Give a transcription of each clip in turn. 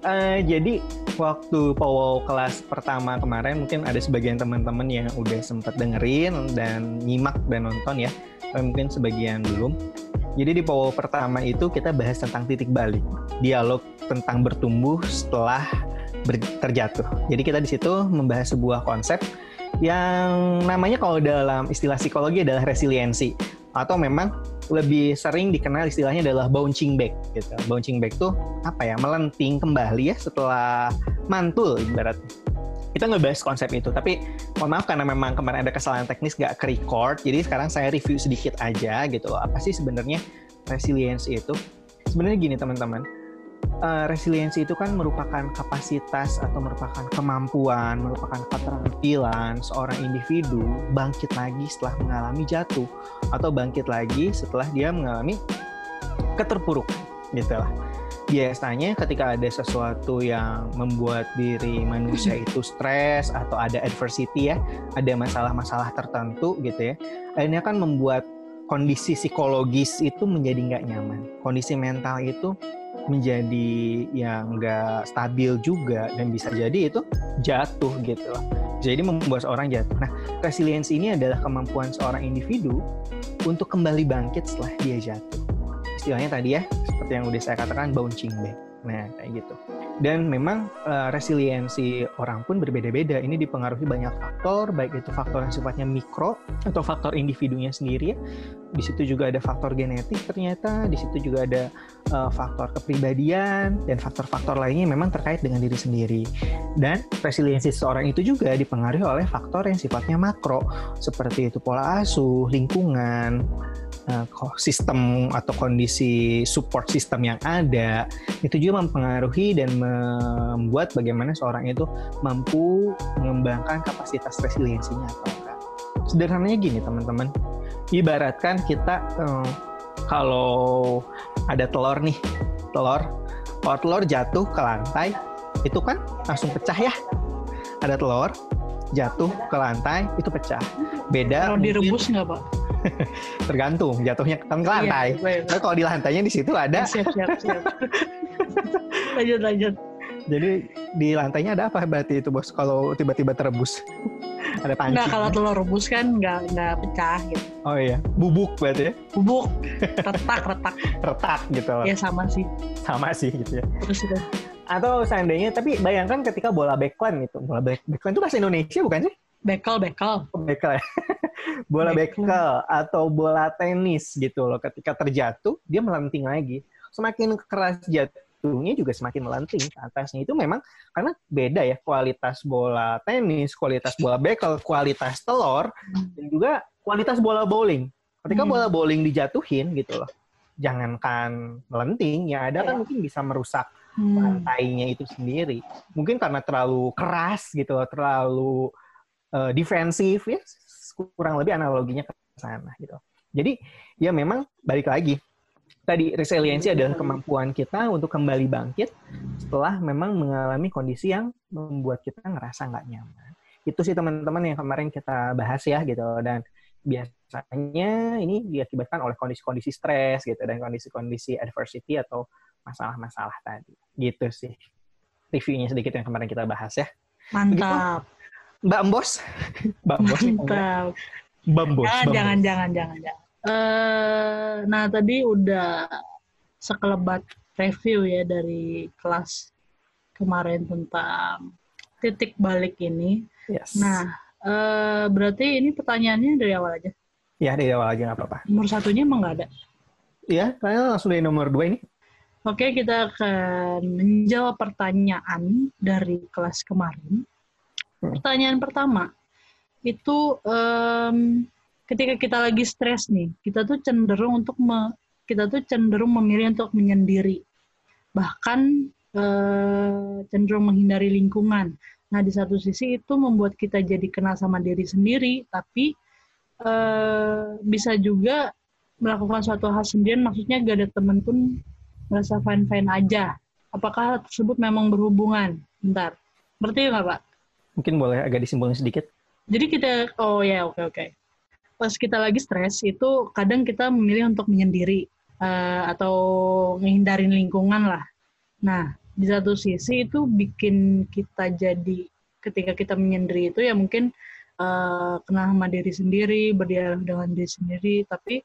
Uh, jadi waktu Powwow kelas pertama kemarin mungkin ada sebagian teman-teman yang udah sempat dengerin dan nyimak dan nonton ya, tapi mungkin sebagian belum. Jadi di Powwow pertama itu kita bahas tentang titik balik, dialog tentang bertumbuh setelah ber terjatuh. Jadi kita di situ membahas sebuah konsep yang namanya kalau dalam istilah psikologi adalah resiliensi atau memang lebih sering dikenal istilahnya adalah bouncing back gitu. Bouncing back tuh apa ya? Melenting kembali ya setelah mantul ibarat. Kita ngebahas konsep itu, tapi mohon maaf karena memang kemarin ada kesalahan teknis nggak ke record, jadi sekarang saya review sedikit aja gitu. Apa sih sebenarnya resiliensi itu? Sebenarnya gini teman-teman, uh, resiliensi itu kan merupakan kapasitas atau merupakan kemampuan, merupakan keterampilan seorang individu bangkit lagi setelah mengalami jatuh atau bangkit lagi setelah dia mengalami keterpurukan gitu lah. Biasanya ketika ada sesuatu yang membuat diri manusia itu stres atau ada adversity ya, ada masalah-masalah tertentu gitu ya, akhirnya kan membuat kondisi psikologis itu menjadi nggak nyaman. Kondisi mental itu menjadi yang nggak stabil juga dan bisa jadi itu jatuh gitu loh. Jadi membuat seorang jatuh. Nah, resiliensi ini adalah kemampuan seorang individu untuk kembali bangkit setelah dia jatuh. Istilahnya tadi ya, seperti yang udah saya katakan bouncing back. Nah, kayak gitu. Dan memang uh, resiliensi orang pun berbeda-beda. Ini dipengaruhi banyak faktor, baik itu faktor yang sifatnya mikro atau faktor individunya sendiri ya. Di situ juga ada faktor genetik ternyata, di situ juga ada uh, faktor kepribadian dan faktor-faktor lainnya memang terkait dengan diri sendiri. Dan resiliensi seseorang itu juga dipengaruhi oleh faktor yang sifatnya makro, seperti itu pola asuh, lingkungan, sistem atau kondisi support system yang ada itu juga mempengaruhi dan membuat bagaimana seorang itu mampu mengembangkan kapasitas resiliensinya atau enggak. Sederhananya gini teman-teman, ibaratkan kita uh, kalau ada telur nih, telur, kalau telur jatuh ke lantai, itu kan langsung pecah ya. Ada telur, jatuh ke lantai, itu pecah. Beda. Kalau direbus nggak pak? tergantung jatuhnya kan ke lantai. Iya, Tapi kalau di lantainya di situ ada. Siap, siap, siap. lanjut, lanjut. Jadi di lantainya ada apa berarti itu bos? Kalau tiba-tiba terebus, ada panci. Enggak, kalau telur rebus kan nggak nggak pecah gitu. Oh iya, bubuk berarti ya? Bubuk, retak, retak. retak gitu. Ya sama sih. Sama sih gitu ya. Terus itu. Atau seandainya, tapi bayangkan ketika backline backline gitu, bola back, backline itu bahasa Indonesia bukan sih? Bekel, bekel. Oh, bekel ya. bola bekel. bekel atau bola tenis gitu loh. Ketika terjatuh, dia melenting lagi. Semakin keras jatuhnya juga semakin melenting ke atasnya. Itu memang karena beda ya kualitas bola tenis, kualitas bola bekel, kualitas telur, dan juga kualitas bola bowling. Ketika hmm. bola bowling dijatuhin gitu loh, jangankan melenting, ya ada kan iya. mungkin bisa merusak hmm. lantainya itu sendiri. Mungkin karena terlalu keras gitu terlalu uh, defensif ya kurang lebih analoginya ke sana gitu. Jadi ya memang balik lagi tadi resiliensi adalah kemampuan kita untuk kembali bangkit setelah memang mengalami kondisi yang membuat kita ngerasa nggak nyaman. Itu sih teman-teman yang kemarin kita bahas ya gitu dan biasanya ini diakibatkan oleh kondisi-kondisi stres gitu dan kondisi-kondisi adversity atau masalah-masalah tadi. Gitu sih. Reviewnya sedikit yang kemarin kita bahas ya. Mantap. Begitu? Mbak Bos. Mbak Bos. Mantap. Mbak Bos. Jangan, jangan, jangan, jangan, jangan. Uh, nah, tadi udah sekelebat review ya dari kelas kemarin tentang titik balik ini. Yes. Nah, uh, berarti ini pertanyaannya dari awal aja? Ya, dari awal aja nggak apa-apa. Nomor satunya emang nggak ada? Iya, kayaknya langsung dari nomor dua ini. Oke, kita akan menjawab pertanyaan dari kelas kemarin. Hmm. Pertanyaan pertama itu um, ketika kita lagi stres nih, kita tuh cenderung untuk me, kita tuh cenderung memilih untuk menyendiri, bahkan uh, cenderung menghindari lingkungan. Nah di satu sisi itu membuat kita jadi kenal sama diri sendiri, tapi uh, bisa juga melakukan suatu hal sendirian, maksudnya gak ada temen pun merasa fine fine aja. Apakah hal tersebut memang berhubungan? Bentar, ngerti nggak Pak? Mungkin boleh agak disimpulkan sedikit. Jadi kita, oh ya oke okay, oke. Okay. Pas kita lagi stres itu kadang kita memilih untuk menyendiri uh, atau menghindarin lingkungan lah. Nah di satu sisi itu bikin kita jadi ketika kita menyendiri itu ya mungkin uh, kenal sama diri sendiri, berdialog dengan diri sendiri, tapi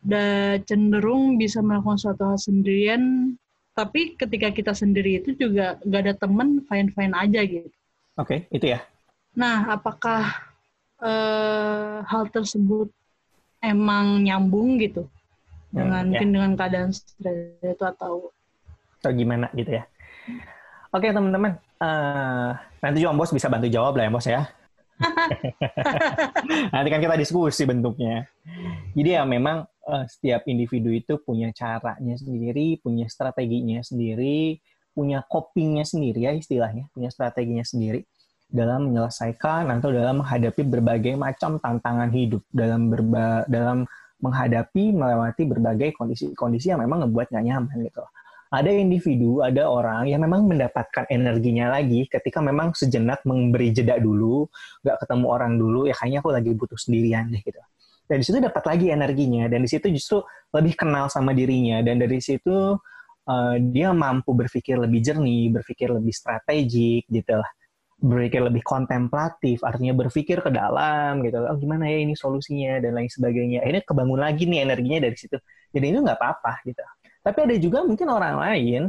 udah cenderung bisa melakukan suatu hal sendirian. Tapi ketika kita sendiri itu juga gak ada temen fine fine aja gitu. Oke okay, itu ya. Nah apakah uh, hal tersebut emang nyambung gitu? Dengan hmm, mungkin ya. dengan keadaan stres itu atau atau gimana gitu ya? Oke okay, teman-teman. Uh, nanti juga bos bisa bantu jawab lah ya bos ya. Nanti kan kita diskusi bentuknya. Jadi ya memang uh, setiap individu itu punya caranya sendiri, punya strateginya sendiri, punya copingnya sendiri ya istilahnya, punya strateginya sendiri dalam menyelesaikan atau dalam menghadapi berbagai macam tantangan hidup, dalam berba dalam menghadapi melewati berbagai kondisi-kondisi yang memang ngebuat nggak nyaman gitu. Ada individu, ada orang yang memang mendapatkan energinya lagi ketika memang sejenak memberi jeda dulu, nggak ketemu orang dulu, ya kayaknya aku lagi butuh sendirian deh gitu dan di situ dapat lagi energinya. Dan di situ justru lebih kenal sama dirinya. Dan dari situ uh, dia mampu berpikir lebih jernih berpikir lebih strategik gitu lah. Berpikir lebih kontemplatif artinya berpikir ke dalam gitu. Oh gimana ya ini solusinya dan lain sebagainya. Ini kebangun lagi nih energinya dari situ. Jadi itu nggak apa-apa gitu. Tapi ada juga mungkin orang lain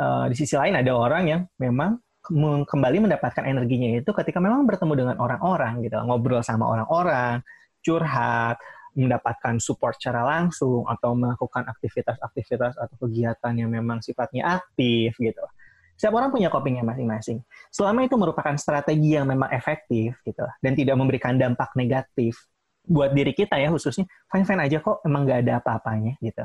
uh, di sisi lain ada orang yang memang kembali mendapatkan energinya itu ketika memang bertemu dengan orang-orang gitu. Ngobrol sama orang-orang curhat, mendapatkan support secara langsung atau melakukan aktivitas-aktivitas atau kegiatan yang memang sifatnya aktif gitu. Setiap orang punya copingnya masing-masing. Selama itu merupakan strategi yang memang efektif gitu dan tidak memberikan dampak negatif buat diri kita ya khususnya fine-fine aja kok emang nggak ada apa-apanya gitu.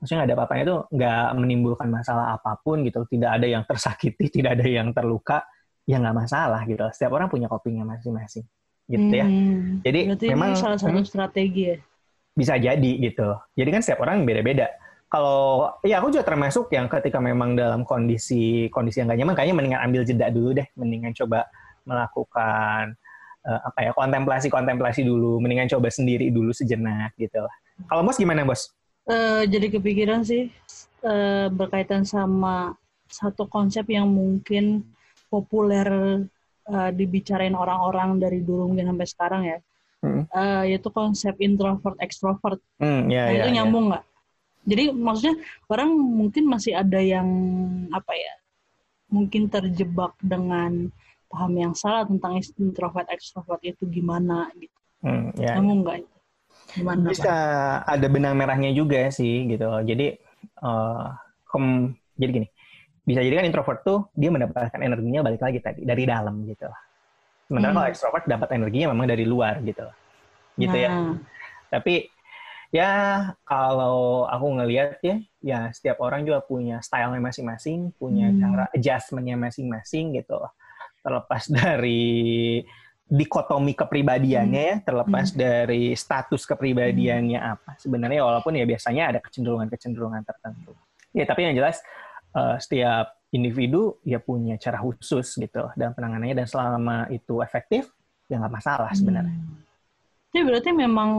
Maksudnya nggak ada apa-apanya itu nggak menimbulkan masalah apa pun gitu. Tidak ada yang tersakiti, tidak ada yang terluka, ya nggak masalah gitu. Setiap orang punya copingnya masing-masing gitu ya. Hmm. Jadi Berarti memang salah satu hmm, strategi ya. Bisa jadi gitu. Jadi kan setiap orang beda-beda. Kalau ya aku juga termasuk yang ketika memang dalam kondisi kondisi yang gak nyaman, kayaknya mendingan ambil jeda dulu deh, mendingan coba melakukan uh, apa ya kontemplasi kontemplasi dulu, mendingan coba sendiri dulu sejenak gitu lah. Kalau bos gimana bos? Uh, jadi kepikiran sih uh, berkaitan sama satu konsep yang mungkin populer uh, dibicarain orang-orang dari dulu mungkin sampai sekarang ya, hmm. uh, yaitu konsep introvert extrovert. Hmm, yeah, nah, yeah, itu ya. nyambung nggak? Yeah. Jadi maksudnya orang mungkin masih ada yang apa ya? Mungkin terjebak dengan paham yang salah tentang introvert extrovert itu gimana gitu. Hmm, yeah. Nyambung nggak? Gimana? Bisa Pak? ada benang merahnya juga sih gitu. Jadi uh, kom, jadi gini bisa jadi kan introvert tuh dia mendapatkan energinya balik lagi tadi dari dalam gitu Sementara hmm. kalau extrovert dapat energinya memang dari luar gitu Gitu ya. nah. ya. Tapi ya kalau aku ngelihat ya, ya setiap orang juga punya stylenya masing-masing, punya hmm. cara adjustmentnya masing-masing gitu. Terlepas dari dikotomi kepribadiannya ya, terlepas hmm. dari status kepribadiannya hmm. apa. Sebenarnya walaupun ya biasanya ada kecenderungan-kecenderungan tertentu. Ya tapi yang jelas uh, setiap individu ya punya cara khusus gitu dalam penanganannya dan selama itu efektif ya nggak masalah sebenarnya. Hmm. Jadi berarti memang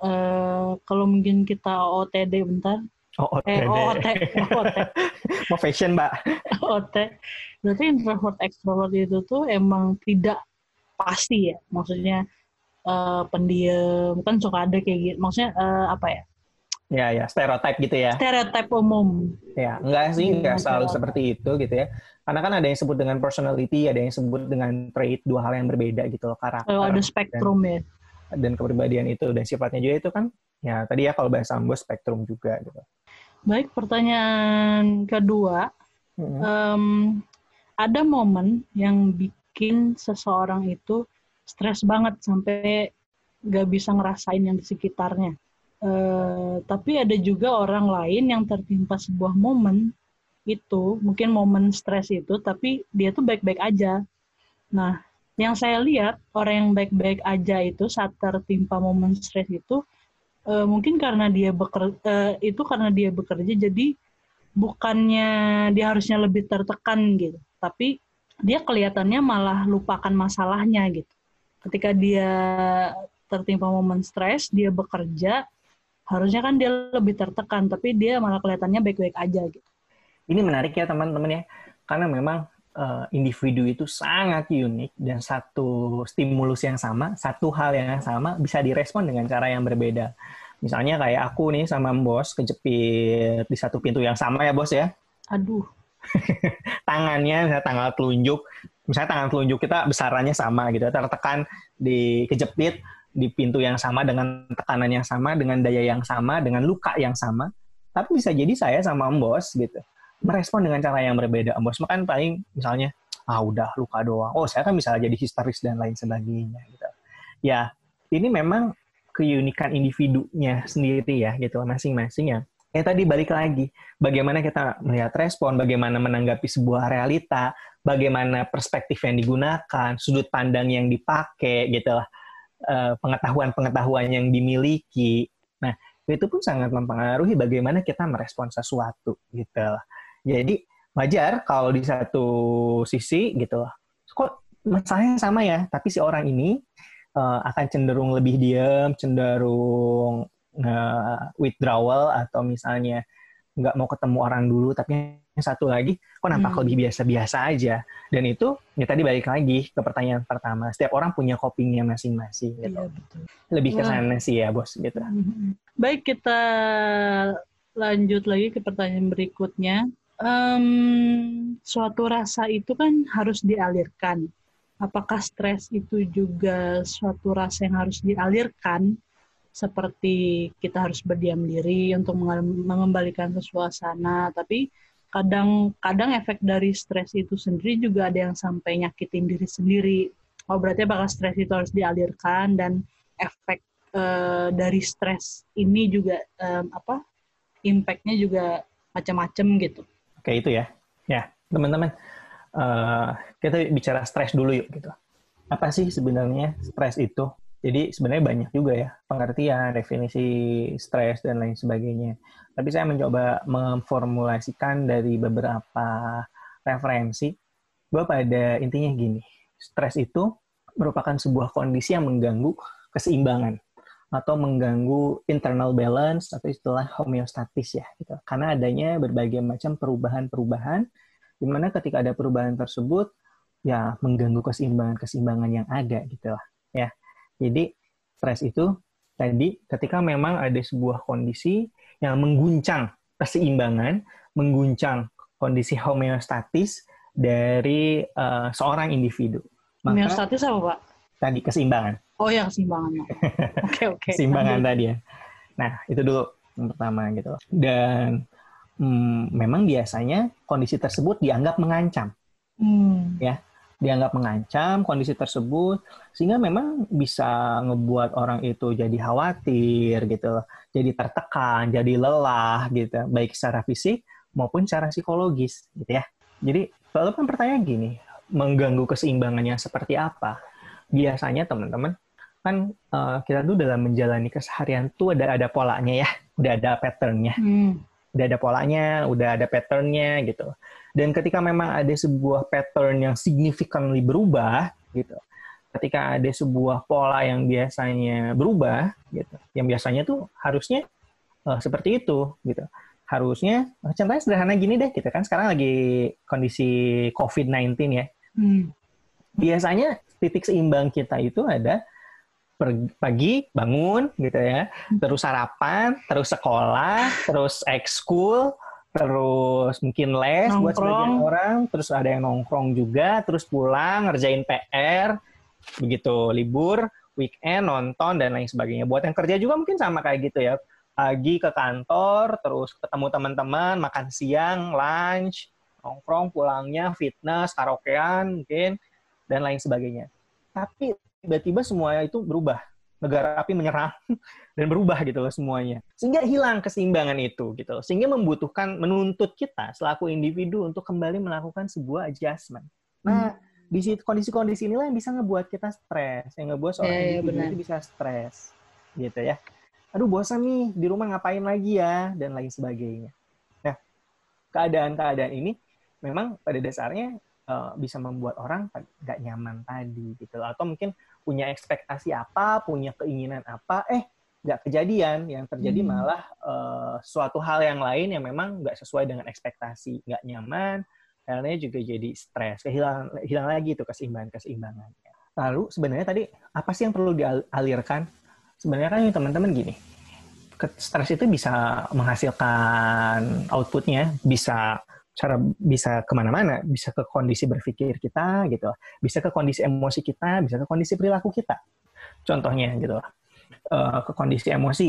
uh, kalau mungkin kita OTD bentar. Oh, OTD. Eh, OT. OT. Mau fashion, Mbak. OT. Berarti introvert extrovert itu tuh emang tidak pasti ya. Maksudnya uh, pendiam kan suka ada kayak gitu. Maksudnya uh, apa ya? Ya, ya, stereotip gitu ya. Stereotip umum. Ya, enggak sih, enggak selalu seperti itu gitu ya. Karena kan ada yang sebut dengan personality, ada yang sebut dengan trait, dua hal yang berbeda gitu loh, karakter. Oh, ada spektrum dan, ya. Dan kepribadian itu, dan sifatnya juga itu kan, ya tadi ya kalau bahasa Ambo spektrum juga gitu. Baik, pertanyaan kedua. Hmm. Um, ada momen yang bikin seseorang itu stres banget sampai gak bisa ngerasain yang di sekitarnya Uh, tapi ada juga orang lain yang tertimpa sebuah momen itu, mungkin momen stres itu, tapi dia tuh baik-baik aja. Nah, yang saya lihat orang yang baik-baik aja itu saat tertimpa momen stres itu, uh, mungkin karena dia bekerja, uh, itu karena dia bekerja, jadi bukannya dia harusnya lebih tertekan gitu, tapi dia kelihatannya malah lupakan masalahnya gitu. Ketika dia tertimpa momen stres, dia bekerja, harusnya kan dia lebih tertekan tapi dia malah kelihatannya baik-baik aja gitu Ini menarik ya teman-teman ya, karena memang uh, individu itu sangat unik dan satu stimulus yang sama, satu hal yang sama bisa direspon dengan cara yang berbeda. Misalnya kayak aku nih sama bos kejepit di satu pintu yang sama ya bos ya. Aduh. Tangannya misalnya tanggal telunjuk, misalnya tangan telunjuk kita besarannya sama gitu, tertekan di kejepit di pintu yang sama dengan tekanan yang sama, dengan daya yang sama, dengan luka yang sama. Tapi bisa jadi saya sama bos gitu merespon dengan cara yang berbeda. Bos kan paling misalnya, ah udah luka doang. Oh saya kan bisa jadi histeris dan lain sebagainya. Gitu. Ya ini memang keunikan individunya sendiri ya gitu masing-masing ya. Eh tadi balik lagi, bagaimana kita melihat respon, bagaimana menanggapi sebuah realita, bagaimana perspektif yang digunakan, sudut pandang yang dipakai gitu lah, pengetahuan-pengetahuan yang dimiliki. Nah, itu pun sangat mempengaruhi bagaimana kita merespon sesuatu gitu. Jadi wajar kalau di satu sisi gitu kok masalahnya sama ya, tapi si orang ini uh, akan cenderung lebih diam, cenderung uh, withdrawal atau misalnya nggak mau ketemu orang dulu, tapi yang satu lagi kok nampak hmm. lebih biasa-biasa aja. Dan itu ya tadi balik lagi ke pertanyaan pertama, setiap orang punya kopinya masing-masing gitu. Iya, betul. Lebih ke sana sih ya bos gitu. Hmm, hmm, hmm. Baik kita lanjut lagi ke pertanyaan berikutnya. Um, suatu rasa itu kan harus dialirkan apakah stres itu juga suatu rasa yang harus dialirkan seperti kita harus berdiam diri untuk mengembalikan ke suasana tapi kadang-kadang efek dari stres itu sendiri juga ada yang sampai nyakitin diri sendiri oh berarti apakah stres itu harus dialirkan dan efek uh, dari stres ini juga um, apa impactnya juga macam-macam gitu oke itu ya ya teman-teman uh, kita bicara stres dulu yuk gitu. Apa sih sebenarnya stres itu? Jadi sebenarnya banyak juga ya pengertian, definisi stres dan lain sebagainya. Tapi saya mencoba memformulasikan dari beberapa referensi bahwa pada intinya gini, stres itu merupakan sebuah kondisi yang mengganggu keseimbangan atau mengganggu internal balance atau istilah homeostatis ya gitu. Karena adanya berbagai macam perubahan-perubahan Di mana ketika ada perubahan tersebut, ya mengganggu keseimbangan-keseimbangan yang ada gitu lah. Ya. Jadi stres itu tadi ketika memang ada sebuah kondisi yang mengguncang keseimbangan, mengguncang kondisi homeostatis dari uh, seorang individu. Maka, homeostatis apa, Pak? Tadi keseimbangan. Oh ya, keseimbangan. Oke, oke. Okay, keseimbangan tadi ya. Nah, itu dulu yang pertama gitu. Dan hmm, memang biasanya kondisi tersebut dianggap mengancam. Hmm. Ya, dianggap mengancam kondisi tersebut sehingga memang bisa ngebuat orang itu jadi khawatir gitu, jadi tertekan, jadi lelah gitu, baik secara fisik maupun secara psikologis gitu ya. Jadi kalau kan pertanyaan gini, mengganggu keseimbangannya seperti apa? Biasanya teman-teman kan uh, kita tuh dalam menjalani keseharian tuh ada ada polanya ya, udah ada patternnya. Hmm udah ada polanya, udah ada patternnya gitu. Dan ketika memang ada sebuah pattern yang significantly berubah gitu, ketika ada sebuah pola yang biasanya berubah gitu, yang biasanya tuh harusnya uh, seperti itu gitu. Harusnya contohnya sederhana gini deh, kita kan sekarang lagi kondisi COVID-19 ya. Hmm. Biasanya titik seimbang kita itu ada pagi bangun gitu ya, terus sarapan, terus sekolah, terus ekskul, terus mungkin les nongkrong. buat sebagian orang, terus ada yang nongkrong juga, terus pulang ngerjain PR, begitu libur, weekend nonton dan lain sebagainya. Buat yang kerja juga mungkin sama kayak gitu ya, pagi ke kantor, terus ketemu teman-teman, makan siang, lunch, nongkrong, pulangnya fitness, karaokean mungkin dan lain sebagainya. Tapi tiba-tiba semua itu berubah. Negara api menyerang dan berubah gitu loh semuanya. Sehingga hilang keseimbangan itu gitu loh. sehingga membutuhkan menuntut kita selaku individu untuk kembali melakukan sebuah adjustment. Nah hmm. di situ kondisi-kondisi inilah yang bisa ngebuat kita stres. Yang ngebuat seorang yeah, iya, individu itu bisa stres gitu ya. Aduh bosan nih di rumah ngapain lagi ya? Dan lain sebagainya. Nah keadaan-keadaan ini memang pada dasarnya uh, bisa membuat orang nggak nyaman tadi gitu. Atau mungkin punya ekspektasi apa punya keinginan apa eh nggak kejadian. Yang terjadi hmm. malah uh, suatu hal yang lain yang memang nggak sesuai dengan ekspektasi. Nggak nyaman akhirnya juga jadi stres. Kehilangan hilang lagi itu keseimbangan keseimbangannya lalu sebenarnya tadi apa sih yang perlu dialirkan sebenarnya kan teman-teman gini. Stres itu bisa menghasilkan outputnya bisa cara bisa ke mana-mana bisa ke kondisi berpikir kita gitu bisa ke kondisi emosi kita bisa ke kondisi perilaku kita contohnya gitu uh, ke kondisi emosi.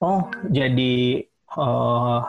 Oh, jadi uh,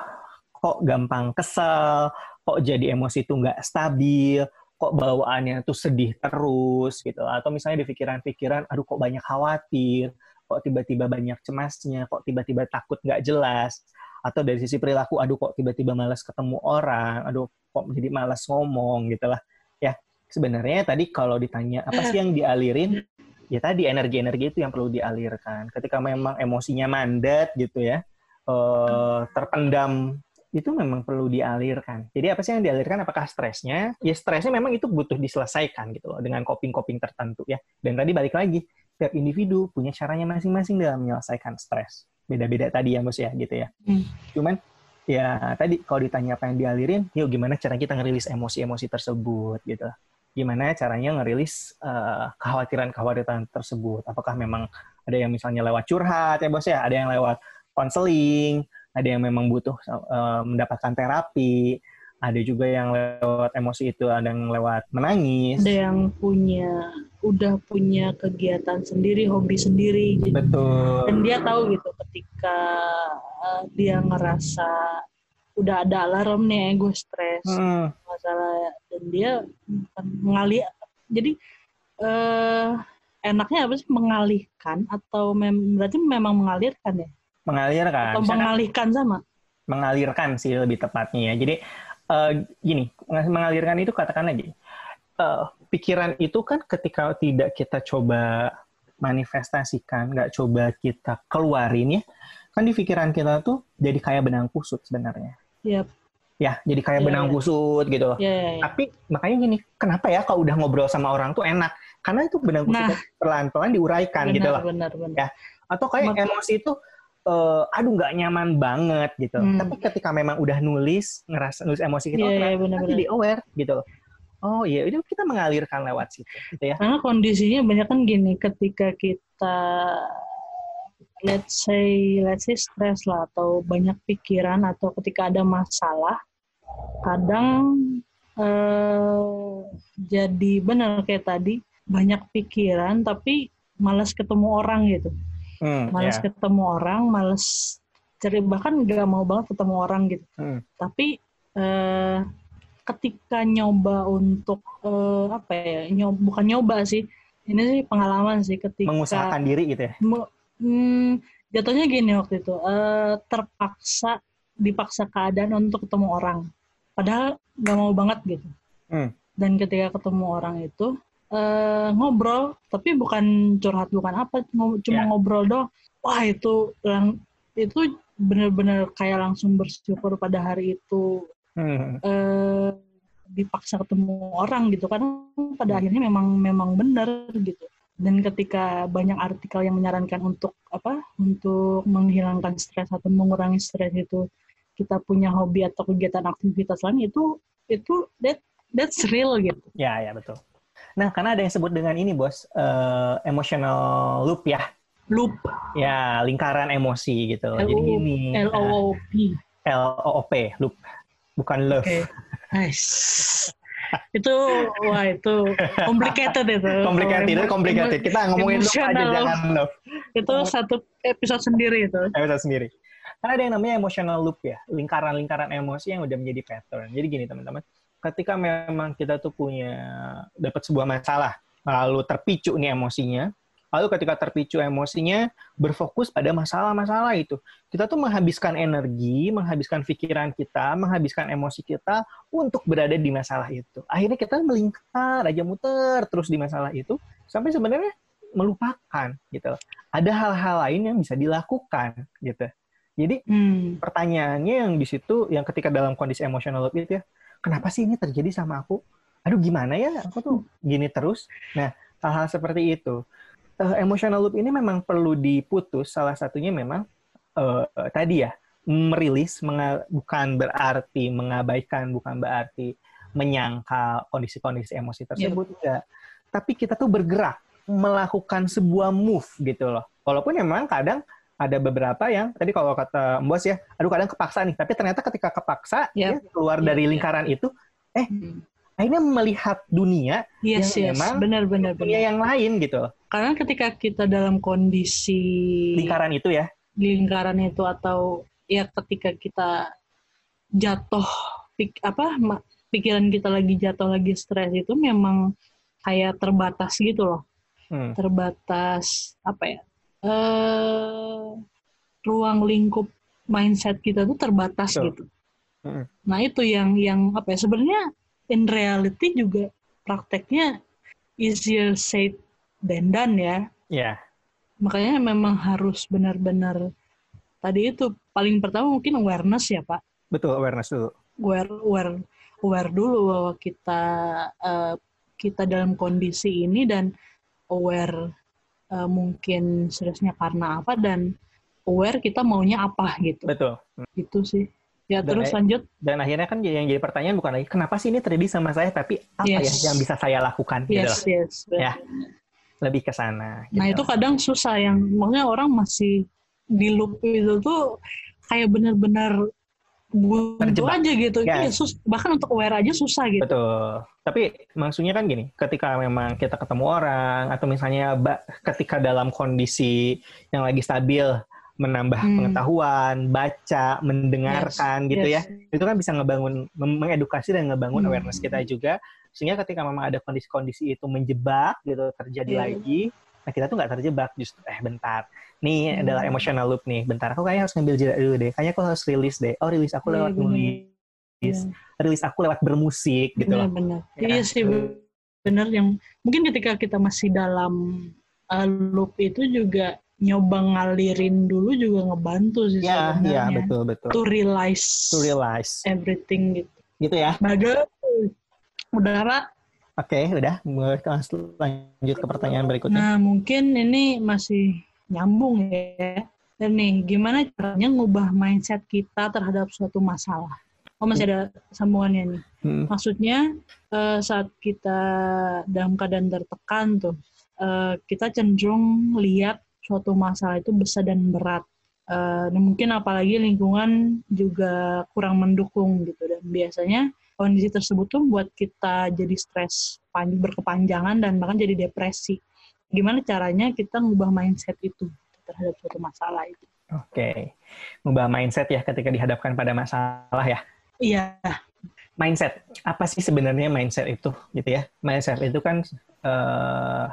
kok gampang kesel, kok jadi emosi itu nggak stabil, kok bawaannya tuh sedih terus gitu. Atau misalnya di pikiran-pikiran, aduh kok banyak khawatir, kok tiba-tiba banyak cemasnya, kok tiba-tiba takut nggak jelas. Atau dari sisi perilaku, aduh kok tiba-tiba malas ketemu orang, aduh kok jadi malas ngomong gitu lah. Ya, sebenarnya tadi kalau ditanya apa sih yang dialirin, ya tadi energi-energi itu yang perlu dialirkan. Ketika memang emosinya mandat gitu ya, uh, terpendam itu memang perlu dialirkan. Jadi apa sih yang dialirkan? Apakah stresnya? Ya stresnya memang itu butuh diselesaikan gitu loh dengan coping-coping tertentu ya. Dan tadi balik lagi, setiap individu punya caranya masing-masing dalam menyelesaikan stres. Beda-beda tadi ya bos ya gitu ya. Hmm. Cuman ya tadi kalau ditanya apa yang dialirin, yuk gimana cara kita ngerilis emosi-emosi tersebut gitu gimana caranya ngerilis uh, kekhawatiran-kekhawatiran tersebut. Apakah memang ada yang misalnya lewat curhat ya bos ya, ada yang lewat konseling, ada yang memang butuh uh, mendapatkan terapi, ada juga yang lewat emosi itu, ada yang lewat menangis. Ada yang punya udah punya kegiatan sendiri, hobi sendiri. Gitu. Betul. Dan dia tahu gitu ketika uh, dia ngerasa udah ada alarm nih gue stres hmm. masalah dan dia mengalih jadi eh, enaknya apa sih mengalihkan atau mem berarti memang mengalirkan ya mengalirkan atau mengalihkan sama mengalirkan sih lebih tepatnya ya jadi uh, gini mengalirkan itu katakan lagi uh, pikiran itu kan ketika tidak kita coba manifestasikan nggak coba kita keluarin ya kan di pikiran kita tuh jadi kayak benang kusut sebenarnya. Yep. Ya, jadi kayak yep. benang kusut gitu. Yep. Yep. Tapi makanya gini, kenapa ya kalau udah ngobrol sama orang tuh enak? Karena itu benang kusut nah, pelan-pelan diuraikan benar, gitu loh. Benar, benar. Ya. Atau kayak Mak emosi itu uh, aduh nggak nyaman banget gitu. Hmm. Tapi ketika memang udah nulis, ngerasa nulis emosi kita, yeah, oh, yeah, jadi aware gitu loh. Oh iya, itu kita mengalirkan lewat situ, gitu ya. Karena kondisinya banyak kan gini, ketika kita let's say let's say stress lah atau banyak pikiran atau ketika ada masalah kadang eh, jadi benar kayak tadi banyak pikiran tapi malas ketemu orang gitu hmm, malas yeah. ketemu orang malas cari bahkan nggak mau banget ketemu orang gitu hmm. tapi eh, ketika nyoba untuk eh, apa ya nyoba, bukan nyoba sih ini sih pengalaman sih ketika mengusahakan diri gitu ya hmm, jatuhnya gini waktu itu uh, terpaksa dipaksa keadaan untuk ketemu orang padahal nggak mau banget gitu hmm. dan ketika ketemu orang itu uh, ngobrol tapi bukan curhat bukan apa cuma yeah. ngobrol doang wah itu lang itu benar-benar kayak langsung bersyukur pada hari itu hmm. uh, dipaksa ketemu orang gitu karena pada hmm. akhirnya memang memang benar gitu dan ketika banyak artikel yang menyarankan untuk apa untuk menghilangkan stres atau mengurangi stres itu kita punya hobi atau kegiatan aktivitas lain itu itu that that's real gitu ya ya betul nah karena ada yang sebut dengan ini bos uh, emotional loop ya. Loop. Ya lingkaran emosi gitu. L-O- jadi gini L O O P. L O O P loop. Bukan love. Okay. nice. Itu wah itu complicated itu. Complicated itu complicated. Kita ngomongin itu aja jangan love. Itu satu episode sendiri itu. Episode sendiri. Karena ada yang namanya emotional loop ya lingkaran-lingkaran emosi yang udah menjadi pattern. Jadi gini teman-teman ketika memang kita tuh punya dapat sebuah masalah lalu terpicu nih emosinya Lalu ketika terpicu emosinya, berfokus pada masalah-masalah itu. Kita tuh menghabiskan energi, menghabiskan pikiran kita, menghabiskan emosi kita untuk berada di masalah itu. Akhirnya kita melingkar aja muter terus di masalah itu sampai sebenarnya melupakan gitu. Ada hal-hal lain yang bisa dilakukan gitu. Jadi hmm. pertanyaannya yang di situ yang ketika dalam kondisi emosional itu ya, kenapa sih ini terjadi sama aku? Aduh gimana ya? Aku tuh gini terus. Nah, hal-hal seperti itu uh, emotional loop ini memang perlu diputus. Salah satunya memang uh, tadi ya merilis bukan berarti mengabaikan, bukan berarti menyangkal kondisi-kondisi emosi tersebut yeah. enggak. Tapi kita tuh bergerak melakukan sebuah move gitu loh. Walaupun memang kadang ada beberapa yang tadi kalau kata bos ya, aduh kadang kepaksa nih. Tapi ternyata ketika kepaksa yeah. ya, keluar yeah, dari iya. lingkaran yeah. itu, eh hmm. akhirnya melihat dunia yes, yang yes. memang benar-benar dunia benar. yang lain gitu. Karena ketika kita dalam kondisi lingkaran itu ya, lingkaran itu atau ya ketika kita jatuh pik, apa pikiran kita lagi jatuh lagi stres itu memang kayak terbatas gitu loh hmm. terbatas apa ya uh, ruang lingkup mindset kita tuh terbatas so. gitu hmm. nah itu yang yang apa ya sebenarnya in reality juga prakteknya easier said than done ya yeah. makanya memang harus benar-benar tadi itu paling pertama mungkin awareness ya Pak. Betul awareness dulu. Aware aware aware dulu bahwa kita uh, kita dalam kondisi ini dan aware uh, mungkin stresnya karena apa dan aware kita maunya apa gitu. Betul. Itu sih. Ya dan, terus lanjut. Dan akhirnya kan yang jadi pertanyaan bukan lagi kenapa sih ini terjadi sama saya, tapi apa ya yes. ya yang bisa saya lakukan gitu yes, gitu. Yes, Ya. Lebih ke sana. Gitu. Nah itu kadang susah yang maksudnya orang masih di loop itu tuh kayak benar-benar buntu aja gitu. Ya. Iya, sus bahkan untuk aware aja susah gitu. Betul. Tapi maksudnya kan gini, ketika memang kita ketemu orang atau misalnya ketika dalam kondisi yang lagi stabil menambah hmm. pengetahuan, baca, mendengarkan yes. gitu yes. ya. Itu kan bisa ngebangun mengedukasi dan ngebangun hmm. awareness kita juga sehingga ketika memang ada kondisi-kondisi itu menjebak gitu terjadi yeah. lagi, nah kita tuh nggak terjebak justru eh bentar nih hmm. adalah emotional loop nih. Bentar, aku kayaknya harus ngambil jeda dulu deh. Kayaknya aku harus rilis deh. Oh, rilis aku lewat hmm. nulis. Hmm. Rilis aku lewat bermusik gitu bener, loh. Bener. Ya. Iya sih, bener. Yang mungkin ketika kita masih dalam uh, loop itu juga nyoba ngalirin dulu juga ngebantu sih ya, sebenarnya. Iya, betul, betul. To realize. To realize. Everything gitu. Gitu ya. Bagus. Udara. Oke, okay, udah. Mulai lanjut ke pertanyaan berikutnya. Nah, mungkin ini masih nyambung ya. Dan nih, gimana caranya ngubah mindset kita terhadap suatu masalah? Oh, masih ada sambungannya nih. Hmm. Maksudnya, uh, saat kita dalam keadaan tertekan tuh, uh, kita cenderung lihat suatu masalah itu besar dan berat. Uh, dan mungkin apalagi lingkungan juga kurang mendukung gitu. Dan biasanya kondisi tersebut tuh buat kita jadi stres berkepanjangan dan bahkan jadi depresi gimana caranya kita ngubah mindset itu terhadap suatu masalah itu. Oke, okay. ngubah mindset ya ketika dihadapkan pada masalah ya. Iya. Mindset, apa sih sebenarnya mindset itu gitu ya? Mindset itu kan uh,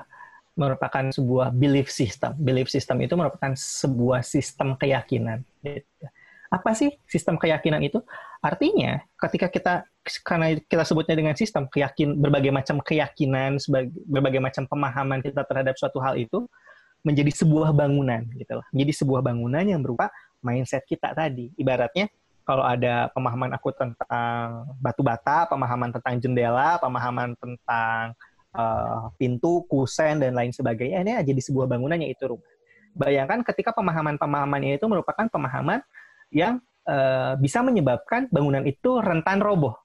merupakan sebuah belief system. Belief system itu merupakan sebuah sistem keyakinan. Gitu apa sih sistem keyakinan itu? Artinya, ketika kita karena kita sebutnya dengan sistem keyakin berbagai macam keyakinan, berbagai macam pemahaman kita terhadap suatu hal itu menjadi sebuah bangunan gitu loh. Menjadi sebuah bangunan yang berupa mindset kita tadi. Ibaratnya kalau ada pemahaman aku tentang batu bata, pemahaman tentang jendela, pemahaman tentang uh, pintu, kusen dan lain sebagainya, ini jadi sebuah bangunan yaitu rumah. Bayangkan ketika pemahaman-pemahamannya itu merupakan pemahaman yang uh, bisa menyebabkan bangunan itu rentan roboh.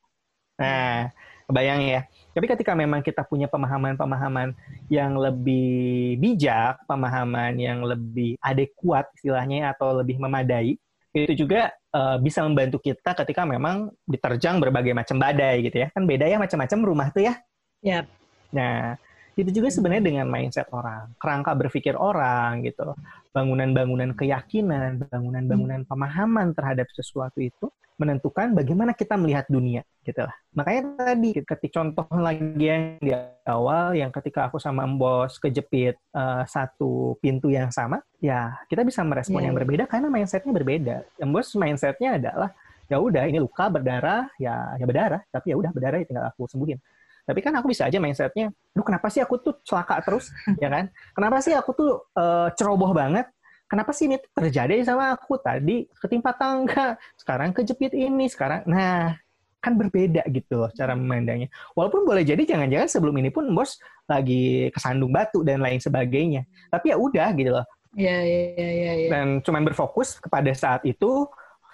Nah, kebayang ya. Tapi ketika memang kita punya pemahaman-pemahaman yang lebih bijak, pemahaman yang lebih adekuat istilahnya atau lebih memadai, itu juga uh, bisa membantu kita ketika memang diterjang berbagai macam badai gitu ya. Kan beda ya macam-macam rumah tuh ya. Yep. Nah, itu juga sebenarnya dengan mindset orang, kerangka berpikir orang gitu bangunan-bangunan keyakinan, bangunan-bangunan hmm. pemahaman terhadap sesuatu itu menentukan bagaimana kita melihat dunia gitu lah. Makanya tadi ketika contoh lagi yang di awal yang ketika aku sama bos kejepit uh, satu pintu yang sama, ya kita bisa merespon yeah. yang iya. berbeda karena mindsetnya berbeda. Bos mindsetnya adalah ya udah ini luka berdarah ya ya berdarah tapi ya udah berdarah ya tinggal aku sembuhin tapi kan aku bisa aja mindsetnya, duh kenapa sih aku tuh celaka terus, ya kan? Kenapa sih aku tuh uh, ceroboh banget? Kenapa sih ini terjadi sama aku tadi ketimpa tangga, sekarang kejepit ini, sekarang, nah kan berbeda gitu loh cara memandangnya. Walaupun boleh jadi jangan-jangan sebelum ini pun bos lagi kesandung batu dan lain sebagainya. Tapi ya udah gitu loh. Iya, iya, iya, iya. Ya. Dan cuman berfokus kepada saat itu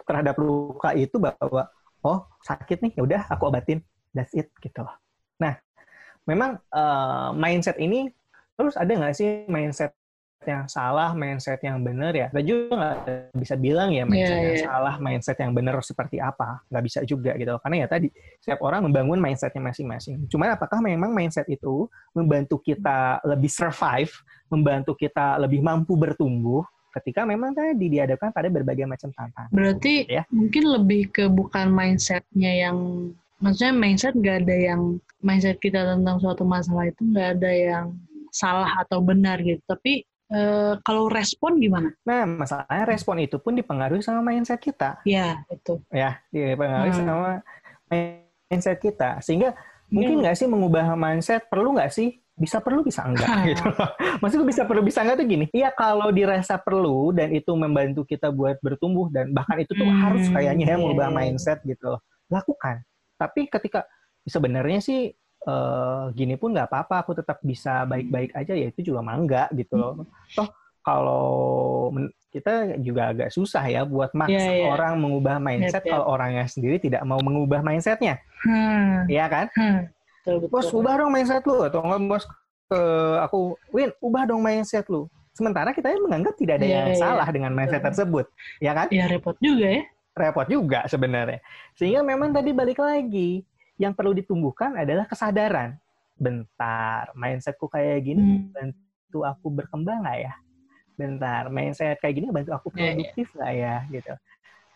terhadap luka itu bahwa oh sakit nih ya udah aku obatin that's it gitu loh. Nah, memang uh, mindset ini terus ada nggak sih mindset yang salah, mindset yang benar ya. Kita juga nggak bisa bilang ya mindset yeah, yang yeah. salah, mindset yang benar seperti apa. Nggak bisa juga gitu. Karena ya tadi, setiap orang membangun mindsetnya masing-masing. Cuma apakah memang mindset itu membantu kita lebih survive, membantu kita lebih mampu bertumbuh, ketika memang tadi dihadapkan pada berbagai macam tantangan. Berarti ya? mungkin lebih ke bukan mindsetnya yang, maksudnya mindset nggak ada yang, mindset kita tentang suatu masalah itu nggak ada yang salah atau benar gitu. Tapi Uh, kalau respon gimana? Nah, masalahnya respon itu pun dipengaruhi sama mindset kita. Ya, itu. Ya, dipengaruhi hmm. sama mindset kita. Sehingga hmm. mungkin nggak sih mengubah mindset? Perlu nggak sih? Bisa perlu, bisa enggak gitu Maksudnya bisa perlu, bisa enggak tuh gini. Iya, kalau dirasa perlu dan itu membantu kita buat bertumbuh dan bahkan itu tuh hmm. harus kayaknya ya mengubah mindset gitu loh. Lakukan. Tapi ketika sebenarnya sih uh, gini pun nggak apa-apa, aku tetap bisa baik-baik aja ya itu juga mangga gitu loh. Toh kalau kita juga agak susah ya buat maksa yeah, yeah. orang mengubah mindset yeah, yeah. kalau orangnya sendiri tidak mau mengubah mindsetnya, hmm. ya kan? Hmm. Betul, betul. Bos ubah dong mindset lu atau enggak bos ke aku Win ubah dong mindset lu. Sementara kita menganggap tidak ada yeah, yang yeah. salah dengan mindset tersebut, ya kan? Ya repot juga ya. Repot juga sebenarnya. Sehingga memang tadi balik lagi yang perlu ditumbuhkan adalah kesadaran. Bentar, mindsetku kayak gini hmm. bantu aku berkembang nggak ya? Bentar, mindset kayak gini bantu aku iya, iya. produktif nggak ya? Gitu.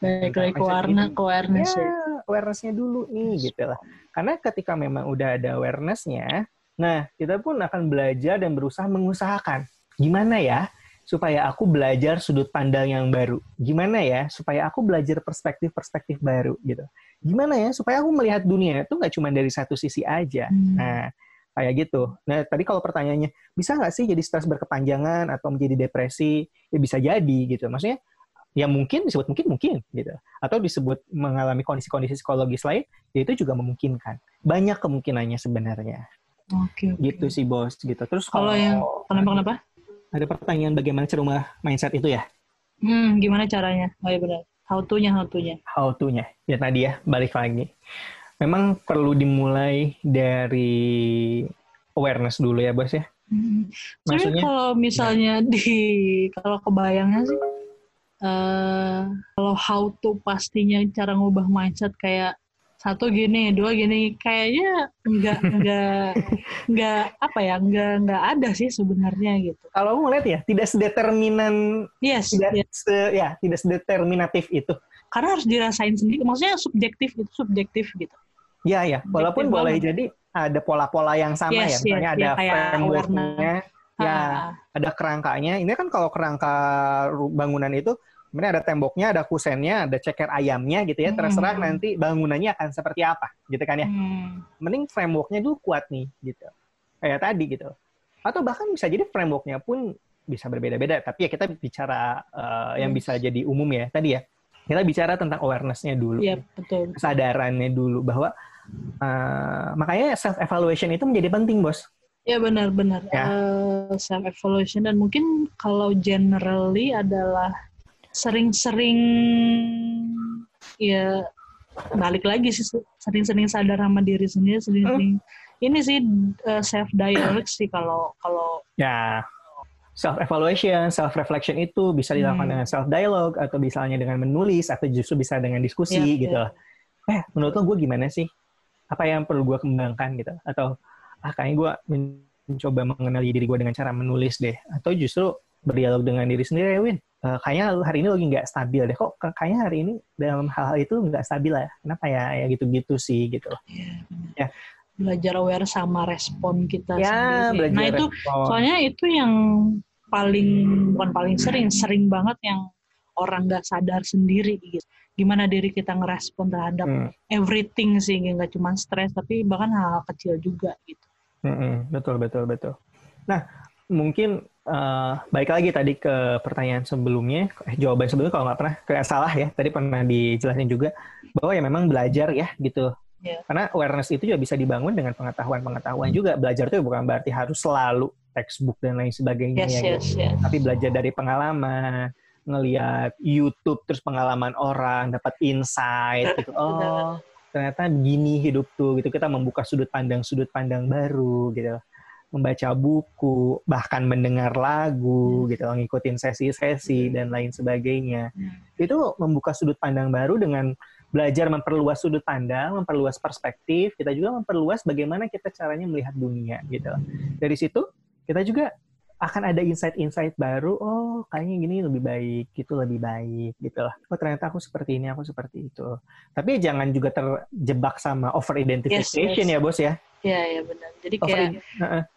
Baik lagi awareness, awareness ya, awarenessnya dulu nih gitu lah. Karena ketika memang udah ada awarenessnya, nah kita pun akan belajar dan berusaha mengusahakan gimana ya supaya aku belajar sudut pandang yang baru. Gimana ya supaya aku belajar perspektif-perspektif baru gitu. Gimana ya supaya aku melihat dunia itu nggak cuma dari satu sisi aja. Hmm. Nah, kayak gitu. Nah, tadi kalau pertanyaannya, bisa nggak sih jadi stres berkepanjangan atau menjadi depresi? Ya bisa jadi gitu. Maksudnya, ya mungkin disebut mungkin mungkin gitu. Atau disebut mengalami kondisi-kondisi psikologis lain, ya itu juga memungkinkan. Banyak kemungkinannya sebenarnya. Oke. Okay, okay. Gitu sih bos gitu. Terus kalau, kalau yang kenapa kenapa? Ada pertanyaan bagaimana cara rumah mindset itu ya? Hmm, gimana caranya? Oh ya benar. How to-nya, how to-nya. How to-nya. Ya tadi ya, balik lagi. Memang perlu dimulai dari awareness dulu ya, Bos ya. Hmm. Maksudnya kalau misalnya ya. di kalau kebayangnya sih uh, kalau how to pastinya cara ngubah mindset kayak satu gini, dua gini, kayaknya nggak nggak nggak apa ya, nggak nggak ada sih sebenarnya gitu. Kalau aku ngeliat ya, tidak sedeterminan, yes, tidak yes. Se, ya tidak sedeterminatif itu. Karena harus dirasain sendiri, maksudnya subjektif itu subjektif gitu. Ya ya, walaupun subjektif boleh banget. jadi ada pola-pola yang sama yes, ya, misalnya yes, ada ya, frameworknya, ya ah. ada kerangkanya. Ini kan kalau kerangka bangunan itu Kemudian ada temboknya, ada kusennya, ada ceker ayamnya gitu ya. Terserah hmm. nanti bangunannya akan seperti apa, gitu kan ya. Hmm. Mending frameworknya dulu kuat nih, gitu. Kayak tadi gitu. Atau bahkan bisa jadi frameworknya pun bisa berbeda-beda. Tapi ya kita bicara uh, yang bisa jadi umum ya tadi ya. Kita bicara tentang awareness-nya dulu. Iya, betul. Kesadarannya dulu bahwa uh, makanya self evaluation itu menjadi penting, Bos. Ya benar-benar ya. uh, self evaluation dan mungkin kalau generally adalah sering-sering ya balik lagi sih sering-sering sadar sama diri sendiri sering-sering hmm. ini sih uh, eh, self dialogue sih kalau kalau ya self evaluation self reflection itu bisa dilakukan hmm. dengan self dialogue atau misalnya dengan menulis atau justru bisa dengan diskusi ya, gitu ya. eh menurut lo gue gimana sih apa yang perlu gue kembangkan gitu atau ah kayaknya gue mencoba mengenali diri gue dengan cara menulis deh atau justru berdialog dengan diri sendiri ya Win uh, kayaknya hari ini lagi nggak stabil deh. Kok kayaknya hari ini dalam hal-hal itu nggak stabil ya? Kenapa ya ya gitu-gitu sih gitu. Yeah, ya. Belajar aware sama respon kita ya, sendiri nah itu respon. soalnya itu yang paling bukan paling sering sering banget yang orang nggak sadar sendiri gitu. Gimana diri kita ngerespon terhadap hmm. everything sih nggak cuma stres tapi bahkan hal, -hal kecil juga gitu. Hmm, betul betul betul. Nah mungkin uh, baik lagi tadi ke pertanyaan sebelumnya, eh, jawaban sebelumnya kalau nggak pernah kayak salah ya, tadi pernah dijelasin juga bahwa ya memang belajar ya gitu Yeah. Karena awareness itu juga bisa dibangun dengan pengetahuan-pengetahuan juga. Belajar itu bukan berarti harus selalu textbook dan lain sebagainya Yes, ya. yes, gitu. yes. Tapi belajar dari pengalaman, ngelihat YouTube terus pengalaman orang, dapat insight gitu. Oh, ternyata begini hidup tuh gitu. Kita membuka sudut pandang sudut pandang baru gitu. Membaca buku, bahkan mendengar lagu gitu, ngikutin sesi-sesi dan lain sebagainya. Hmm. Itu membuka sudut pandang baru dengan belajar memperluas sudut pandang, memperluas perspektif, kita juga memperluas bagaimana kita caranya melihat dunia gitu. Dari situ kita juga akan ada insight-insight baru, oh kayaknya gini lebih baik, gitu lebih baik gitu lah. Oh ternyata aku seperti ini, aku seperti itu. Tapi jangan juga terjebak sama over identification Yes, yes. ya bos ya. Iya, iya benar. Jadi kayak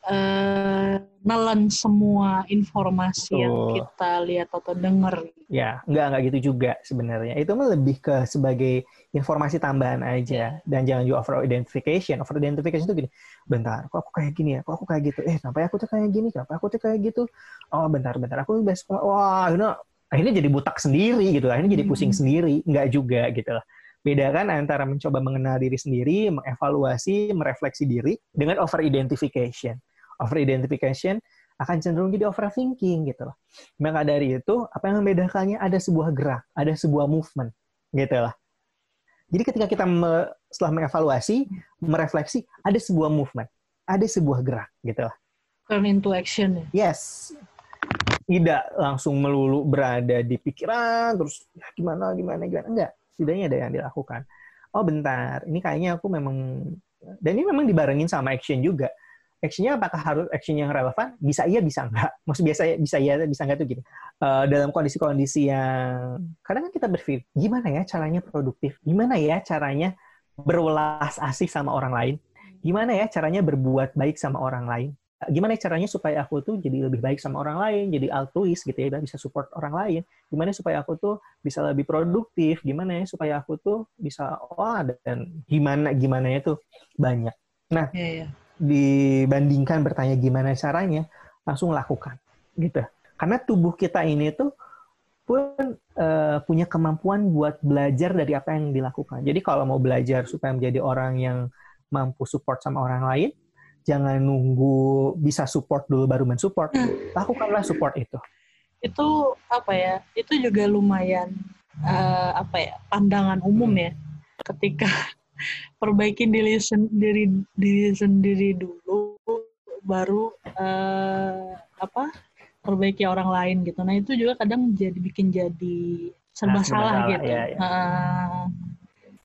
eh nelen semua informasi yang Betul. kita lihat atau dengar. Ya, enggak enggak gitu juga sebenarnya. Itu mah lebih ke sebagai informasi tambahan aja dan jangan juga over identification. Over identification itu gini, bentar, kok aku kayak gini ya? Kok aku kayak gitu? Eh, kenapa aku tuh kayak gini? Kenapa aku tuh kayak gitu? Oh, bentar, bentar. Aku besok wah, ini akhirnya jadi butak sendiri gitu. Akhirnya jadi pusing Hmm. sendiri. Enggak juga gitu lah. Bedakan antara mencoba mengenal diri sendiri, mengevaluasi, merefleksi diri dengan over identification. Over identification akan cenderung jadi overthinking gitu loh. Maka dari itu, apa yang membedakannya ada sebuah gerak, ada sebuah movement gitu lah. Jadi ketika kita me- setelah mengevaluasi, merefleksi, ada sebuah movement, ada sebuah gerak gitu lah. Turn into action ya. Yes. Tidak langsung melulu berada di pikiran, terus "Ya, gimana, gimana, gimana. Enggak. Setidaknya ada yang dilakukan. Oh bentar, ini kayaknya aku memang... Dan ini memang dibarengin sama action juga. Actionnya apakah harus action yang relevan? Bisa iya, bisa enggak. Maksud biasa bisa iya, bisa enggak tuh gini. Eh, dalam kondisi-kondisi yang... Kadang kan kita berpikir, gimana ya caranya produktif? Gimana ya caranya berwelas asih sama orang lain? Gimana ya caranya berbuat baik sama orang lain? Gimana caranya supaya aku tuh jadi lebih baik sama orang lain, jadi altruis gitu ya, dan bisa support orang lain. Gimana supaya aku tuh bisa lebih produktif, gimana ya supaya aku tuh bisa wah dan gimana gimana itu banyak. Iya, iya. Dibandingkan bertanya gimana caranya, langsung lakukan gitu. Karena tubuh kita ini tuh pun eh, punya kemampuan buat belajar dari apa yang dilakukan. Jadi kalau mau belajar supaya menjadi orang yang mampu support sama orang lain, jangan nunggu bisa support dulu baru mensupport. Lakukanlah support itu. Itu apa ya? Itu juga lumayan eh, apa ya? Pandangan umum ya. Ketika perbaikin diri sendiri diri sendiri dulu baru eh, apa? perbaiki orang lain gitu. Nah, itu juga kadang jadi bikin jadi serba Nah, salah salah, gitu. ya, ya. Eh,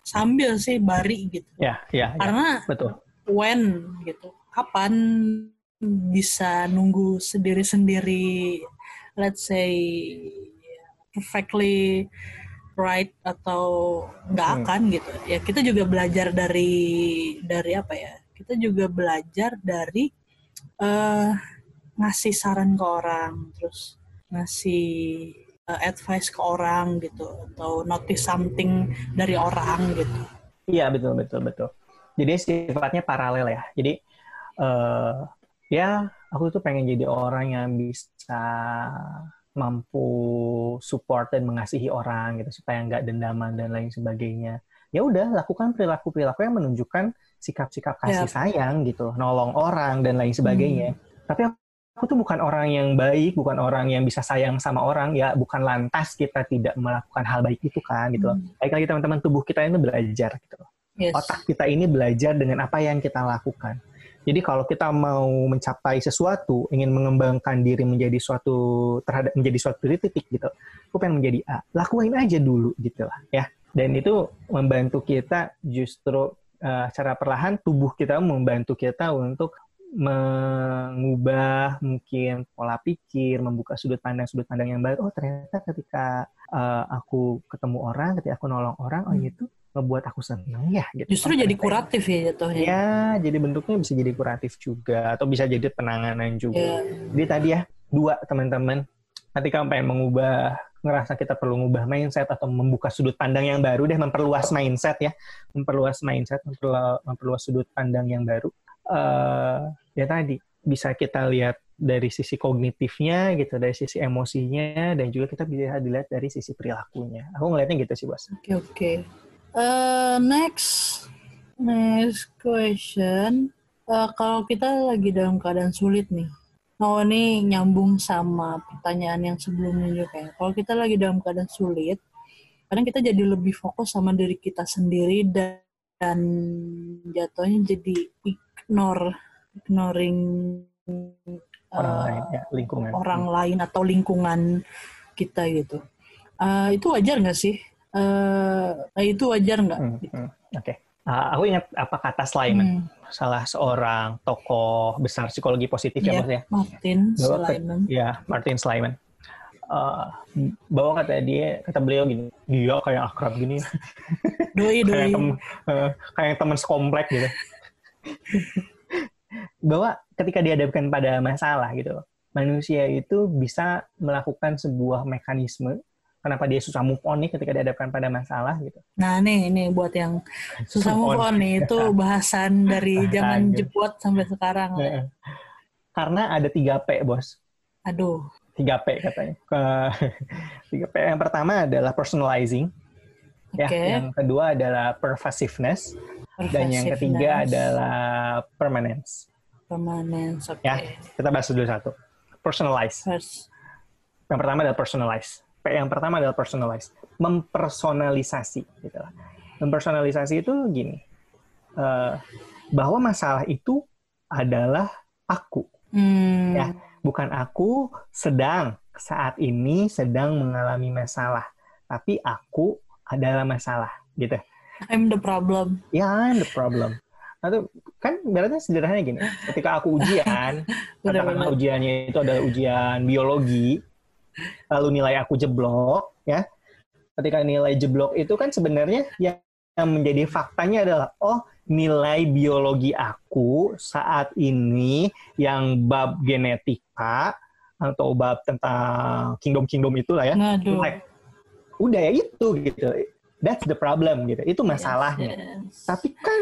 sambil sih bari gitu. Ya, ya, ya. Karena betul. when gitu kapan bisa nunggu sendiri-sendiri let's say perfectly right atau nggak Hmm. akan gitu ya kita juga belajar dari dari apa ya kita juga belajar dari eh ngasih saran ke orang terus ngasih eh, advice ke orang gitu atau notice something dari orang gitu Iya, betul, betul, betul. Jadi sifatnya paralel ya. Jadi eh ya aku tuh pengen jadi orang yang bisa mampu support dan mengasihi orang gitu supaya nggak dendaman dan lain sebagainya. Ya udah lakukan perilaku-perilaku yang menunjukkan sikap-sikap kasih Ya. sayang gitu, nolong orang dan lain sebagainya. Tapi aku tuh bukan orang yang baik, bukan orang yang bisa sayang sama orang, ya bukan lantas kita tidak melakukan hal baik itu kan gitu. Hmm. Baik lagi teman-teman tubuh kita ini belajar gitu. loh. yes. Otak kita ini belajar dengan apa yang kita lakukan. Jadi kalau kita mau mencapai sesuatu, ingin mengembangkan diri menjadi suatu terhadap menjadi suatu titik gitu, aku pengen menjadi A, lakuin aja dulu gitu lah ya. Dan itu membantu kita justru eh, secara perlahan tubuh kita membantu kita untuk mengubah mungkin pola pikir, membuka sudut pandang sudut pandang yang baru. Oh ternyata ketika eh, aku ketemu orang, ketika aku nolong orang, oh Hmm. itu ngebuat aku senang ya. Gitu. Justru jadi kuratif ya jatuhnya. Ya, jadi bentuknya bisa jadi kuratif juga atau bisa jadi penanganan juga. Ya. Jadi tadi ya dua teman-teman, ketika pengen mengubah ngerasa kita perlu mengubah mindset atau membuka sudut pandang yang baru deh, memperluas mindset ya, memperluas mindset, memperluas, memperluas sudut pandang yang baru. eh ya tadi bisa kita lihat dari sisi kognitifnya gitu, dari sisi emosinya dan juga kita bisa dilihat dari sisi perilakunya. Aku ngelihatnya gitu sih bos. Oke oke. Eh, next Next question. Uh, kalau kita lagi dalam keadaan sulit nih, Oh ini nyambung sama pertanyaan yang sebelumnya juga ya. Kalau kita lagi dalam keadaan sulit, kadang kita jadi lebih fokus sama diri kita sendiri dan, dan jatuhnya jadi ignore ignoring orang uh, lain ya, lingkungan orang lain atau lingkungan kita gitu. Uh, itu wajar nggak sih? Uh, itu wajar nggak? Hmm, hmm. Oke. Okay. Uh, aku ingat apa kata Slyman, hmm. salah seorang tokoh besar psikologi positif yeah, ya iya, ya. Martin Slyman. Ya, Martin Slyman. Uh, bahwa kata dia, kata beliau gini, dia kayak akrab gini. Doi, doi. kayak tem, uh, kayak teman sekomplek gitu. bahwa ketika dihadapkan pada masalah gitu, manusia itu bisa melakukan sebuah mekanisme kenapa dia susah move on nih ketika dihadapkan pada masalah gitu. Nah nih ini buat yang susah move on nih itu bahasan dari zaman jebot sampai sekarang. Karena ada tiga P bos. Aduh. Tiga P katanya. Tiga P yang pertama adalah personalizing. Okay. Ya, yang kedua adalah pervasiveness, pervasiveness. dan yang ketiga adalah permanence. Permanence. Oke. Okay. Ya, kita bahas dulu satu. Personalize. First. Yang pertama adalah personalize yang pertama adalah personalize, mempersonalisasi gitu lah. Mempersonalisasi itu gini, uh, bahwa masalah itu adalah aku, hmm. ya, bukan aku sedang saat ini sedang mengalami masalah, tapi aku adalah masalah, gitu. I'm the problem. Ya, I'm the problem. Atau kan berarti sederhananya gini, ketika aku ujian, katakanlah ujiannya itu adalah ujian biologi, lalu nilai aku jeblok ya. Ketika nilai jeblok itu kan sebenarnya yang menjadi faktanya adalah oh nilai biologi aku saat ini yang bab genetika atau bab tentang kingdom kingdom itulah ya. Like, udah ya itu gitu. That's the problem gitu. Itu masalahnya. yes, yes. tapi kan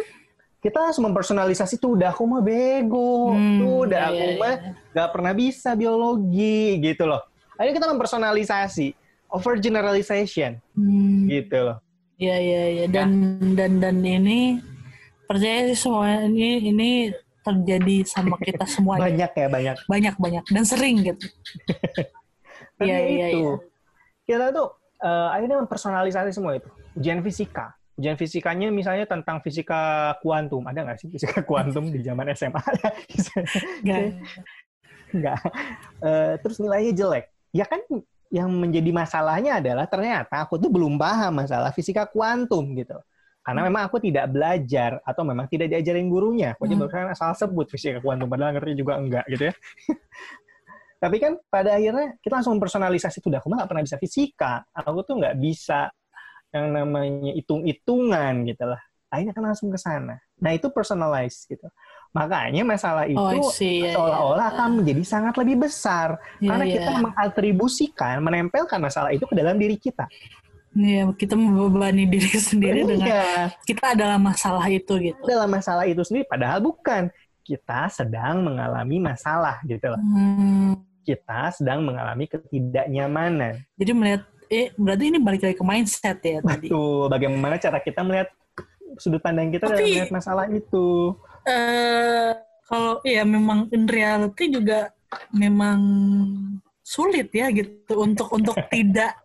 kita harus mempersonalisasi tuh udah aku mah bego. Hmm, tuh udah yeah, aku mah yeah. gak pernah bisa biologi gitu loh Akhirnya kita mempersonalisasi, over generalization, hmm. gitu loh. Iya iya iya dan ya. dan dan ini percaya sih semua ini ini terjadi sama kita semua. banyak ya banyak. Banyak banyak dan sering gitu. Iya iya iya. Kita tuh uh, akhirnya mempersonalisasi semua itu. Ujian fisika. Ujian fisikanya misalnya tentang fisika kuantum. Ada nggak sih fisika kuantum di zaman SMA? Enggak. Enggak. Uh, terus nilainya jelek ya kan yang menjadi masalahnya adalah ternyata aku tuh belum paham masalah fisika kuantum gitu. Karena memang aku tidak belajar atau memang tidak diajarin gurunya. Aku hmm. barusan asal sebut fisika kuantum padahal ngerti juga enggak gitu ya. Tapi kan pada akhirnya kita langsung mempersonalisasi tuh, aku mah gak pernah bisa fisika. Aku tuh nggak bisa yang namanya hitung-hitungan gitu lah. Akhirnya kan langsung ke sana. Nah itu personalize gitu. Makanya masalah oh, itu oh, seolah-olah yeah. akan menjadi sangat lebih besar yeah, karena yeah. kita mengatribusikan, menempelkan masalah itu ke dalam diri kita. Iya, kita membebani diri sendiri oh, dengan iya. kita adalah masalah itu gitu. Dalam masalah itu sendiri, padahal bukan. Kita sedang mengalami masalah gitu loh. Hmm. Kita sedang mengalami ketidaknyamanan. Jadi melihat, eh berarti ini balik lagi ke mindset ya tadi. Betul. Bagaimana cara kita melihat sudut pandang kita Tapi, dalam melihat masalah itu uh, kalau ya memang in reality juga memang sulit ya gitu untuk untuk tidak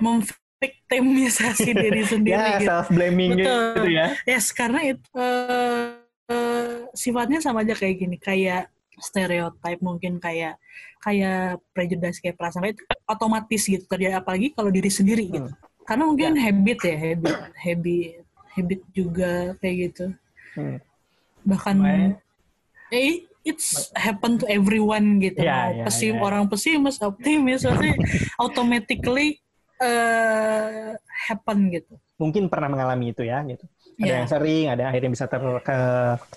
memviktimisasi diri sendiri ya, gitu. self blaming gitu ya. Yes, karena itu uh, uh, sifatnya sama aja kayak gini, kayak stereotype mungkin kayak kayak prejudice kayak perasaan itu otomatis gitu terjadi apalagi kalau diri sendiri gitu. Hmm. Karena mungkin ya. habit ya, habit, habit, habit juga kayak gitu. Hmm bahkan eh it's happen to everyone gitu yeah, yeah, pesim yeah. orang pesimis optimis pasti automatically uh, happen gitu mungkin pernah mengalami itu ya gitu ada yeah. yang sering ada yang akhirnya bisa ter, ke,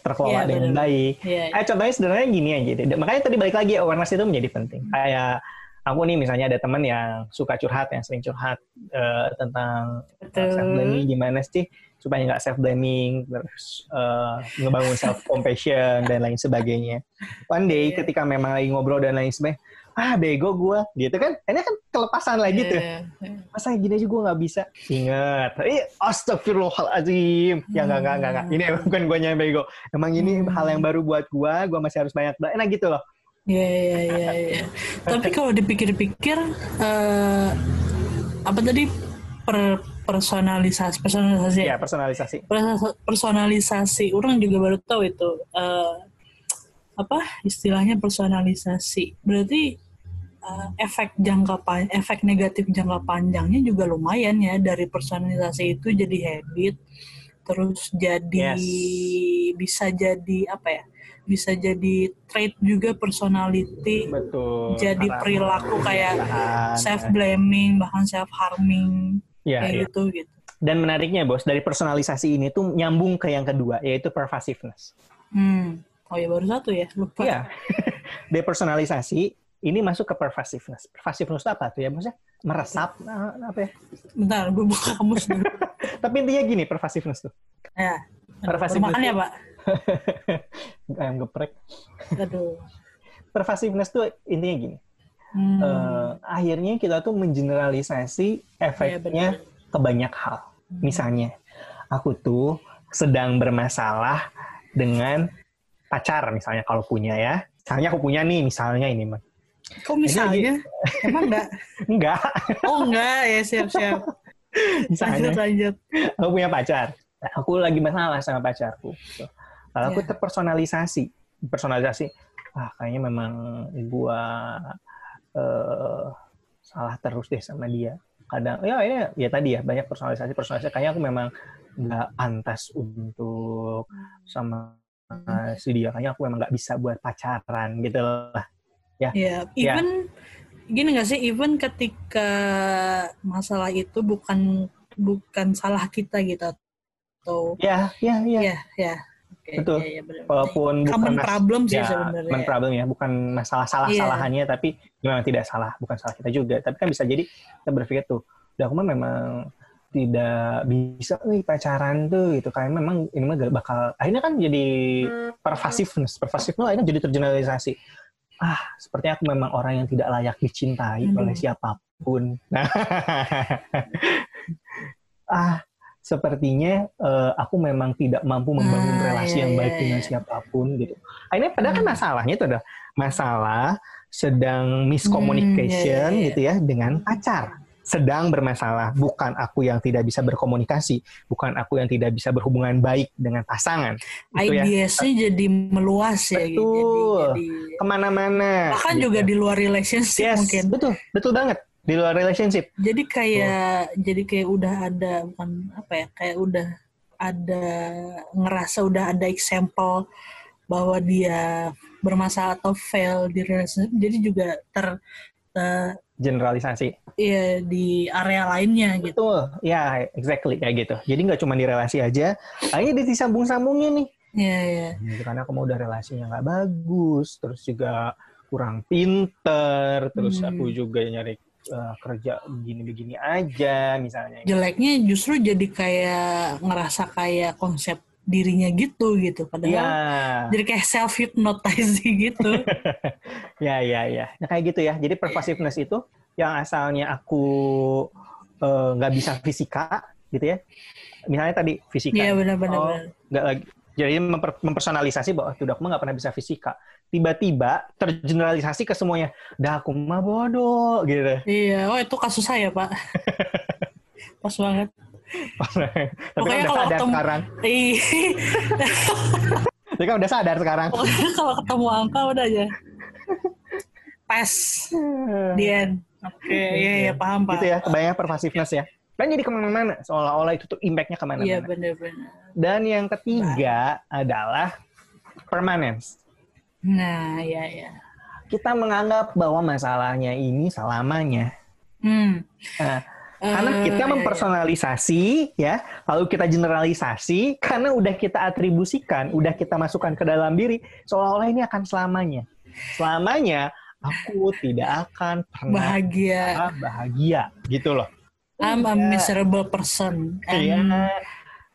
terkelola yeah, dengan bener. baik yeah, yeah. Eh, contohnya sederhananya gini aja gitu. makanya tadi balik lagi awareness itu menjadi penting kayak aku nih misalnya ada teman yang suka curhat, yang sering curhat uh, tentang self gimana sih supaya nggak self blaming, terus uh, ngebangun self compassion dan lain sebagainya. One day Iya. ketika memang lagi ngobrol dan lain sebagainya, ah bego gue, gitu kan? Ini kan kelepasan lagi tuh. Iya, iya. Masa gini aja gue nggak bisa? Ingat, eh astagfirullahaladzim. Ya nggak nggak nggak. Ini bukan gue yang bego. Emang ini Hmm. hal yang baru buat gue. Gue masih harus banyak. Nah gitu loh. Iya, iya, iya, iya. Tapi kalau dipikir-pikir, eh, apa tadi per personalisasi, personalisasi, Ya personalisasi. Perso- personalisasi. Orang juga baru tahu itu eh, apa istilahnya personalisasi. Berarti eh, efek jangka pan, efek negatif jangka panjangnya juga lumayan ya dari personalisasi itu jadi habit, terus jadi Yes. bisa jadi apa ya? Bisa jadi trait juga personality Betul. jadi Karena perilaku kayak self blaming bahkan self harming Ya, kayak ya. gitu gitu. Dan menariknya bos, dari personalisasi ini tuh nyambung ke yang kedua, yaitu pervasiveness. Hmm. Oh ya baru satu ya lupa. Iya. Depersonalisasi ini masuk ke pervasiveness. Pervasiveness itu apa tuh ya maksudnya? Meresap eh, apa ya? Bentar, gue buka kamus dulu. Tapi intinya gini pervasiveness tuh. ya. Pervasiveness Makan ya pak. Ayam geprek. Aduh. Pervasiveness tuh intinya gini. Hmm. eh, akhirnya kita tuh mengeneralisasi efeknya benar. ke banyak hal. Misalnya, aku tuh sedang bermasalah dengan pacar misalnya kalau punya ya. Misalnya aku punya nih misalnya ini mah. Kok misalnya? Emang enggak? Enggak, Oh enggak ya siap siap. misalnya Lanjut lanjut. aku punya pacar. Nah, aku lagi masalah sama pacarku. gitu. Lalu aku Ya. terpersonalisasi. Personalisasi. Ah, kayaknya memang gua eh, salah terus deh sama dia. Kadang ya ini ya tadi ya banyak personalisasi personalisasi kayaknya aku memang nggak pantas untuk sama si dia kayaknya aku memang nggak bisa buat pacaran gitu lah. Ya, even gini nggak sih? Even ketika masalah itu bukan bukan salah kita gitu atau Ya, ya, ya. ya ya. Betul. ya, ya. Walaupun bukan common problem sih ya, sebenarnya. common problem ya, bukan masalah salah-salahannya, tapi memang tidak salah, bukan salah kita juga. Tapi kan bisa jadi kita berpikir tuh, udah aku memang tidak bisa nih pacaran tuh gitu kayak memang ini mah gak bakal akhirnya kan jadi pervasiveness pervasiveness akhirnya jadi tergeneralisasi ah sepertinya aku memang orang yang tidak layak dicintai Aduh. oleh siapa pun nah ah sepertinya eh, aku memang tidak mampu membangun Ah, relasi iya, yang baik iya, dengan iya. siapa pun gitu akhirnya padahal kan Hmm. masalahnya itu adalah masalah sedang miscommunication Hmm, iya, iya, gitu ya dengan pacar sedang bermasalah bukan aku yang tidak bisa berkomunikasi bukan aku yang tidak bisa berhubungan baik dengan pasangan itu ya IBS-nya jadi meluas ya gitu. Betul. Jadi, jadi ke mana-mana bahkan gitu. juga di luar relationship yes mungkin. betul betul banget di luar relationship Jadi kayak jadi kayak udah ada bukan apa ya kayak udah ada ngerasa udah ada example bahwa dia bermasalah atau fail di relationship. Jadi juga ter ter- generalisasi ya di area lainnya gitu. betul ya exactly kayak gitu jadi nggak cuma di relasi aja akhirnya disambung-sambungnya nih Iya iya. gitu, karena kamu udah relasinya nggak bagus terus juga kurang pinter terus Hmm. aku juga nyari eh, kerja begini-begini aja misalnya Jeleknya justru jadi kayak ngerasa kayak konsep dirinya gitu gitu. Padahal ya jadi kayak self hypnotizing gitu. ya ya ya. Nah, kayak gitu ya. Jadi pervasiveness itu yang asalnya aku eh, nggak bisa fisika gitu ya. Misalnya tadi fisika. Iya benar-benar. Oh, nggak lagi. Jadi memper- mempersonalisasi bahwa tuh aku nggak pernah bisa fisika tiba-tiba tergeneralisasi ke semuanya dah aku mah bodoh gitu Iya, oh itu kasus saya pak. Pas banget. tapi kan Pokoknya udah kalau sadar ketemu- sekarang tapi kan udah sadar sekarang pokoknya kalau ketemu angka udah aja. Pas, end. Oke, iya iya paham pak. gitu ya kebayang pervasiveness ya dan jadi ke mana-mana seolah-olah itu tuh impactnya Iya ke mana-mana benar-benar. dan yang ketiga adalah permanence Nah, iya iya. kita menganggap bahwa masalahnya ini selamanya Hmm. Nah, Karena Eh, kita iya, iya. mempersonalisasi ya, lalu kita generalisasi karena udah kita atribusikan, udah kita masukkan ke dalam diri seolah-olah ini akan selamanya. Selamanya aku tidak akan pernah Bahagia. bahagia gitu loh. I'm a Iya. miserable person. Iya.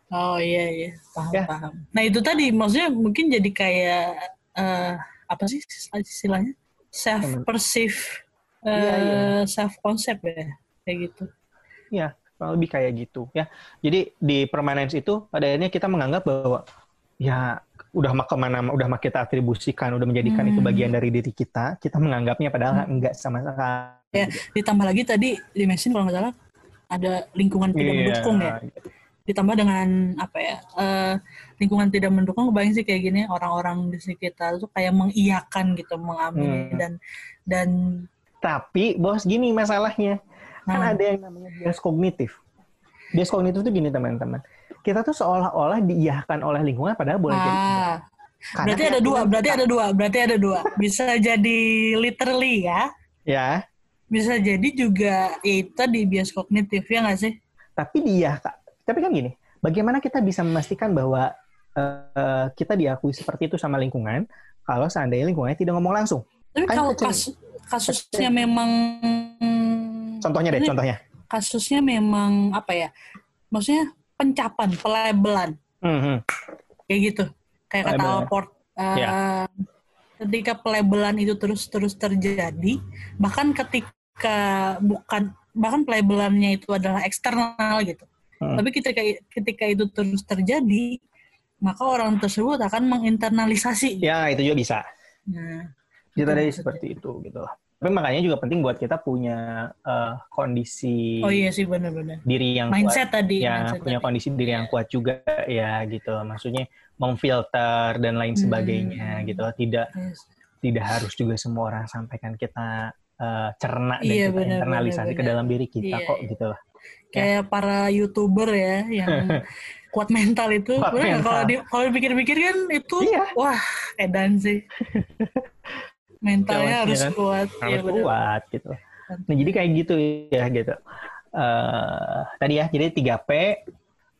Oh iya iya paham Ya. paham. Nah itu tadi maksudnya mungkin jadi kayak eh, apa sih istilahnya self perceive, Iya, iya. self concept ya kayak gitu. Kurang lebih kayak gitu ya. Jadi di permanence itu pada akhirnya kita menganggap bahwa ya udah mah ke mana udah mah kita atribusikan, udah menjadikan itu Hmm. bagian dari diri kita, kita menganggapnya padahal enggak sama sekali. Ya ditambah lagi tadi di mesin kalau nggak salah ada lingkungan tidak Iya. mendukung ya. Ditambah dengan apa ya eh, lingkungan tidak mendukung, kebayang sih kayak gini orang-orang di sekitar tuh kayak mengiyakan gitu, mengamini Hmm. dan dan Tapi bos gini masalahnya, kan nah, ada yang namanya bias kognitif. Bias kognitif itu gini teman-teman. Kita tuh seolah-olah diiyahkan oleh lingkungan padahal boleh jadi tidak. ah, Karena berarti ada dua, berarti kita- ada dua, berarti ada dua. Bisa jadi literally ya, ya, bisa jadi juga ya itu tadi bias kognitif ya nggak sih? tapi dia tapi kan gini, bagaimana kita bisa memastikan bahwa eh, kita diakui seperti itu sama lingkungan kalau seandainya lingkungannya tidak ngomong langsung? Tapi Kan kalau kas- kasusnya memang Contohnya deh, Ini contohnya. kasusnya memang apa ya? Maksudnya pencapan, pelabelan Mhm. kayak gitu. Kayak kata. Alport eh, Ya. ketika pelabelan itu terus-terus terjadi, bahkan ketika bukan bahkan pelabelannya itu adalah eksternal gitu. Hmm. Tapi ketika ketika itu terus terjadi, maka orang tersebut akan menginternalisasi. Ya, itu juga bisa. Nah, dari betul. seperti itu gitu lah. Tapi makanya juga penting buat kita punya eh, kondisi oh iya sih benar-benar. diri yang Mindset tadi, kuat, ya mindset punya tadi. kondisi diri yang kuat juga ya gitu. Maksudnya memfilter dan lain Hmm. sebagainya gitu. Tidak Yes. tidak harus juga semua orang sampaikan kita eh, cerna dan Iya, kita benar, internalisasi benar, ke dalam diri kita Iya, kok iya. gitu lah. Kayak para youtuber ya yang kuat mental itu Kuat bener nggak? mental. kalau di kalau dipikir-pikir kan itu Iya. wah edan sih mentalnya Ya, harus maksudnya kan kuat harus Iya, bener. kuat gitu. Nah jadi kayak gitu ya gitu. Eh tadi ya jadi 3P.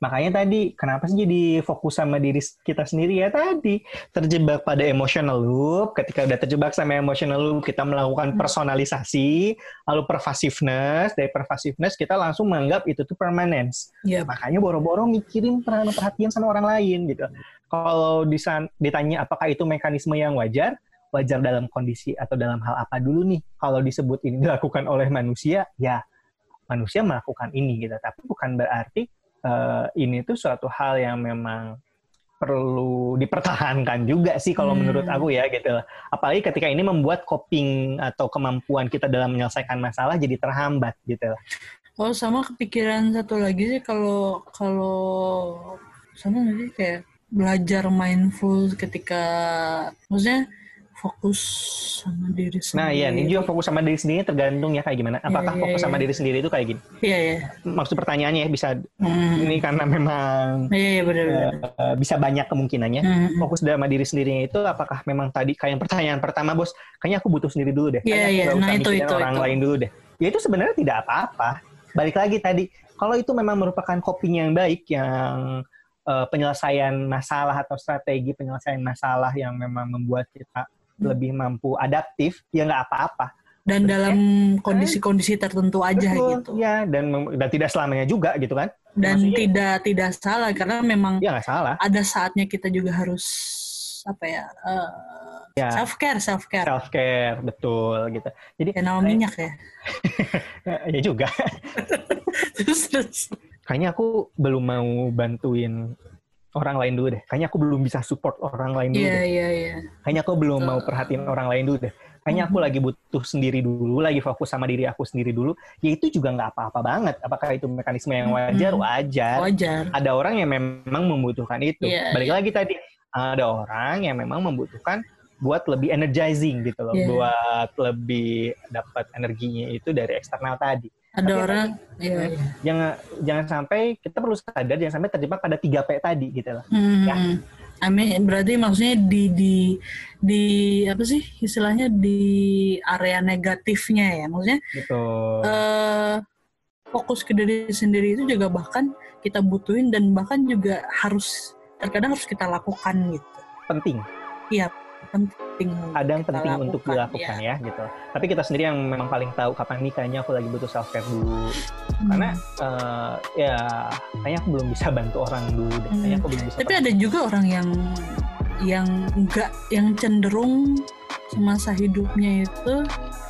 Makanya tadi kenapa sih jadi fokus sama diri kita sendiri ya tadi terjebak pada emotional loop. Ketika udah terjebak sama emotional loop kita melakukan Hmm. personalisasi, lalu pervasiveness. Dari pervasiveness kita langsung menganggap itu tuh permanence. Iya, Makanya boro-boro mikirin perhatian sama orang lain gitu. Kalau ditanya apakah itu mekanisme yang wajar, wajar dalam kondisi atau dalam hal apa dulu nih? Kalau disebut ini dilakukan oleh manusia, ya manusia melakukan ini gitu. Tapi bukan berarti eh, ini tuh suatu hal yang memang perlu dipertahankan juga sih kalau Hmm. menurut aku ya gitu. Apalagi ketika ini membuat coping atau kemampuan kita dalam menyelesaikan masalah jadi terhambat gitu. oh sama kepikiran satu lagi sih kalau kalau sama nggak sih kayak belajar mindful ketika maksudnya fokus sama diri sendiri Nah iya, ini juga fokus sama diri sendiri tergantung ya kayak gimana. Apakah Iya, iya, fokus sama iya. diri sendiri itu kayak gini? iya iya Maksud pertanyaannya ya bisa Hmm. ini karena memang iya iya benar-benar eh, bisa banyak kemungkinannya. Hmm. Fokus sama diri sendirinya itu apakah memang tadi kayak yang pertanyaan pertama bos, kayaknya aku butuh sendiri dulu deh. Iya, iya. Nah, itu, itu, orang itu. lain dulu deh. Ya itu sebenarnya tidak apa-apa. Balik lagi tadi, kalau itu memang merupakan coping yang baik, yang eh, penyelesaian masalah atau strategi penyelesaian masalah yang memang membuat kita Hmm. Lebih mampu adaptif, ya nggak apa-apa. dan dalam kondisi-kondisi tertentu aja Betul, gitu Ya, dan dan tidak selamanya juga gitu kan? dan Maksudnya- tidak tidak salah karena memang Ya nggak salah. ada saatnya kita juga harus apa ya Ya. self care self care Self care, betul gitu. Jadi nama minyak ya ya juga. terus terus Kayaknya aku belum mau bantuin orang lain dulu deh. Kayaknya aku belum bisa support orang lain dulu iya deh. iya iya Kayaknya aku belum mau perhatiin orang lain dulu deh. Kayaknya aku lagi butuh sendiri dulu, lagi fokus sama diri aku sendiri dulu. Ya itu juga nggak apa-apa banget. Apakah itu mekanisme yang wajar? Mhm. Wajar. wajar ada orang yang memang membutuhkan itu. Iya, Balik lagi tadi, ada orang yang memang membutuhkan buat lebih energizing gitu loh, Iya. buat lebih dapat energinya itu dari eksternal tadi. Ada Tapi orang iya iya Jangan jangan sampai kita perlu sadar jangan sampai terjebak pada 3P tadi gitu loh. Hmm. Ya. Amin. Berarti maksudnya di di di apa sih istilahnya di area negatifnya ya. Maksudnya Gitu. eh fokus ke diri sendiri itu juga bahkan kita butuhin dan bahkan juga harus terkadang harus kita lakukan gitu. Penting. Iya, penting kadang kita penting lakukan, untuk dilakukan ya. gitu tapi kita sendiri yang memang paling tahu kapan nih kayaknya aku lagi butuh self care dulu Hmm. karena eh, ya kayaknya aku belum bisa bantu orang dulu deh. kayaknya aku belum bisa Tapi ada juga orang yang yang enggak yang cenderung semasa hidupnya itu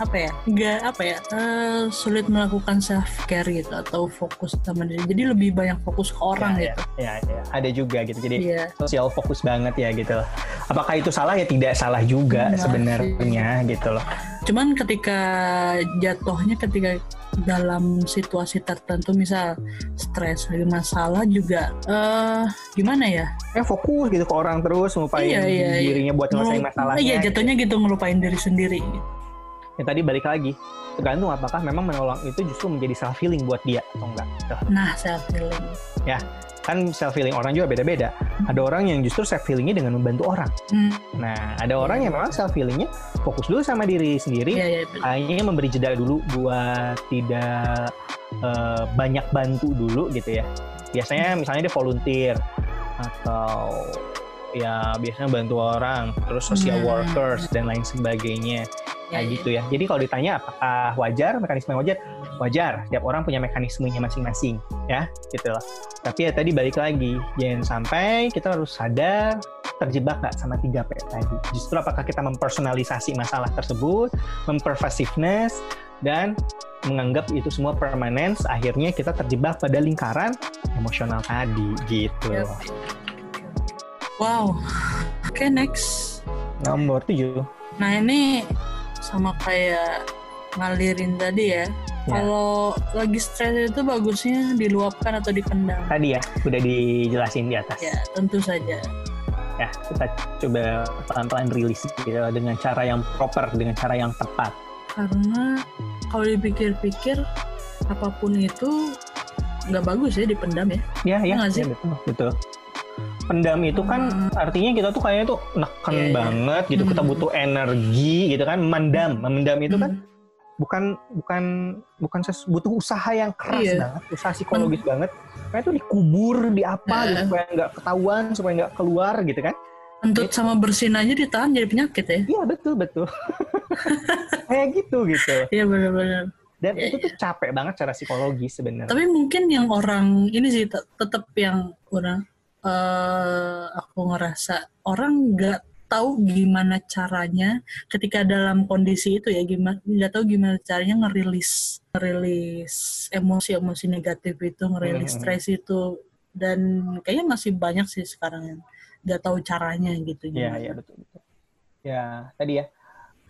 apa ya enggak apa ya eh, sulit melakukan self care gitu atau fokus sama diri. Jadi lebih banyak fokus ke orang ya, gitu. ya, ya, ada juga gitu. Jadi iya. sosial fokus banget ya gitu apakah itu salah? Ya tidak salah juga Enggak sebenarnya gitu loh. Cuman ketika jatuhnya ketika dalam situasi tertentu misal stres lagi masalah juga eh gimana ya? Eh fokus gitu ke orang terus ngupain Iya, iya, iya. dirinya buat nyelesain Ngelu- masalahnya iya gitu. jatuhnya gitu ngelupain diri sendiri. Ya tadi balik lagi. Tergantung apakah memang menolong itu justru menjadi self healing buat dia atau enggak gitu. nah self healing kan self healing orang juga beda-beda. Ada orang yang justru self healingnya dengan membantu orang. Hmm, nah ada orang yang memang self healingnya fokus dulu sama diri sendiri iya iya benar. hanya memberi jeda dulu buat tidak eh, banyak bantu dulu gitu ya. Biasanya misalnya dia volunteer atau ya biasanya bantu orang terus social Hmm. workers dan lain sebagainya. Iya, kayak iya. gitu ya. Jadi kalau ditanya apakah wajar mekanisme yang wajar? Wajar. Setiap orang punya mekanismenya masing-masing ya gitu loh. Tapi ya tadi balik lagi jangan sampai kita harus sadar terjebak nggak sama 3P tadi. Justru apakah kita mempersonalisasi masalah tersebut mempervasiveness dan menganggap itu semua permanence akhirnya kita terjebak pada lingkaran emosional tadi gitu. Yep. Wow. Oke, next. nomor 7 Nah, ini sama kayak ngalirin tadi ya. Ya. Kalau lagi stres itu bagusnya diluapkan atau dipendam. tadi ya udah dijelasin di atas Ya, tentu saja. ya kita coba pelan-pelan rilis gitu dengan cara yang proper dengan cara yang tepat Karena kalau dipikir-pikir apa pun itu nggak bagus ya dipendam ya. ya ya, nggak sih? ya betul betul pendam itu kan Hmm. artinya kita tuh kayaknya tuh neken Iya, iya. banget gitu kita Hmm. butuh energi gitu kan memendam memendam itu kan Hmm. bukan bukan bukan ses- butuh usaha yang keras Iya. banget usaha psikologis banget kayak itu dikubur di apa gitu Nah. supaya nggak ketahuan supaya nggak keluar gitu kan Kentut sama bersin aja ditahan jadi penyakit ya. iya betul betul kayak gitu gitu Iya benar-benar. dan Iya, itu tuh capek banget secara psikologis sebenarnya Tapi mungkin yang orang ini sih tet- tetap yang orang eh aku ngerasa orang nggak tahu gimana caranya ketika dalam kondisi itu ya gimana nggak tahu gimana caranya ngerilis ngerilis emosi-emosi negatif itu ngerilis Hmm. stres itu dan kayaknya masih banyak sih sekarang yang nggak tahu caranya gitu gimana. iya betul betul. Ya, tadi ya.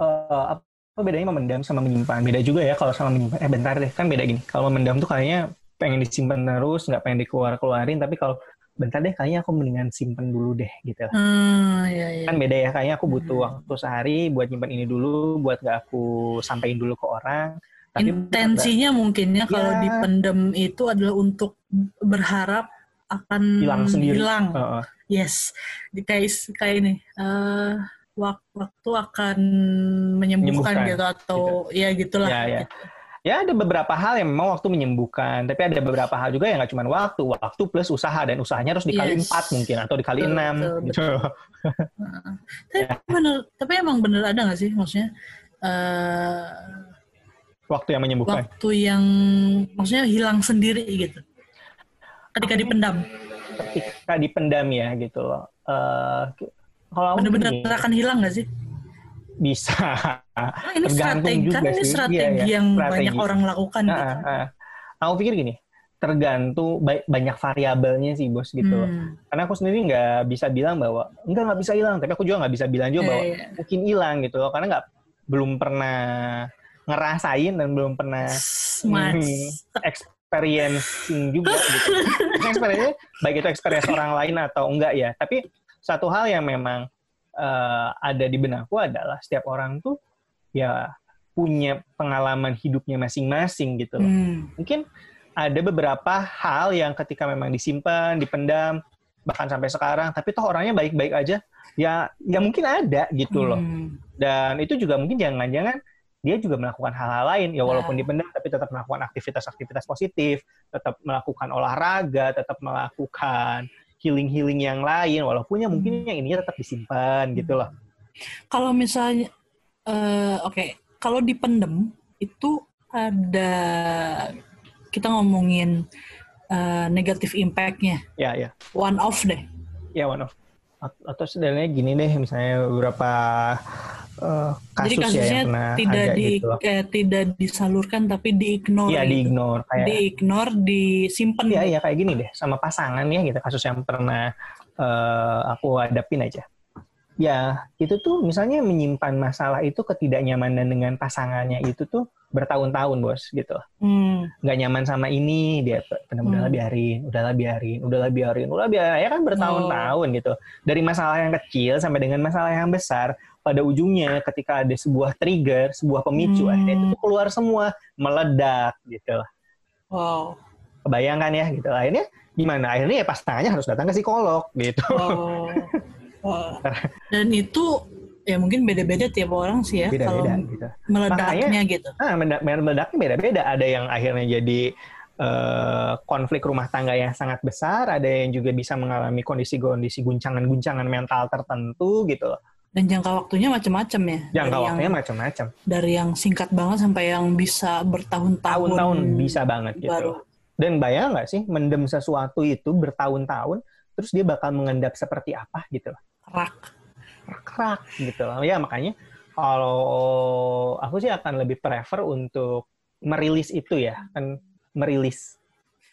eh, apa bedanya memendam sama menyimpan? Beda juga ya kalau sama menyimpan. Eh bentar deh, kan beda gini. Kalau memendam tuh kayaknya pengen disimpan terus, nggak pengen dikeluar-keluarin. Tapi kalau bentar deh, kayaknya aku mendingan simpen dulu deh gitu. Hmm, iya, iya. Kan beda ya, kayaknya aku butuh Hmm. waktu sehari buat nyimpan ini dulu, buat nggak aku sampaikan dulu ke orang. Tapi intensinya mungkin ya kalau Ya. dipendem itu adalah untuk berharap akan Hilang sendiri. hilang. Heeh. Yes, di kayak kayak ini eh, wak- waktu akan menyembuhkan, Menyembuhkan, gitu atau ya gitulah. Ya, ya. Ya ada beberapa hal yang memang waktu menyembuhkan, tapi ada beberapa hal juga yang nggak cuma waktu, waktu plus usaha dan usahanya harus dikali Yes. empat mungkin atau dikali enam. betul, gitu. Tapi Ya. bener, tapi emang bener ada nggak sih maksudnya eh, Waktu yang menyembuhkan. waktu yang maksudnya hilang sendiri gitu, ketika dipendam, ketika dipendam ya gitu loh. Eh, kalau bener-bener akan hilang nggak sih? Bisa. Nah, ini Tergantung strategi kan juga ini sih. strategi Iya, iya, yang strategi. banyak orang lakukan Nah, gitu. ah. Aku pikir gini, tergantung ba- banyak variabelnya sih bos gitu. Hmm. Karena aku sendiri nggak bisa bilang bahwa enggak nggak bisa hilang, tapi aku juga nggak bisa bilang juga Iya, bahwa iya. mungkin hilang gitu loh. Karena nggak belum pernah ngerasain dan belum pernah experiencing juga gitu. Experience baik itu experience orang lain atau enggak ya. Tapi satu hal yang memang eh, ada di benakku adalah setiap orang tuh ya punya pengalaman hidupnya masing-masing gitu loh. Hmm. Mungkin ada beberapa hal yang ketika memang disimpan, dipendam, bahkan sampai sekarang, tapi toh orangnya baik-baik aja, ya ya mungkin ada gitu loh. Hmm. Dan itu juga mungkin jangan-jangan dia juga melakukan hal-hal lain ya walaupun Ya. dipendam tapi tetap melakukan aktivitas-aktivitas positif, tetap melakukan olahraga, tetap melakukan healing-healing yang lain walaupun ya mungkin Hmm. yang ininya tetap disimpan gitu loh. Kalau misalnya, uh, oke, okay. kalau dipendem itu ada kita ngomongin uh, negatif impact-nya. Ya, ya. One off deh. Ya, one off. Atau sebenarnya gini deh, misalnya beberapa uh, kasus Jadi kasusnya ya yang pernah tidak ada di gitu. eh, tidak disalurkan tapi diignore. Iya, gitu. diignore kayak Diignore, disimpan. Iya, iya kayak gini deh sama pasangan ya gitu kasus yang pernah uh, aku hadapin aja. Ya, itu tuh misalnya menyimpan masalah itu ketidaknyamanan dengan pasangannya itu tuh bertahun-tahun, Bos, gitu. Hmm. Nggak nyaman sama ini, dia benar-benar Hmm. biarin, udahlah biarin, udahlah biarin, udahlah biarin, ya kan bertahun-tahun gitu. Dari masalah yang kecil sampai dengan masalah yang besar, pada ujungnya ketika ada sebuah trigger, sebuah pemicu, Hmm. akhirnya itu keluar semua, meledak gitu. Wow. Kebayangkan ya gitu. Akhirnya gimana? Akhirnya ya pasangannya harus datang ke psikolog gitu. Oh. Wah. Dan itu ya mungkin beda-beda tiap orang sih ya kalau Beda-beda gitu. meledaknya gitu. Ah, meledak- meledaknya beda-beda. Ada yang akhirnya jadi eh, konflik rumah tangga yang sangat besar, ada yang juga bisa mengalami kondisi-kondisi guncangan-guncangan mental tertentu gitu. Dan jangka waktunya macam-macam ya. Jangka dari waktunya macam-macam. dari yang singkat banget sampai yang bisa bertahun-tahun. Tahun-tahun bisa banget gitu. baru. Dan bayang nggak sih mendem sesuatu itu bertahun-tahun, terus dia bakal mengendap seperti apa gitu. Rak. Kerak gitu. Ya makanya kalau aku sih akan lebih prefer untuk merilis itu ya, kan merilis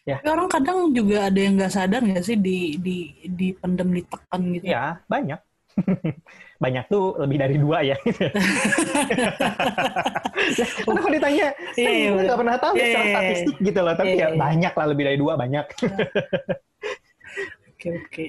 Tapi orang kadang juga ada yang nggak sadar nggak sih di di dipendem ditekan gitu. Ya, banyak. banyak tuh lebih dari dua ya. ya karena kalau ditanya, Iya, kan iya, gue nggak pernah tahu ya Iya, secara iya, iya. statistik gitu loh. Tapi Iya, ya banyak lah, lebih dari dua, banyak. Oke oke.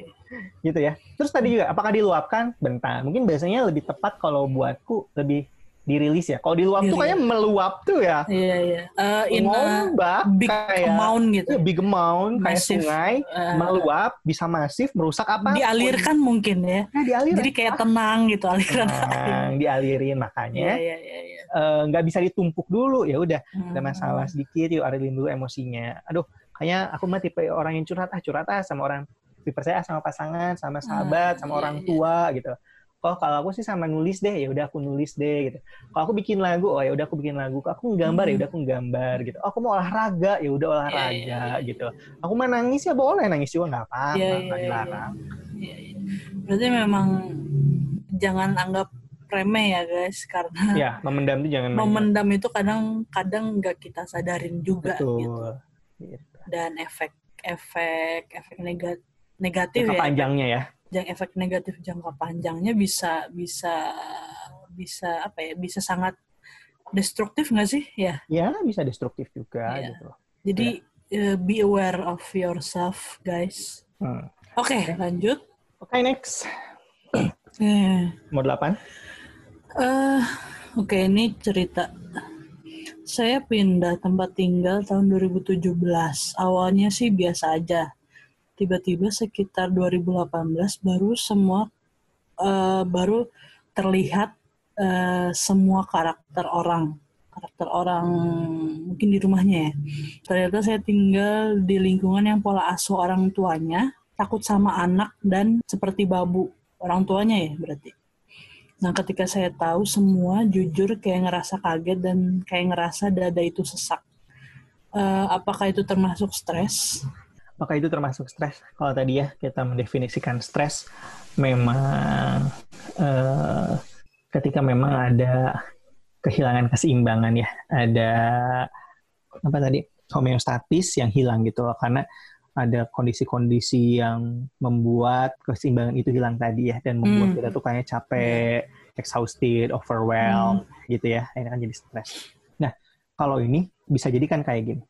gitu ya. Terus tadi juga, apakah diluapkan? Bentar, mungkin biasanya lebih tepat kalau buatku lebih dirilis ya. Kalau diluap tuh Dirilis. kayak meluap tuh ya. Iya iya. Eh, in a Ngombak, big kayak amount gitu. Iya, big amount, kayak Massive. sungai, Eh, meluap, bisa masif, merusak apa? dialirkan mungkin ya. Nah, dialirin. Jadi kayak tenang gitu aliran. Tenang, dialirin Iya makanya iya iya. iya. eh, nggak bisa ditumpuk dulu ya udah ada Hmm. masalah sedikit yuk arilin dulu emosinya aduh kayaknya aku mah tipe orang yang curhat ah curhat ah sama orang dipercaya sama pasangan sama sahabat Ah, sama iya, orang iya. tua gitu oh kalau aku sih sama nulis deh ya udah aku nulis deh gitu kalau aku bikin lagu oh ya udah aku bikin lagu Kalau aku nggambar ya Hmm. udah aku nggambar gitu oh, aku mau olahraga ya udah olahraga Iya, iya, iya. gitu aku mau nangis ya boleh nangis juga nggak apa-apa Iya, nggak iya, iya. dilarang. Berarti memang jangan anggap remeh ya guys karena ya memendam itu jangan main. memendam itu kadang-kadang nggak kita sadarin juga betul gitu. Gitu. Dan efek efek efek negat, negatif Jangka ya. panjangnya ya Yang efek negatif jangka panjangnya bisa bisa bisa apa ya? Bisa sangat destruktif nggak sih? Ya. ya bisa destruktif juga Iya. gitu Jadi eh, be aware of yourself guys. Hmm. Oke, lanjut. oke next Eh, mau delapan Eh, oke ini cerita. Saya pindah tempat tinggal tahun 2017. Awalnya sih biasa aja. Tiba-tiba sekitar 2018 baru semua eh, baru terlihat eh, semua karakter orang. Karakter orang mungkin di rumahnya ya. Ternyata saya tinggal di lingkungan yang pola asuh orang tuanya takut sama anak dan seperti babu. Orang tuanya ya berarti. Nah, ketika saya tahu semua, jujur kayak ngerasa kaget dan kayak ngerasa dada itu sesak. Eh, apakah itu termasuk stres? Apakah itu termasuk stres? Kalau tadi ya kita mendefinisikan stres memang eh, ketika memang ada kehilangan keseimbangan ya, ada apa tadi homeostatis yang hilang gitu loh karena ada kondisi-kondisi yang membuat keseimbangan itu hilang tadi ya dan membuat Hmm. kita tuh kayak capek, exhausted, overwhelmed gitu ya. Ini kan jadi stres. Nah, kalau ini bisa jadi kan kayak gini.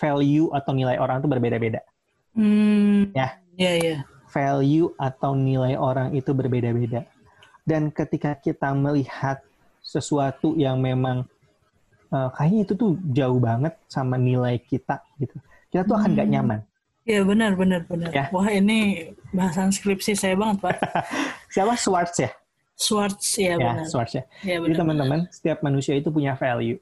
Value atau nilai orang tuh berbeda-beda. Hmm, Ya. ya ya. value atau nilai orang itu berbeda-beda. Dan ketika kita melihat sesuatu yang memang eh, kayaknya itu tuh jauh banget sama nilai kita gitu, kita tuh akan nggak Hmm. nyaman. Ya benar benar benar. Ya. Wah ini bahasan skripsi saya banget pak. Siapa Schwartz ya? Schwartz ya, Ya, benar. Schwartz ya. Ya Jadi benar. teman-teman, setiap manusia itu punya value.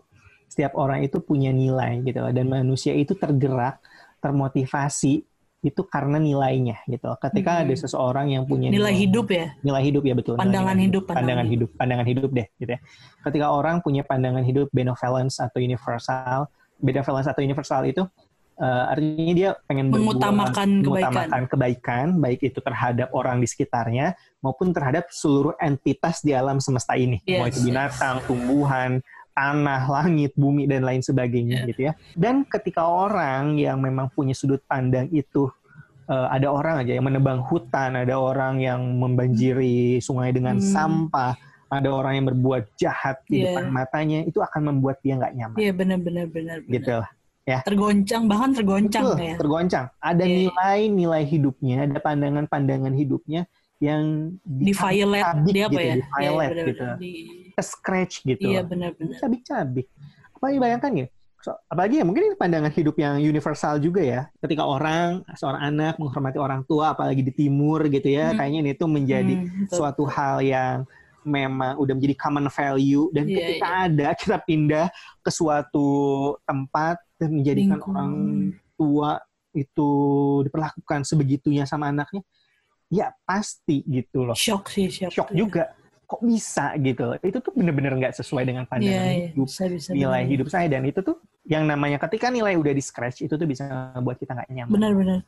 Setiap orang itu punya nilai gitu. Dan manusia itu tergerak, termotivasi itu karena nilainya gitu. Ketika hmm. ada seseorang yang punya nilai, nilai hidup ya. Nilai hidup ya betul. Pandangan hidup, pandangan, pandangan hidup, pandangan hidup deh gitu ya. Ketika orang punya pandangan hidup benevolence atau universal, benevolence atau universal itu uh, artinya dia pengen mengutamakan, berbuat, mengutamakan kebaikan. baik itu terhadap orang di sekitarnya maupun terhadap seluruh entitas di alam semesta ini, yes, mau itu binatang, tumbuhan, tanah, langit, bumi dan lain sebagainya yeah. gitu ya. Dan ketika orang yang memang punya sudut pandang itu uh, ada orang aja yang menebang hutan, ada orang yang membanjiri sungai dengan hmm. sampah, ada orang yang berbuat jahat di yeah. depan matanya, itu akan membuat dia nggak nyaman. Iya yeah, benar benar. Gitu lah. Ya. Tergoncang bahkan tergoncang Betul, ya. Tergoncang. Ada iya. nilai-nilai yeah. hidupnya, ada pandangan-pandangan hidupnya yang di, di violet dia apa gitu, ya? Di violet yeah, gitu. Di scratch gitu. Iya benar-benar. Cabik-cabik. Apalagi bayangkan ya, so, apalagi ya mungkin ini pandangan hidup yang universal juga ya. Ketika orang seorang anak menghormati orang tua, apalagi di timur gitu ya, hmm. kayaknya ini tuh menjadi hmm, suatu hal yang memang udah menjadi common value dan yeah, ketika yeah. ada kita pindah ke suatu tempat dan menjadikan Lingkung. orang tua itu diperlakukan sebegitunya sama anaknya, ya pasti gitu loh. Shock sih, shock. Shock juga kok bisa gitu itu tuh bener-bener nggak sesuai dengan pandangan yeah, iya. hidup bisa, bisa, nilai bener. hidup saya dan itu tuh yang namanya ketika nilai udah di scratch itu tuh bisa buat kita nggak nyaman benar-benar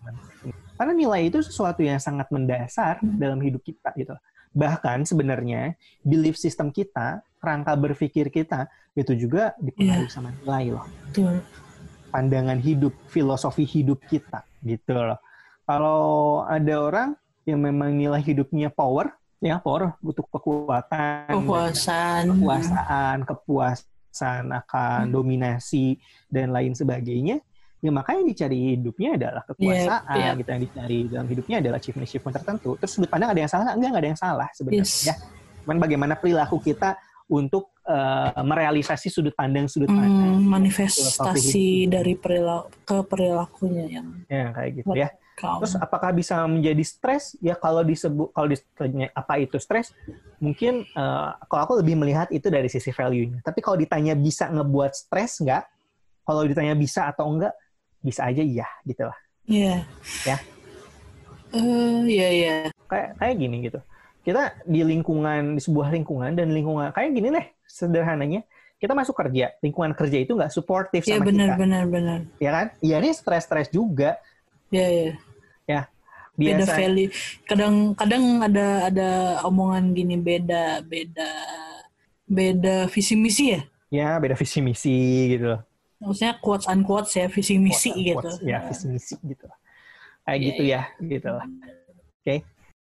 karena nilai itu sesuatu yang sangat mendasar hmm. dalam hidup kita gitu bahkan sebenarnya belief system kita rangka berpikir kita itu juga dipengaruhi yeah. sama nilai loh Betul. pandangan hidup filosofi hidup kita gitu loh kalau ada orang yang memang nilai hidupnya power ya power butuh kekuatan kepuasan kekuasaan kepuasan akan hmm. dominasi dan lain sebagainya ya maka yang dicari hidupnya adalah kekuasaan yeah, yeah. gitu yang dicari dalam hidupnya adalah achievement achievement tertentu terus sudut pandang ada yang salah enggak enggak ada yang salah sebenarnya yes. ya cuman bagaimana perilaku kita untuk uh, merealisasi sudut pandang sudut hmm, pandang hmm, manifestasi dari perilaku ke perilakunya yang ya kayak gitu ya Terus apakah bisa menjadi stres? Ya kalau disebut kalau ditanya apa itu stres, mungkin uh, kalau aku lebih melihat itu dari sisi value-nya. Tapi kalau ditanya bisa ngebuat stres nggak? Kalau ditanya bisa atau enggak, bisa aja iya gitu lah. Iya. Yeah. Ya. Uh, iya iya. Kayak kayak gini gitu. Kita di lingkungan di sebuah lingkungan dan lingkungan kayak gini deh sederhananya kita masuk kerja, lingkungan kerja itu nggak suportif ya, sama benar, kita. Iya benar benar. Ya kan? Iya ini stres-stres juga. Iya iya ya biasa. beda value kadang-kadang ada ada omongan gini beda beda beda visi misi ya ya beda visi misi gitu maksudnya quotes unquotes ya visi misi quotes gitu ya visi misi gitu kayak yeah, gitu yeah. ya gitu lah oke okay.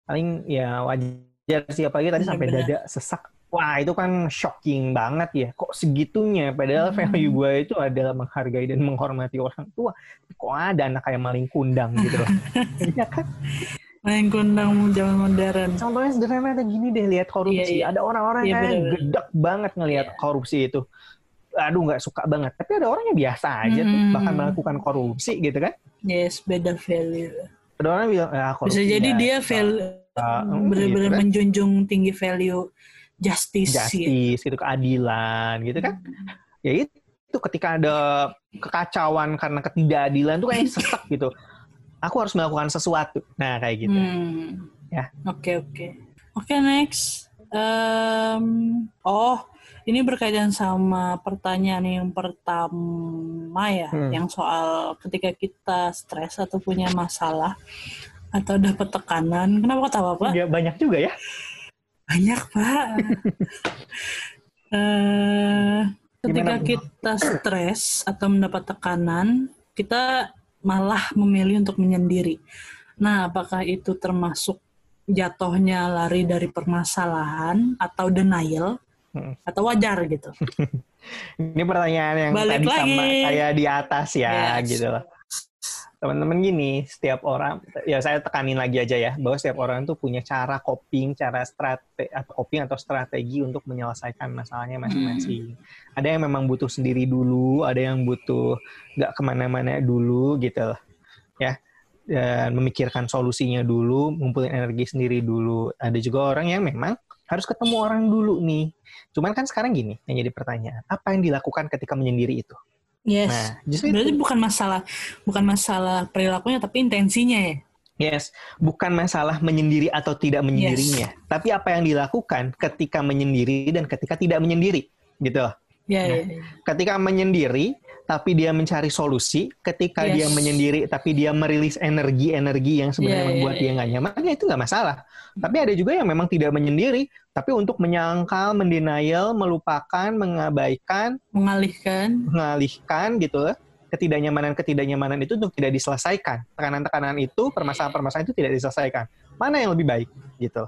paling ya wajar sih apalagi tadi sampai dada sesak Wah itu kan shocking banget ya. Kok segitunya? Padahal hmm. value gue itu adalah menghargai dan menghormati orang tua. Kok ada anak kayak maling kundang gitu loh. Iya kan? Maling kundang zaman modern. Contohnya sederhana ada gini deh, lihat korupsi. Iya, iya. Ada orang-orang iya, yang gedek banget ngelihat iya. korupsi itu. Aduh nggak suka banget. Tapi ada orang yang biasa aja hmm. tuh, bahkan melakukan korupsi gitu kan. Yes, beda value. Ada orang bilang, ya, korupsi Bisa jadi dia value, uh, benar-benar gitu kan? menjunjung tinggi value justice, justice gitu keadilan gitu kan hmm. ya itu ketika ada kekacauan karena ketidakadilan tuh kayak sesak gitu aku harus melakukan sesuatu nah kayak gitu hmm. ya oke okay, oke okay. oke okay, next um, oh ini berkaitan sama pertanyaan yang pertama ya, hmm. yang soal ketika kita stres atau punya masalah atau dapat tekanan. Kenapa ketawa, Pak? Ya, banyak juga ya. Banyak, Pak. uh, ketika Gimana? kita stres atau mendapat tekanan, kita malah memilih untuk menyendiri. Nah, apakah itu termasuk jatuhnya lari dari permasalahan atau denial hmm. atau wajar gitu? Ini pertanyaan yang Balik tadi lagi. sama kayak di atas ya, yes. gitu loh teman-teman gini, setiap orang, ya saya tekanin lagi aja ya, bahwa setiap orang tuh punya cara coping, cara strategi atau coping atau strategi untuk menyelesaikan masalahnya masing-masing. Hmm. Ada yang memang butuh sendiri dulu, ada yang butuh nggak ke mana-mana dulu gitu loh, ya. Dan memikirkan solusinya dulu, ngumpulin energi sendiri dulu. Ada juga orang yang memang harus ketemu orang dulu nih. Cuman kan sekarang gini, yang jadi pertanyaan, apa yang dilakukan ketika menyendiri itu? Yes. Nah, justru berarti itu. bukan masalah bukan masalah perilakunya tapi intensinya ya. Yes, bukan masalah menyendiri atau tidak menyendirinya, yes. tapi apa yang dilakukan ketika menyendiri dan ketika tidak menyendiri, gitu. Yeah, nah, yeah, yeah. Ketika menyendiri, tapi dia mencari solusi. Ketika yes. dia menyendiri, tapi dia merilis energi-energi yang sebenarnya yeah, membuat yeah, dia nggak nyaman, ya itu nggak masalah. Tapi ada juga yang memang tidak menyendiri, tapi untuk menyangkal, mendenial, melupakan, mengabaikan, mengalihkan, mengalihkan gitu lah. Ketidaknyamanan-ketidaknyamanan itu untuk tidak diselesaikan. Tekanan-tekanan itu, permasalahan-permasalahan itu tidak diselesaikan. Mana yang lebih baik gitu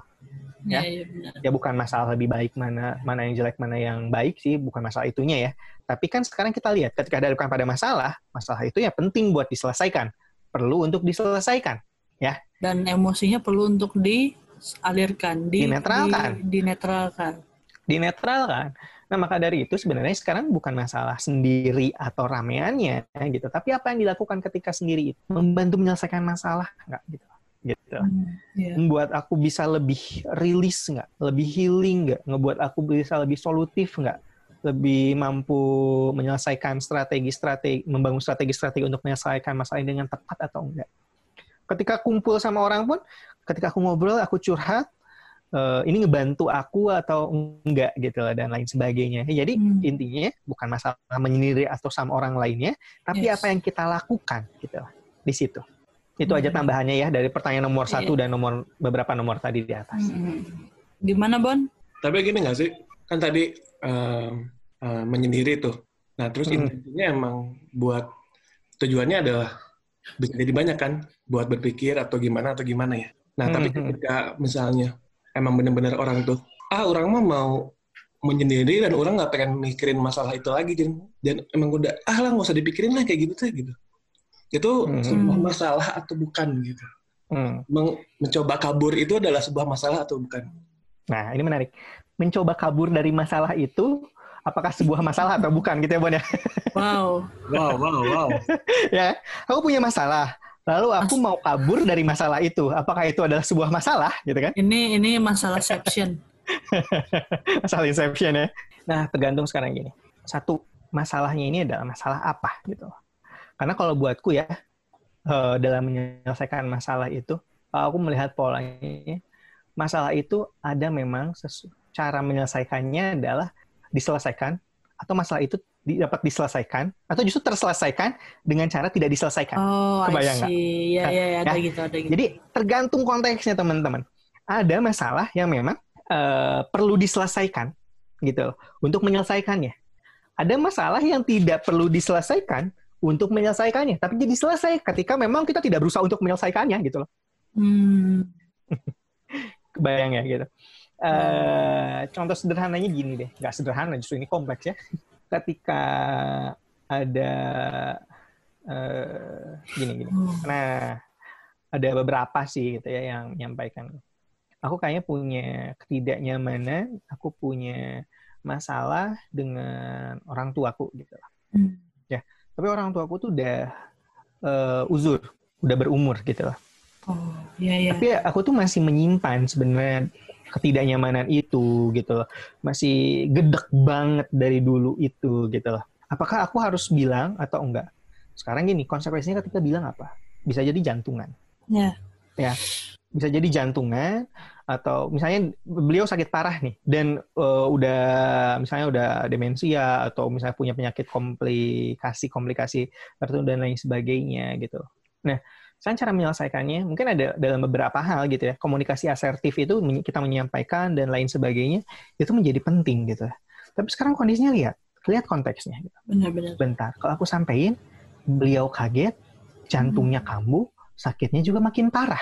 ya. Ya, ya, ya bukan masalah lebih baik mana mana yang jelek mana yang baik sih, bukan masalah itunya ya. Tapi kan sekarang kita lihat ketika ada pada masalah, masalah itu ya penting buat diselesaikan, perlu untuk diselesaikan, ya. Dan emosinya perlu untuk dialirkan, di, dinetralkan, di, dinetralkan. Dinetralkan. Nah, maka dari itu sebenarnya sekarang bukan masalah sendiri atau rameannya gitu, tapi apa yang dilakukan ketika sendiri itu membantu menyelesaikan masalah enggak gitu gitu. Hmm, yeah. Membuat aku bisa lebih rilis nggak, lebih healing nggak, ngebuat aku bisa lebih solutif nggak, lebih mampu menyelesaikan strategi-strategi, membangun strategi-strategi untuk menyelesaikan masalah ini dengan tepat atau enggak. Ketika kumpul sama orang pun, ketika aku ngobrol, aku curhat, uh, ini ngebantu aku atau enggak gitu dan lain sebagainya. Jadi hmm. intinya bukan masalah menyendiri atau sama orang lainnya, tapi yes. apa yang kita lakukan gitu di situ. Itu aja hmm. tambahannya ya dari pertanyaan nomor iya. satu dan nomor beberapa nomor tadi di atas. Hmm. Gimana Bon? Tapi gini nggak sih? Kan tadi uh, uh, menyendiri tuh. Nah terus hmm. intinya emang buat tujuannya adalah bisa jadi banyak kan buat berpikir atau gimana atau gimana ya. Nah hmm. tapi ketika misalnya emang benar-benar orang tuh ah orang mah mau menyendiri dan orang nggak pengen mikirin masalah itu lagi dan dan emang udah ah lah nggak usah dipikirin lah kayak gitu tuh gitu itu hmm. sebuah masalah atau bukan gitu. Hmm. mencoba kabur itu adalah sebuah masalah atau bukan? Nah, ini menarik. Mencoba kabur dari masalah itu apakah sebuah masalah atau bukan gitu ya, Bon ya? Wow. wow, wow, wow. ya, aku punya masalah. Lalu aku mau kabur dari masalah itu. Apakah itu adalah sebuah masalah gitu kan? Ini ini masalah inception. masalah inception ya. Nah, tergantung sekarang gini. Satu, masalahnya ini adalah masalah apa gitu. Karena kalau buatku ya, uh, dalam menyelesaikan masalah itu, aku melihat polanya, masalah itu ada memang cara menyelesaikannya adalah diselesaikan, atau masalah itu dapat diselesaikan, atau justru terselesaikan dengan cara tidak diselesaikan. Oh, Kebayang nggak? Ya, ya, ya, ada gitu, ada gitu. Jadi tergantung konteksnya teman-teman. Ada masalah yang memang uh, perlu diselesaikan gitu untuk menyelesaikannya. Ada masalah yang tidak perlu diselesaikan untuk menyelesaikannya, tapi jadi selesai ketika memang kita tidak berusaha untuk menyelesaikannya gitu loh. Hmm. Kebayang ya gitu. Uh, contoh sederhananya gini deh, nggak sederhana justru ini kompleks ya. Ketika ada uh, gini gini, hmm. nah ada beberapa sih gitu ya yang menyampaikan. Aku kayaknya punya ketidaknyamanan, aku punya masalah dengan orang tuaku gitu. Hmm tapi orang tua aku tuh udah uh, uzur, udah berumur gitu loh. Oh, iya, iya. Tapi aku tuh masih menyimpan sebenarnya ketidaknyamanan itu gitu loh. Masih gedek banget dari dulu itu gitu loh. Apakah aku harus bilang atau enggak? Sekarang gini, konsekuensinya ketika bilang apa? Bisa jadi jantungan. Ya. Ya. Bisa jadi jantungan atau misalnya beliau sakit parah nih dan uh, udah misalnya udah demensia atau misalnya punya penyakit komplikasi komplikasi tertentu dan lain sebagainya gitu. Nah, saya cara menyelesaikannya mungkin ada dalam beberapa hal gitu ya. Komunikasi asertif itu kita menyampaikan dan lain sebagainya itu menjadi penting gitu. Tapi sekarang kondisinya lihat, lihat konteksnya. Gitu. Benar-benar. Bentar, kalau aku sampaikan beliau kaget, jantungnya hmm. kambuh, sakitnya juga makin parah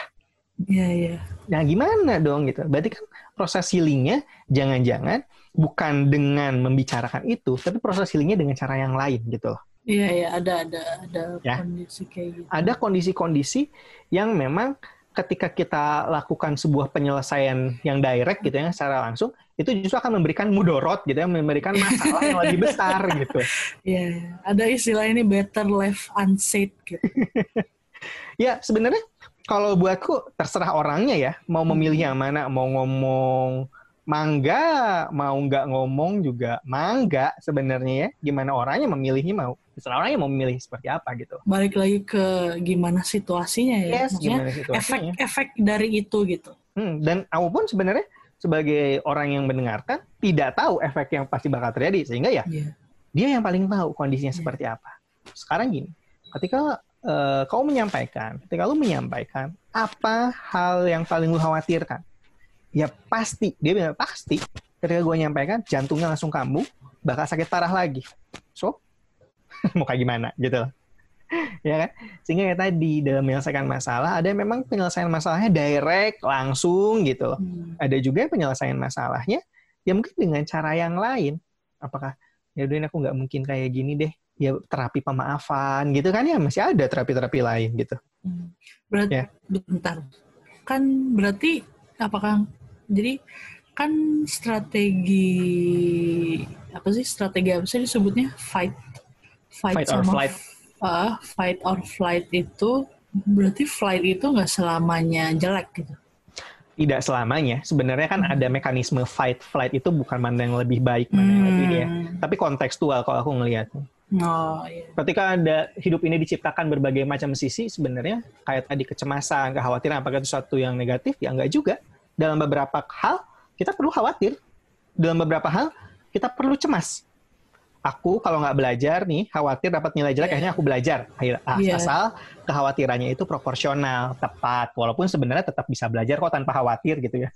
Iya, iya. Nah, gimana dong gitu? Berarti kan proses healingnya jangan-jangan bukan dengan membicarakan itu, tapi proses healingnya dengan cara yang lain gitu loh. Iya, iya, ada ada ada ya? kondisi kayak gitu. Ada kondisi-kondisi yang memang ketika kita lakukan sebuah penyelesaian yang direct gitu ya secara langsung, itu justru akan memberikan mudorot gitu ya, memberikan masalah yang lebih besar gitu. Iya, iya, ada istilah ini better left unsaid gitu. ya, sebenarnya kalau buatku terserah orangnya ya mau memilih yang mana mau ngomong mangga mau nggak ngomong juga mangga sebenarnya ya gimana orangnya memilihnya mau terserah orangnya mau memilih seperti apa gitu Balik lagi ke gimana situasinya ya. yes Maksudnya gimana situasinya efek-efek dari itu gitu. Hmm, dan aku pun sebenarnya sebagai orang yang mendengarkan tidak tahu efek yang pasti bakal terjadi sehingga ya Iya. dia yang paling tahu kondisinya Iya. seperti apa. Sekarang gini, ketika eh, kau menyampaikan, ketika lu menyampaikan apa hal yang paling lu khawatirkan, ya pasti dia bilang pasti ketika gue nyampaikan jantungnya langsung kambuh, bakal sakit parah lagi. So mau kayak gimana gitu loh. ya kan? Sehingga ya tadi dalam menyelesaikan masalah ada yang memang penyelesaian masalahnya direct langsung gitu loh Hmm. ada juga penyelesaian masalahnya ya mungkin dengan cara yang lain apakah ya udah ini aku nggak mungkin kayak gini deh ya terapi pemaafan gitu kan ya masih ada terapi-terapi lain gitu Hmm. Berarti Ya. bentar. Kan berarti apakah jadi kan strategi apa sih strategi apa sih disebutnya fight fight, Fight or sama flight. Ah, fight or flight itu berarti flight itu nggak selamanya jelek gitu. tidak selamanya sebenarnya kan ada mekanisme fight flight itu bukan mana yang lebih baik mana yang lebih ya Hmm. tapi kontekstual kalau aku ngelihat Oh iya. ketika ada hidup ini diciptakan berbagai macam sisi sebenarnya kayak tadi kecemasan kekhawatiran apakah itu sesuatu yang negatif ya enggak juga dalam beberapa hal kita perlu khawatir dalam beberapa hal kita perlu cemas aku kalau nggak belajar nih khawatir dapat nilai jelek Iya. akhirnya aku belajar ah, Iya. asal kekhawatirannya itu proporsional tepat walaupun sebenarnya tetap bisa belajar kok tanpa khawatir gitu ya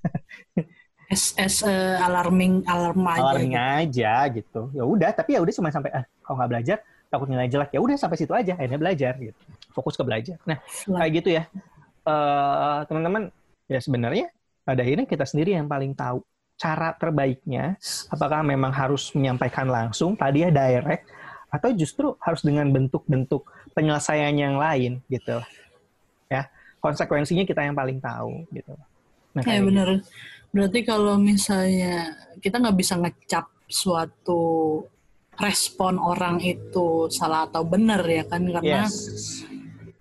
As, as a alarming alarm aja. alarming gitu. aja gitu. Ya udah tapi ya udah cuma sampai ah kalau nggak belajar takut nilai jelek ya udah sampai situ aja akhirnya belajar gitu. Fokus ke belajar. Nah kayak gitu ya. Eh teman-teman ya sebenarnya pada akhirnya kita sendiri yang paling tahu cara terbaiknya apakah memang harus menyampaikan langsung tadi ya direct atau justru harus dengan bentuk-bentuk penyelesaian yang lain gitu ya konsekuensinya kita yang paling tahu gitu nah Ya kayak benar. Berarti kalau misalnya kita nggak bisa ngecap suatu respon orang itu salah atau benar ya kan karena yes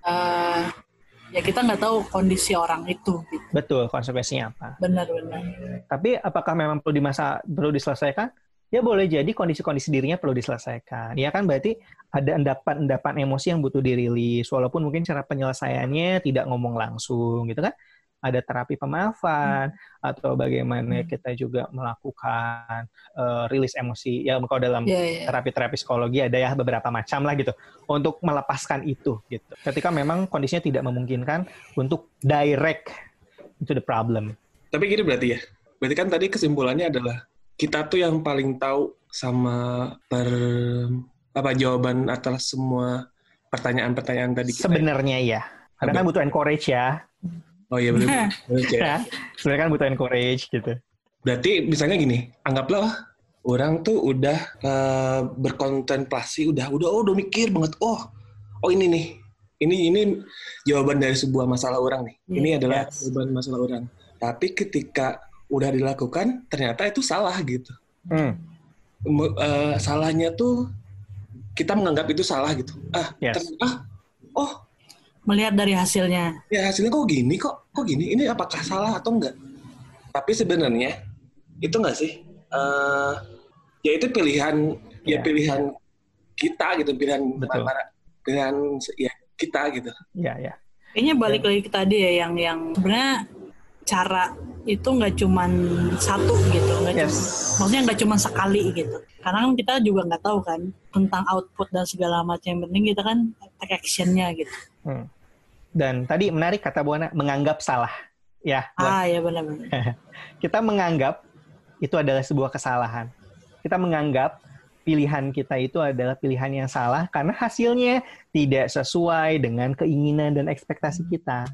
eh, ya kita nggak tahu kondisi orang itu. Gitu. betul konsekuensinya apa Benar-benar. Tapi apakah memang perlu dimasa perlu diselesaikan? Ya boleh jadi kondisi-kondisi dirinya perlu diselesaikan. Ya kan berarti ada endapan-endapan emosi yang butuh dirilis walaupun mungkin cara penyelesaiannya tidak ngomong langsung gitu kan. Ada terapi pemaafan atau bagaimana Hmm. kita juga melakukan eh, rilis emosi. Ya kalau dalam Ya, ya. terapi-terapi psikologi ada ya beberapa macam lah gitu untuk melepaskan itu gitu. Ketika memang kondisinya tidak memungkinkan untuk direct into the problem. Tapi gini berarti ya. Berarti kan tadi kesimpulannya adalah kita tuh yang paling tahu sama per apa jawaban atas semua pertanyaan-pertanyaan tadi kita. Sebenarnya ya. Karena kan butuh encourage ya. Oh iya benar. Ya, Sebenarnya kan butuh encourage gitu. Berarti misalnya gini, anggaplah orang tuh udah eh, berkontemplasi, udah udah oh udah mikir banget, oh oh ini nih, ini ini jawaban dari sebuah masalah orang nih. Ini adalah Yes. jawaban masalah orang. Tapi ketika udah dilakukan, ternyata itu salah gitu. Hmm. Eh, salahnya tuh kita menganggap itu salah gitu. Ah, Yes. ternyata oh Melihat dari hasilnya. ya hasilnya kok gini kok kok gini ini apakah salah atau enggak tapi sebenarnya itu enggak sih Eh ya itu pilihan ya Ya. pilihan kita gitu pilihan Betul. para pilihan ya kita gitu Ya, ya. Kayaknya balik lagi ke tadi ya yang yang sebenarnya cara itu nggak cuman satu gitu, nggak Yes. cuma, maksudnya nggak cuma sekali gitu. Karena kan kita juga nggak tahu kan tentang output dan segala macam. Yang penting kita kan take actionnya gitu. Hmm. Dan tadi menarik kata Buana menganggap salah. Ya, Buan. Ah ya benar-benar. kita menganggap itu adalah sebuah kesalahan. Kita menganggap pilihan kita itu adalah pilihan yang salah karena hasilnya tidak sesuai dengan keinginan dan ekspektasi kita.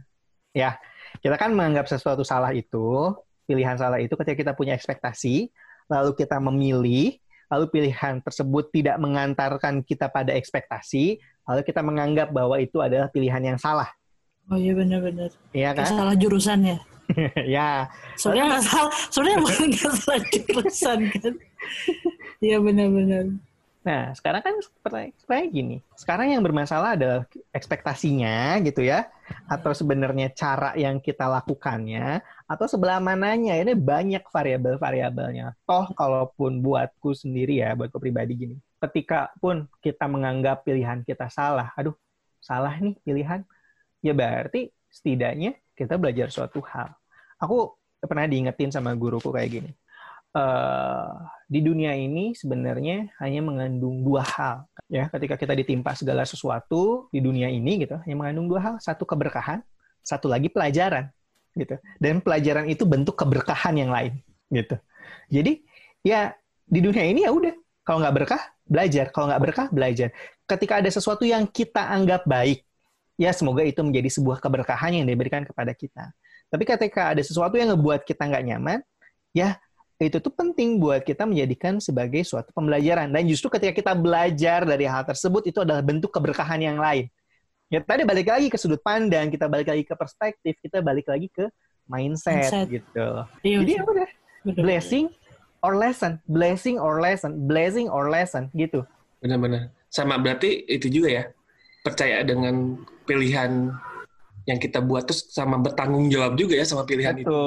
Ya, kita kan menganggap sesuatu salah itu, pilihan salah itu ketika kita punya ekspektasi, lalu kita memilih, lalu pilihan tersebut tidak mengantarkan kita pada ekspektasi, lalu kita menganggap bahwa itu adalah pilihan yang salah. Oh iya benar-benar. Iya kan? Salah jurusan ya. ya, Sebenarnya nggak salah. Sebenarnya bukan nggak salah jurusan kan. Iya benar-benar. Nah, sekarang kan seperti gini. Sekarang yang bermasalah adalah ekspektasinya gitu ya, atau sebenarnya cara yang kita lakukannya, atau sebelah mananya. Ini banyak variabel-variabelnya. Toh, kalaupun buatku sendiri ya, buatku pribadi gini. Ketika pun kita menganggap pilihan kita salah, aduh, salah nih pilihan, ya berarti setidaknya kita belajar suatu hal. Aku pernah diingetin sama guruku kayak gini uh, di dunia ini sebenarnya hanya mengandung dua hal ya. Ketika kita ditimpa segala sesuatu di dunia ini gitu hanya mengandung dua hal. Satu keberkahan satu lagi pelajaran gitu. Dan pelajaran itu bentuk keberkahan yang lain gitu. Jadi ya di dunia ini ya udah kalau nggak berkah belajar kalau nggak berkah belajar ketika ada sesuatu yang kita anggap baik ya semoga itu menjadi sebuah keberkahan yang diberikan kepada kita tapi ketika ada sesuatu yang ngebuat kita nggak nyaman ya itu tuh penting buat kita menjadikan sebagai suatu pembelajaran. Dan justru ketika kita belajar dari hal tersebut, itu adalah bentuk keberkahan yang lain. Ya tadi balik lagi ke sudut pandang, kita balik lagi ke perspektif, kita balik lagi ke mindset, mindset. gitu. Iya, Jadi ya udah, blessing or lesson, blessing or lesson, blessing or lesson, gitu. Benar-benar. Sama berarti itu juga ya, percaya dengan pilihan yang kita buat terus sama bertanggung jawab juga ya sama pilihan Betul. itu.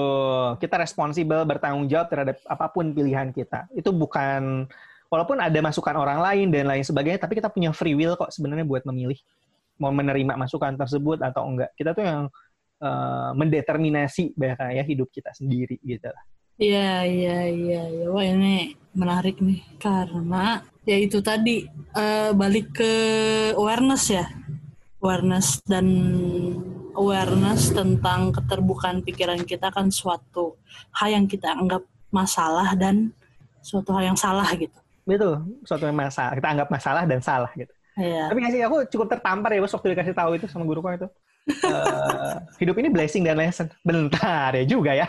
Kita responsibel bertanggung jawab terhadap apa pun pilihan kita. Itu bukan walaupun ada masukan orang lain dan lain sebagainya, tapi kita punya free will kok sebenarnya buat memilih mau menerima masukan tersebut atau enggak. Kita tuh yang uh, mendeterminasi bahkan ya hidup kita sendiri gitu lah. Iya, iya, iya, ya. Wah ini menarik nih karena ya itu tadi uh, balik ke awareness ya, awareness dan awareness tentang keterbukaan pikiran kita kan suatu hal yang kita anggap masalah dan suatu hal yang salah gitu. Betul, suatu yang masalah. Kita anggap masalah dan salah gitu. Iya. Tapi ngasih aku cukup tertampar ya bos waktu dikasih tahu itu sama guruku itu. Uh, hidup ini blessing dan lesson. Bentar ya juga ya.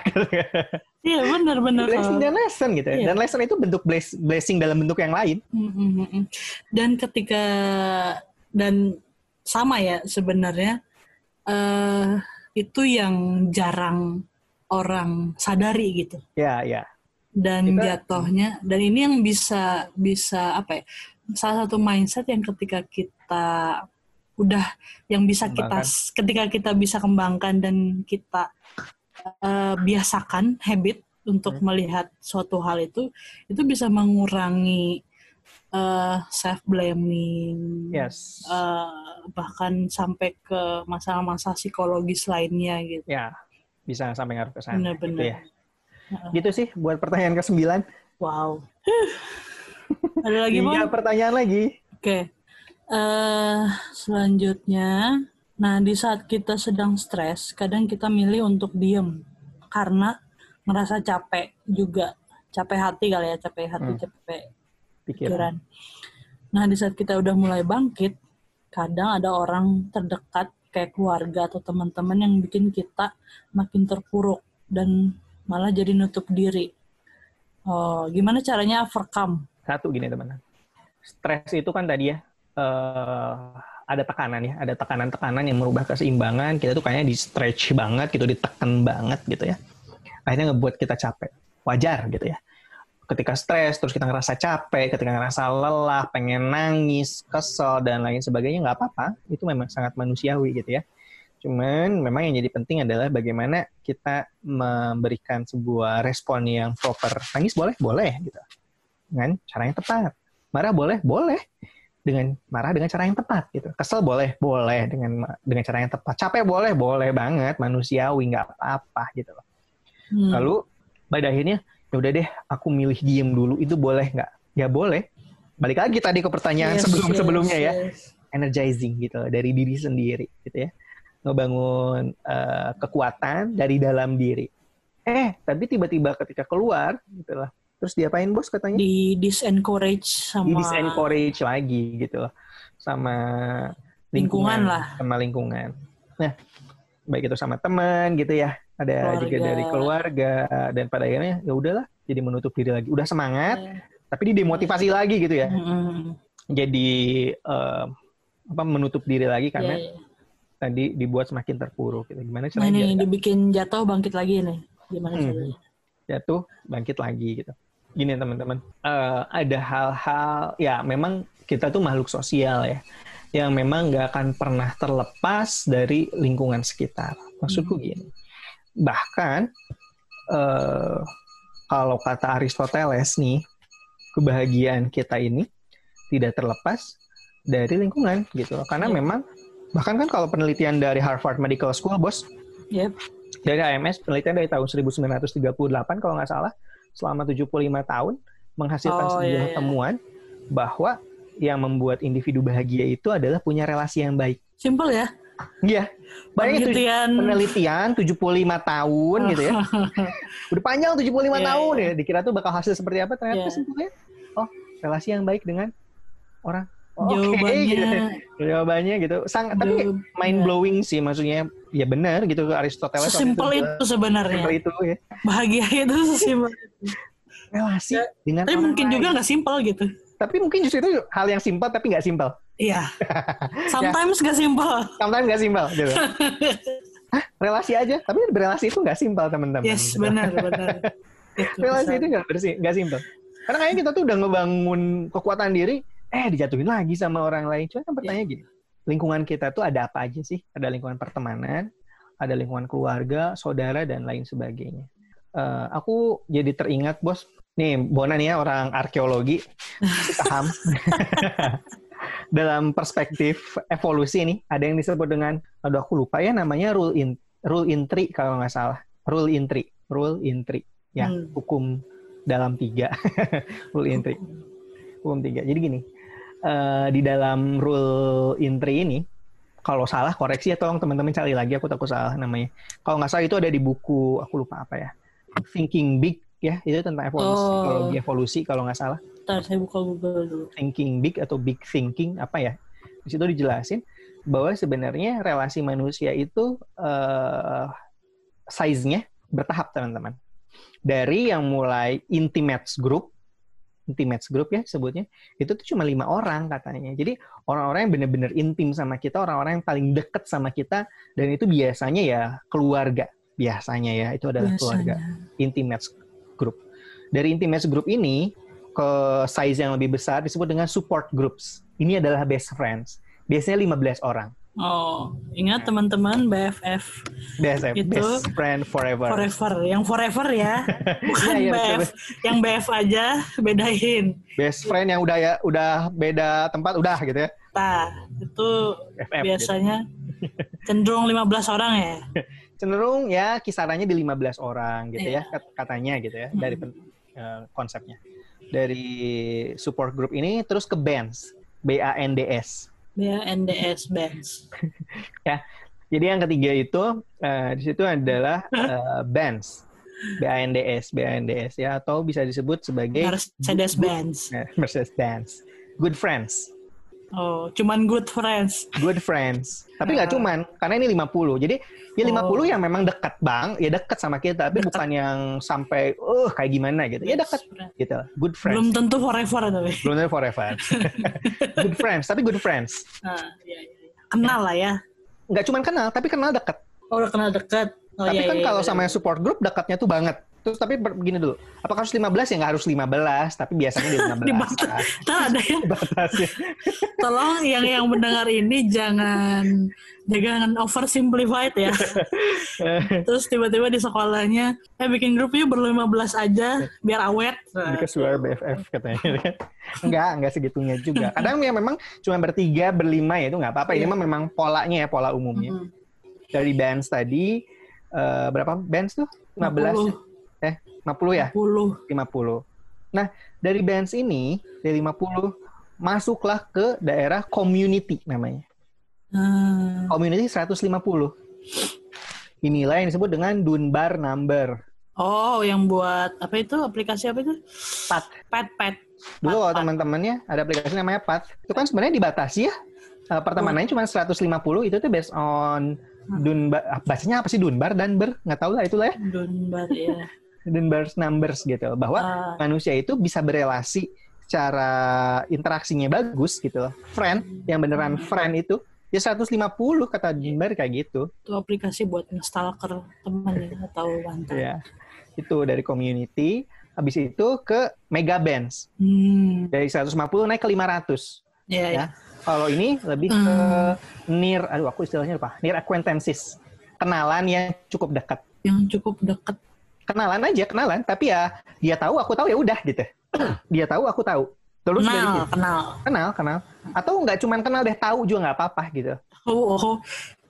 Iya benar benar. Blessing dan lesson gitu. Ya. Iya. Dan lesson itu bentuk blessing dalam bentuk yang lain. Mm-hmm. Dan ketika dan sama ya sebenarnya uh, itu yang jarang orang sadari gitu. Ya, ya. Dan Kita, jatuhnya dan ini yang bisa bisa apa ya? Salah satu mindset yang ketika kita udah yang bisa kita ketika kita bisa kembangkan dan kita uh, biasakan habit untuk hmm. melihat suatu hal itu itu bisa mengurangi uh, self blaming, yes. uh, bahkan sampai ke masalah-masalah psikologis lainnya gitu. Ya, bisa sampai ngaruh ke sana. Benar-benar. Gitu, ya. uh. gitu sih buat pertanyaan ke sembilan. Wow. Ada lagi Tiga pertanyaan lagi. Oke. Okay. Uh, selanjutnya, nah di saat kita sedang stres, kadang kita milih untuk diem karena merasa capek juga, capek hati kali ya, capek hati, hmm. capek pikiran. Nah, di saat kita udah mulai bangkit, kadang ada orang terdekat kayak keluarga atau teman-teman yang bikin kita makin terpuruk dan malah jadi nutup diri. Oh, gimana caranya overcome? Satu gini teman, stres itu kan tadi ya uh, ada tekanan ya, ada tekanan-tekanan yang merubah keseimbangan. Kita tuh kayaknya di stretch banget gitu, ditekan banget gitu ya. Akhirnya ngebuat kita capek. Wajar gitu ya ketika stres, terus kita ngerasa capek, ketika ngerasa lelah, pengen nangis, kesel, dan lain sebagainya, nggak apa-apa. Itu memang sangat manusiawi gitu ya. Cuman memang yang jadi penting adalah bagaimana kita memberikan sebuah respon yang proper. Nangis boleh? Boleh gitu. Dengan cara yang tepat. Marah boleh? Boleh. Dengan marah dengan cara yang tepat gitu. Kesel boleh? Boleh dengan dengan cara yang tepat. Capek boleh? Boleh banget. Manusiawi, nggak apa-apa gitu loh. Hmm. Lalu pada akhirnya ya udah deh aku milih diem dulu itu boleh nggak ya boleh balik lagi tadi ke pertanyaan yes, sebelum sebelumnya yes, ya energizing gitu dari diri sendiri gitu ya ngebangun uh, kekuatan dari dalam diri eh tapi tiba-tiba ketika keluar gitu lah terus diapain bos katanya? Di disencourage sama di disencourage lagi gitu loh. Sama lingkungan, lingkungan lah. Sama lingkungan. Nah baik itu sama teman gitu ya. Ada keluarga. juga dari keluarga. Dan pada akhirnya ya udahlah jadi menutup diri lagi. Udah semangat yeah. tapi demotivasi yeah. lagi gitu ya. Mm-hmm. jadi uh, apa menutup diri lagi karena yeah, yeah. tadi dibuat semakin terpuruk gitu. Gimana caranya nah, nih dibikin jatuh bangkit lagi nih. Gimana hmm. jatuh bangkit lagi gitu gini teman-teman, uh, ada hal-hal ya memang kita tuh makhluk sosial ya, yang memang nggak akan pernah terlepas dari lingkungan sekitar. Maksudku hmm. gini, bahkan uh, kalau kata Aristoteles nih, kebahagiaan kita ini tidak terlepas dari lingkungan gitu, karena yeah. memang bahkan kan kalau penelitian dari Harvard Medical School bos, yep. dari AMS penelitian dari tahun 1938 kalau nggak salah selama 75 tahun menghasilkan oh, sebuah iya, iya. temuan bahwa yang membuat individu bahagia itu adalah punya relasi yang baik. Simpel ya? Iya. Banyak penelitian penelitian 75 tahun gitu ya. Udah panjang 75 yeah, tahun yeah. ya. Dikira tuh bakal hasil seperti apa ternyata yeah. simpelnya oh, relasi yang baik dengan orang. Oh, jawabannya. okay, gitu. jawabannya gitu. Sang tapi mind blowing sih maksudnya. Ya benar gitu Aristoteles sesimpel itu, itu sebenarnya. Itu ya. Bahagia itu sesimpel relasi ya, dengan tapi mungkin lain. juga nggak simpel gitu. Tapi mungkin justru itu hal yang simpel tapi nggak simpel. Iya. Sometimes nggak ya. simpel. Sometimes nggak simpel gitu. Hah, relasi aja tapi berelasi itu nggak simpel teman-teman. Yes benar benar. Relasi itu nggak bersih nggak simpel. Karena kayaknya kita tuh udah ngebangun kekuatan diri eh dijatuhin lagi sama orang lain. Cuma kan pertanyaan yeah. gini lingkungan kita tuh ada apa aja sih? Ada lingkungan pertemanan ada lingkungan keluarga saudara dan lain sebagainya. Uh, aku jadi teringat bos. Nih Bona nih ya orang arkeologi. Paham. Dalam perspektif evolusi nih ada yang disebut dengan aduh aku lupa ya namanya rule in rule in three kalau nggak salah. Rule in three rule in three ya hmm. hukum dalam tiga. Rule hukum tiga. Jadi gini uh, di dalam rule three ini kalau salah koreksi ya tolong teman-teman cari lagi aku takut salah namanya kalau nggak salah itu ada di buku aku lupa apa ya thinking big ya itu tentang evolusi oh. evolusi kalau nggak salah. Ntar saya buka Google dulu. Thinking big atau big thinking apa ya? Di situ dijelasin bahwa sebenarnya relasi manusia itu uh, size-nya bertahap teman-teman. Dari yang mulai intimate group, intimate group ya sebutnya, itu tuh cuma lima orang katanya. Jadi orang-orang yang benar-benar intim sama kita, orang-orang yang paling deket sama kita, dan itu biasanya ya keluarga biasanya ya itu adalah biasanya. keluarga intimate group. Dari intimate group ini ke size yang lebih besar disebut dengan support groups. Ini adalah best friends. Biasanya 15 orang. Oh, ingat teman-teman BFF. BFF, itu best friend forever. Forever, yang forever ya, bukan ya, ya, BF. Betul. Yang BF aja bedain. Best friend yang udah ya udah beda tempat udah gitu ya. Nah, itu FF, gitu. biasanya gitu. cenderung 15 orang ya. cenderung ya kisarannya di 15 orang gitu yeah. ya katanya gitu ya dari uh, konsepnya. Dari support group ini terus ke bands, B A N D S. B A N D S bands. ya. Jadi yang ketiga itu uh, di situ adalah uh, bands. B A N D S, B A N D S ya atau bisa disebut sebagai Mercedes Benz. Mercedes Benz. Good friends. Oh, cuman good friends. Good friends. Tapi nggak uh. cuman, karena ini 50. Jadi ya 50 oh. yang memang dekat bang, ya dekat sama kita, tapi deket. bukan yang sampai uh kayak gimana gitu. Ya dekat gitu. Good friends. Belum tentu forever tapi. Belum tentu forever. good friends, tapi good friends. Uh, iya, iya. Kenal lah ya. Nggak cuman kenal, tapi kenal dekat. Oh, udah kenal dekat. Oh, tapi iya, kan iya, kalau iya. sama yang support group dekatnya tuh banget. Terus tapi begini dulu, apakah harus 15 ya nggak harus 15, tapi biasanya di 15. Dibatas. ada yang ya. Tolong yang yang mendengar ini jangan jangan oversimplified ya. Terus tiba-tiba di sekolahnya, eh bikin grup yuk berlima belas aja biar awet. Because we are BFF katanya kan. enggak, enggak segitunya juga. Kadang ya memang cuma bertiga, berlima ya itu nggak apa-apa. Ini yeah. memang polanya ya, pola umumnya. Mm -hmm. Dari bands tadi, uh, berapa bands tuh? 15. 50 eh 50 ya? 50. 50. Nah, dari bands ini, dari 50, masuklah ke daerah community namanya. Hmm. Community 150. Inilah yang disebut dengan Dunbar Number. Oh, yang buat apa itu? Aplikasi apa itu? Pat. Pat, Pat. Dulu kalau teman-temannya ada aplikasi namanya Pat. Itu kan sebenarnya dibatasi ya. Uh, pertemanannya oh. cuma 150, itu tuh based on hmm. Dunbar. Ah, bahasanya apa sih Dunbar dan Ber? Nggak tahu lah itulah ya. Dunbar, ya. Numbers numbers gitu. Bahwa uh. manusia itu bisa berelasi secara interaksinya bagus gitu. Friend yang beneran hmm. friend itu ya 150 kata Dunbar kayak gitu. Itu aplikasi buat stalker teman ya atau mantan ya itu dari community. Habis itu ke mega bands Hmm. dari 150 naik ke 500 Ya, ya. ya. Kalau ini lebih ke Hmm. near aduh aku istilahnya lupa. Near acquaintances. Kenalan yang cukup dekat. Yang cukup dekat. Kenalan aja kenalan tapi ya dia tahu aku tahu ya udah gitu dia tahu aku tahu terus dari Kenal, situ- kenal. kenal kenal atau nggak cuman kenal deh tahu juga nggak apa-apa gitu Oh, oh.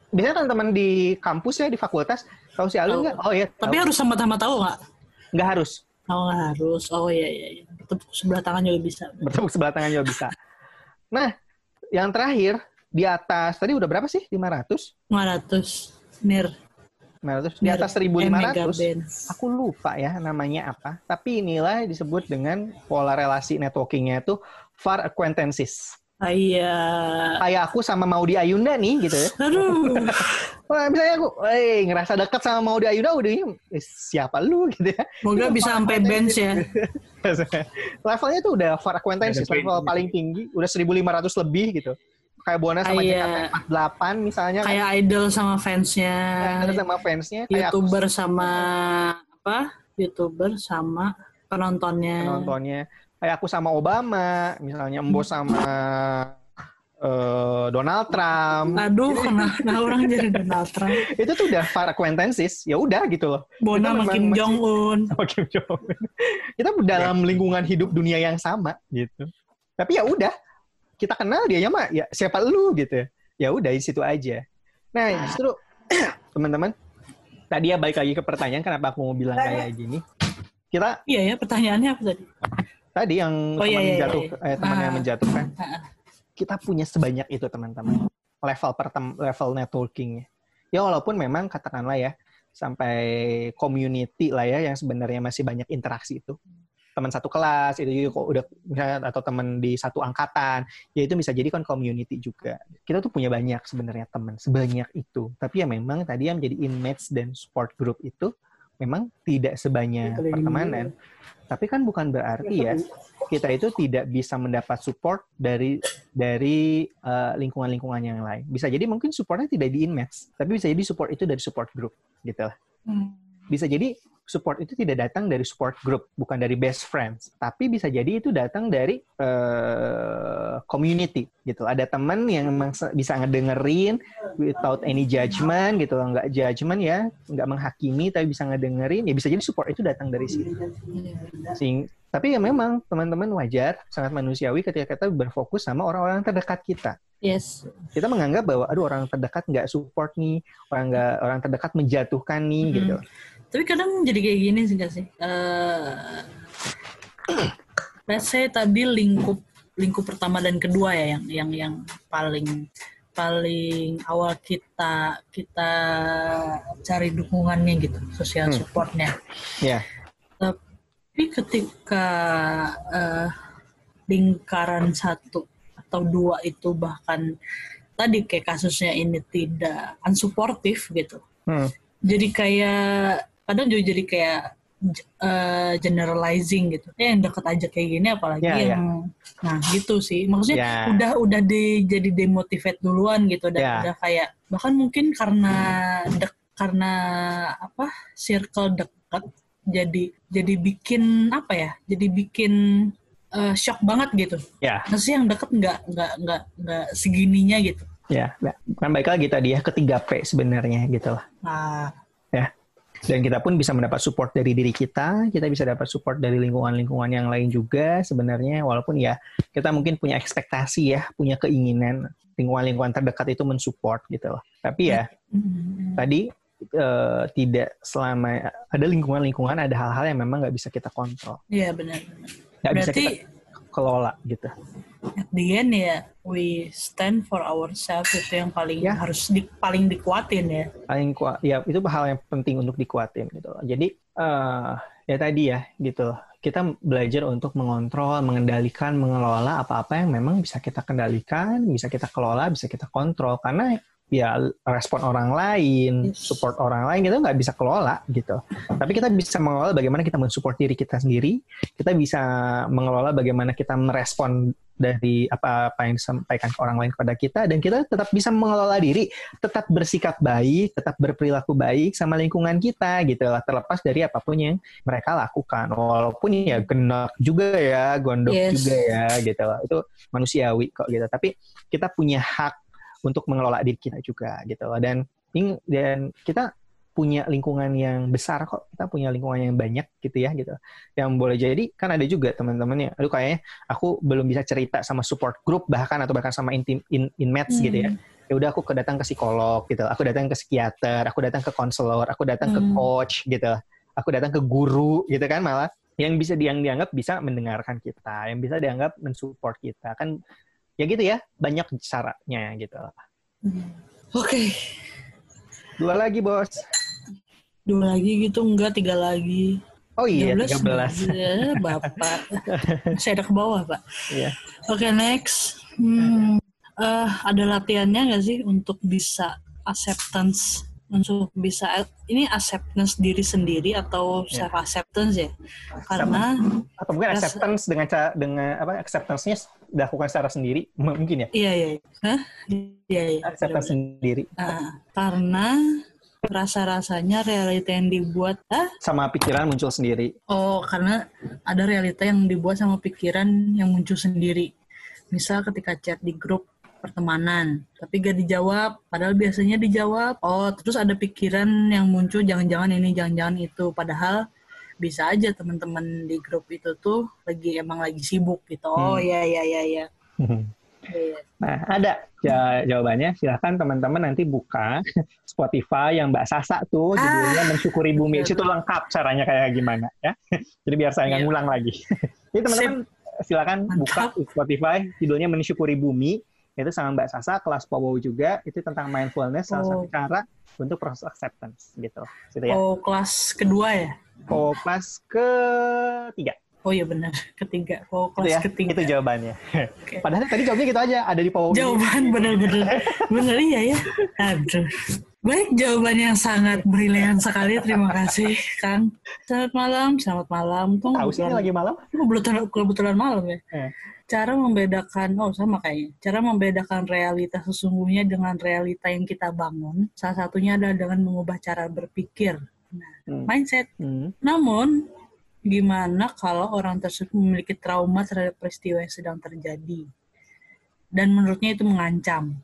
biasanya kan teman di kampus ya di fakultas tahu si Alun Tahu. nggak oh ya Tapi harus sama-sama tahu nggak? nggak harus Oh, nggak harus. Oh, iya, iya. iya. Bertepuk sebelah tangan juga bisa. bertepuk sebelah tangan juga bisa nah yang terakhir di atas tadi udah berapa sih 500 500. Nir. 500 di Nir. atas Eh, 1500 Megabands. aku lupa ya namanya apa tapi inilah disebut dengan pola relasi networkingnya itu far acquaintances Ah, iya. kayak aku sama Maudi Ayunda nih gitu ya Aduh. Wah, misalnya aku eh ngerasa dekat sama Maudi Ayunda udah ini eh, siapa lu gitu ya Semoga bisa sampai bench ya. levelnya tuh udah far acquaintances level paling tinggi udah 1500 lebih gitu kayak Bona sama Iya. JKT48 misalnya Kayak idol sama fansnya. kan, sama fansnya kayak aku Youtuber sama apa? Youtuber sama penontonnya. penontonnya kayak aku sama Obama misalnya Embo sama eh, Donald Trump Aduh, kena, kena orang jadi Donald Trump. itu tuh udah far acquaintances ya udah gitu loh Bona sama Kim Jong Un. sama Kim Jong Un. kita dalam lingkungan hidup dunia yang sama gitu tapi ya udah kita kenal dia mah ya siapa lu gitu. Ya udah di situ aja. Nah justru teman-teman tadi ya balik lagi ke pertanyaan kenapa aku mau bilang kayak gini? Kita Iya ya, pertanyaannya apa tadi? tadi yang Oh, teman iya, iya, menjatuh iya. eh, teman yang Ah. menjatuhkan. Ah. kita punya sebanyak itu teman-teman. Level pertem level networkingnya. Ya walaupun memang katakanlah ya sampai community lah ya yang sebenarnya masih banyak interaksi itu teman satu kelas itu juga kok udah misalnya atau teman di satu angkatan ya itu bisa jadi kan community juga kita tuh punya banyak sebenarnya teman sebanyak itu tapi ya memang tadi yang menjadi inmates dan support group itu memang tidak sebanyak pertemanan tapi kan bukan berarti ya kita itu tidak bisa mendapat support dari dari eh, lingkungan-lingkungan yang lain. Bisa jadi mungkin supportnya tidak di inmates, tapi bisa jadi support itu dari support group, gitu lah. Hmm. Bisa jadi support itu tidak datang dari support group, bukan dari best friends, tapi bisa jadi itu datang dari eh, community, gitu. Ada teman yang memang se- bisa ngedengerin without any judgment, gitu, nggak judgment ya, nggak menghakimi, tapi bisa ngedengerin. Ya bisa jadi support itu datang dari situ. Sing, tapi ya memang teman-teman wajar, sangat manusiawi ketika kita berfokus sama orang-orang terdekat kita. Yes. Kita menganggap bahwa aduh orang terdekat nggak support nih, orang nggak orang terdekat menjatuhkan nih Mhm. gitu. Tapi kadang jadi kayak gini sih gak sih? Eh, let's say tadi lingkup lingkup pertama dan kedua ya yang yang yang paling paling awal kita kita cari dukungannya gitu, sosial Hmm. supportnya. Ya, Tapi ketika eh, lingkaran satu atau dua itu bahkan tadi kayak kasusnya ini tidak unsupportive gitu. Hmm. Jadi kayak kadang juga jadi kayak eh, generalizing gitu. Ya yang deket aja kayak gini apalagi Ya, ya. yang nah gitu sih. Maksudnya Ya. udah udah di, jadi demotivate duluan gitu dan Ya. udah kayak bahkan mungkin karena dek karena apa circle dekat jadi jadi bikin apa ya? Jadi bikin eh, shock banget gitu. ya, Maksudnya yang deket nggak nggak nggak nggak segininya gitu. ya. Nah, Kan baik lagi tadi ya ketiga P sebenarnya gitu lah. Nah, Dan kita pun bisa mendapat support dari diri kita, kita bisa dapat support dari lingkungan-lingkungan yang lain juga sebenarnya walaupun ya kita mungkin punya ekspektasi ya, punya keinginan lingkungan-lingkungan terdekat itu mensupport gitu loh. Tapi ya mm, tadi eh, tidak selama ada lingkungan-lingkungan ada hal-hal yang memang nggak bisa kita kontrol, iya benar. nggak bisa kita kelola gitu. At the end ya we stand for ourselves itu yang paling Ya. harus di, paling dikuatin ya. Paling kuat, ya itu hal yang penting untuk dikuatin gitu. Jadi eh ya tadi ya gitu. Kita belajar untuk mengontrol, mengendalikan, mengelola apa-apa yang memang bisa kita kendalikan, bisa kita kelola, bisa kita kontrol. Karena ya respon orang lain, support orang lain kita nggak bisa kelola gitu. Tapi kita bisa mengelola bagaimana kita mensupport diri kita sendiri. Kita bisa mengelola bagaimana kita merespon dari apa-apa yang disampaikan ke orang lain kepada kita dan kita tetap bisa mengelola diri, tetap bersikap baik, tetap berperilaku baik sama lingkungan kita gitu lah terlepas dari apa pun yang mereka lakukan. Walaupun ya genak juga ya, gondok yes. juga ya gitu lah. Itu manusiawi kok gitu. Tapi kita punya hak untuk mengelola diri kita juga gitu loh. Dan dan kita punya lingkungan yang besar kok kita punya lingkungan yang banyak gitu ya gitu yang boleh jadi kan ada juga teman-teman ya aduh kayaknya aku belum bisa cerita sama support group bahkan atau bahkan sama intim in, inmates hmm. gitu ya hmm. ya udah aku datang ke psikolog gitu aku datang ke psikiater aku datang ke konselor aku datang hmm. ke coach gitu aku datang ke guru gitu kan malah yang bisa yang dianggap bisa mendengarkan kita yang bisa dianggap mensupport kita kan ya gitu ya banyak caranya gitu hmm. oke okay. dua lagi bos dua lagi gitu enggak tiga lagi Oh iya, 13. 13. Ya, Bapak. Saya ada ke bawah, Pak. Iya. Oke, okay, next. Hmm, uh, ada latihannya nggak sih untuk bisa acceptance untuk bisa ini acceptance diri sendiri atau yeah. self acceptance ya karena atau mungkin acceptance dengan cara dengan apa acceptance-nya dilakukan secara sendiri mungkin ya iya iya Hah? iya iya acceptance sendiri nah, karena rasa-rasanya realita yang dibuat ah? sama pikiran muncul sendiri. Oh, karena ada realita yang dibuat sama pikiran yang muncul sendiri. Misal ketika chat di grup pertemanan, tapi gak dijawab, padahal biasanya dijawab. Oh, terus ada pikiran yang muncul jangan-jangan ini, jangan-jangan itu, padahal bisa aja teman-teman di grup itu tuh lagi emang lagi sibuk gitu. Oh, hmm. ya ya ya ya. Nah, ada jawabannya. Silahkan teman-teman nanti buka Spotify yang Mbak Sasa tuh ah. judulnya Mensyukuri Bumi. Itu lengkap caranya kayak gimana ya. Jadi biar saya nggak yeah. ngulang lagi. Jadi teman-teman silakan buka Spotify judulnya Mensyukuri Bumi. Itu sama Mbak Sasa kelas Powo juga. Itu tentang mindfulness salah satu oh. cara untuk proses acceptance gitu. gitu ya. Oh, kelas kedua ya? Oh, kelas ketiga. Oh iya benar, ketiga. Oh, kelas itu ya, ketiga. Itu jawabannya. Okay. Padahal tadi jawabnya gitu aja, ada di Power. Jawaban benar-benar. benar iya ya. Aduh. Baik, jawaban yang sangat brilian sekali. Terima kasih, Kang. Selamat malam, selamat malam. Tahu sih lagi malam? Kebetulan, kebetulan malam ya. Eh. Cara membedakan, oh sama kayaknya. Cara membedakan realita sesungguhnya dengan realita yang kita bangun. Salah satunya adalah dengan mengubah cara berpikir. Nah, hmm. mindset. Hmm. Namun, gimana kalau orang tersebut memiliki trauma terhadap peristiwa yang sedang terjadi dan menurutnya itu mengancam.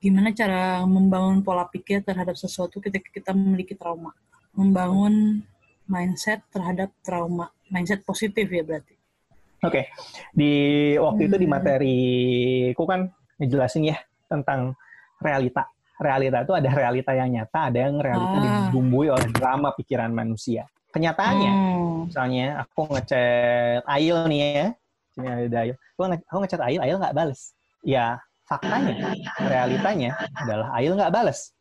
Gimana cara membangun pola pikir terhadap sesuatu ketika kita memiliki trauma? Membangun mindset terhadap trauma, mindset positif ya berarti. Oke, okay. di waktu hmm. itu di hmm. materiku kan ngejelasin ya tentang realita. Realita itu ada realita yang nyata, ada yang realita ah. dibumbui oleh drama pikiran manusia kenyataannya hmm. misalnya aku ngechat Ail nih ya sini ada Ail aku, nge aku ngechat Ail Ail nggak bales ya faktanya realitanya adalah Ail nggak bales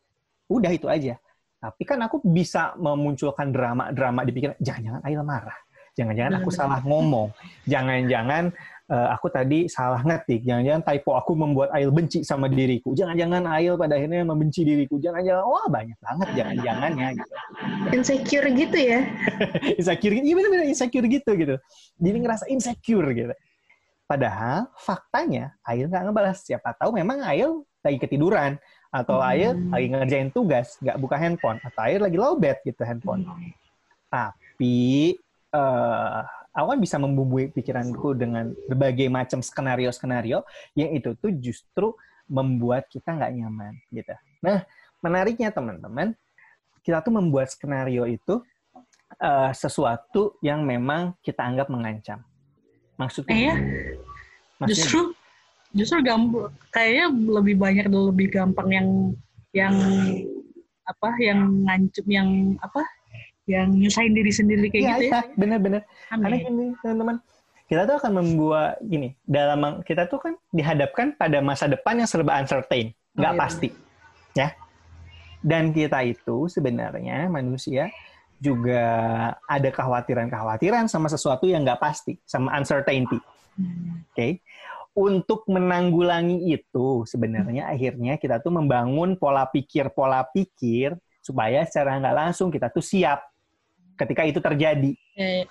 udah itu aja tapi kan aku bisa memunculkan drama-drama di pikiran jangan-jangan Ail marah jangan-jangan aku salah ngomong jangan-jangan uh, aku tadi salah ngetik. Jangan-jangan typo aku membuat Ail benci sama diriku. Jangan-jangan Ail pada akhirnya membenci diriku. Jangan-jangan, wah banyak banget jangan-jangannya gitu. Insecure gitu ya? insecure gitu, iya benar-benar insecure gitu gitu. Jadi ngerasa insecure gitu. Padahal faktanya Ail nggak ngebalas. Siapa tahu memang Ail lagi ketiduran atau hmm. Ail lagi ngerjain tugas, nggak buka handphone atau Ail lagi lowbat gitu handphone. Hmm. Tapi uh, aku kan bisa membumbui pikiranku dengan berbagai macam skenario-skenario yang itu tuh justru membuat kita nggak nyaman gitu. Nah, menariknya teman-teman, kita tuh membuat skenario itu uh, sesuatu yang memang kita anggap mengancam. Maksudnya? Iya. Maksudnya, justru justru gampang kayaknya lebih banyak dan lebih gampang yang yang apa yang ngancem yang apa yang nyusahin diri sendiri kayak ya, gitu ya. Bener-bener. Karena gini teman-teman, kita tuh akan membuat gini dalam kita tuh kan dihadapkan pada masa depan yang serba uncertain, nggak oh, iya. pasti, ya. Dan kita itu sebenarnya manusia juga ada kekhawatiran-kekhawatiran sama sesuatu yang nggak pasti, sama uncertainty. Hmm. Oke. Okay? untuk menanggulangi itu sebenarnya akhirnya kita tuh membangun pola pikir pola pikir supaya secara nggak langsung kita tuh siap ketika itu terjadi. Ya, ya.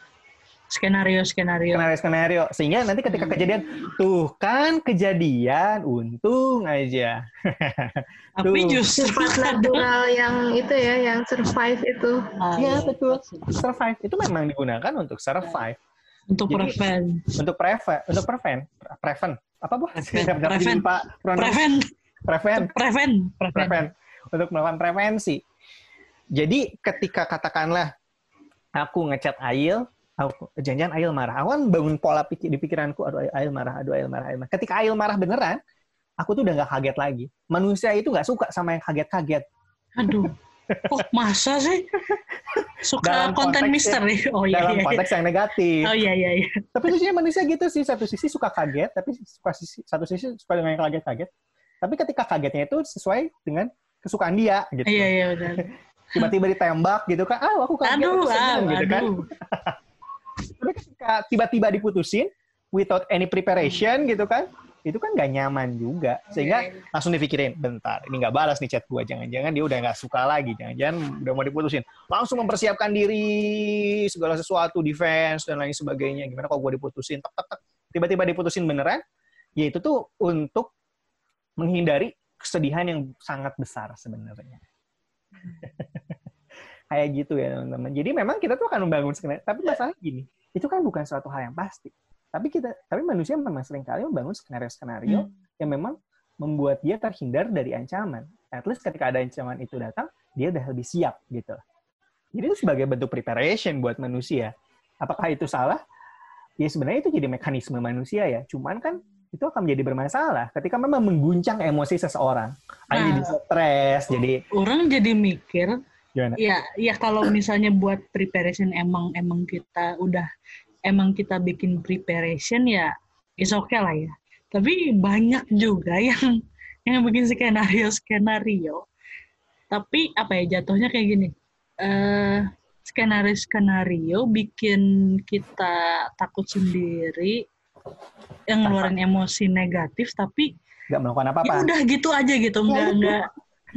Skenario skenario. Skenario skenario sehingga nanti ketika kejadian tuh kan kejadian untung aja. Tapi justru Sifat natural yang itu ya, yang survive itu. Ah, Iya iya. betul. Survive itu memang digugakan untuk survive, untuk Jadi- prevent. untuk prevent, untuk prevent, prevent. Apa bu? Prevent. Prevent, Prevent. prevent, prevent. prevent untuk melakukan prevensi. Jadi ketika katakanlah aku ngechat Ail, aku jangan-jangan Ail marah. Aku kan bangun pola pikir di pikiranku, aduh Ail marah, aduh Ail marah, Ail marah. Ketika Ail marah beneran, aku tuh udah nggak kaget lagi. Manusia itu nggak suka sama yang kaget-kaget. Aduh, kok masa sih? Suka Dalam konten misteri. Oh iya, dalam iya. iya. konteks yang negatif. Oh iya, iya, iya. Tapi lucunya manusia gitu sih, satu sisi suka kaget, tapi suka sisi, satu sisi suka dengan yang kaget-kaget. Tapi ketika kagetnya itu sesuai dengan kesukaan dia gitu. Iya, iya, benar. Tiba-tiba ditembak gitu kan, ah aku kaget, Aduh, aku gitu kan. aduh. Tapi ketika tiba-tiba diputusin without any preparation gitu kan, itu kan gak nyaman juga. Sehingga Iya, iya. langsung dipikirin, bentar, ini nggak balas nih chat gua, jangan-jangan dia udah nggak suka lagi, jangan-jangan udah mau diputusin. Langsung mempersiapkan diri, segala sesuatu, defense dan lain sebagainya. Gimana kalau gua diputusin, tek, tek, tek. tiba-tiba diputusin beneran, ya itu tuh untuk menghindari kesedihan yang sangat besar sebenarnya. Kayak gitu ya teman-teman. Jadi memang kita tuh akan membangun skenario, tapi masalahnya gini, itu kan bukan suatu hal yang pasti. Tapi kita, tapi manusia memang sering kali membangun skenario-skenario Hmm. yang memang membuat dia terhindar dari ancaman. At least ketika ada ancaman itu datang, dia udah lebih siap gitu. Jadi itu sebagai bentuk preparation buat manusia. Apakah itu salah? Ya sebenarnya itu jadi mekanisme manusia ya. Cuman kan itu akan menjadi bermasalah ketika memang mengguncang emosi seseorang. Nah. jadi stres, jadi Orang jadi mikir, gimana? ya, ya kalau misalnya buat preparation emang emang kita udah emang kita bikin preparation ya, is okay lah ya. Tapi banyak juga yang yang bikin skenario skenario. Tapi apa ya jatuhnya kayak gini. Eh skenario skenario bikin kita takut sendiri, yang ngeluarin emosi negatif, tapi Nggak melakukan apa-apa. ya udah gitu aja gitu, Ya, nggak itu. nggak.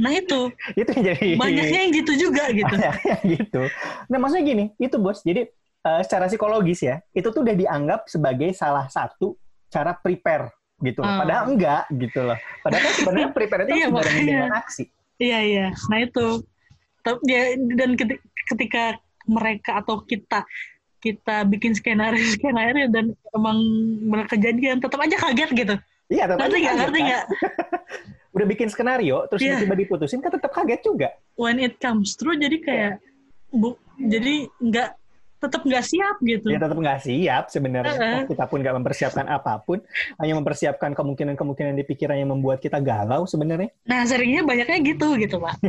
Nah itu Itu yang jadi banyaknya yang gitu juga gitu. Banyaknya gitu. Nah, maksudnya gini, itu bos. Jadi eh, secara psikologis ya, itu tuh udah dianggap sebagai salah satu cara prepare gitu. loh. Ah. Padahal enggak gitu loh. Padahal kan sebenarnya prepare itu Iya, makanya. dengan aksi. Iya iya. Nah itu. Tapi ya, dan keti- ketika mereka atau kita kita bikin skenario skenario dan emang benar kejadian, tetap aja kaget gitu. Iya, tetap Ngerti aja nggak? Ngerti kan? nggak? Udah bikin skenario, terus Iya. tiba-tiba diputusin, kan tetap kaget juga. When it comes true, jadi kayak bu, jadi nggak tetap nggak siap gitu. Ya tetap nggak siap sebenarnya. Heeh. Oh, Kita pun nggak mempersiapkan apa pun, hanya mempersiapkan kemungkinan-kemungkinan di pikiran yang membuat kita galau sebenarnya. Nah seringnya banyaknya gitu gitu pak.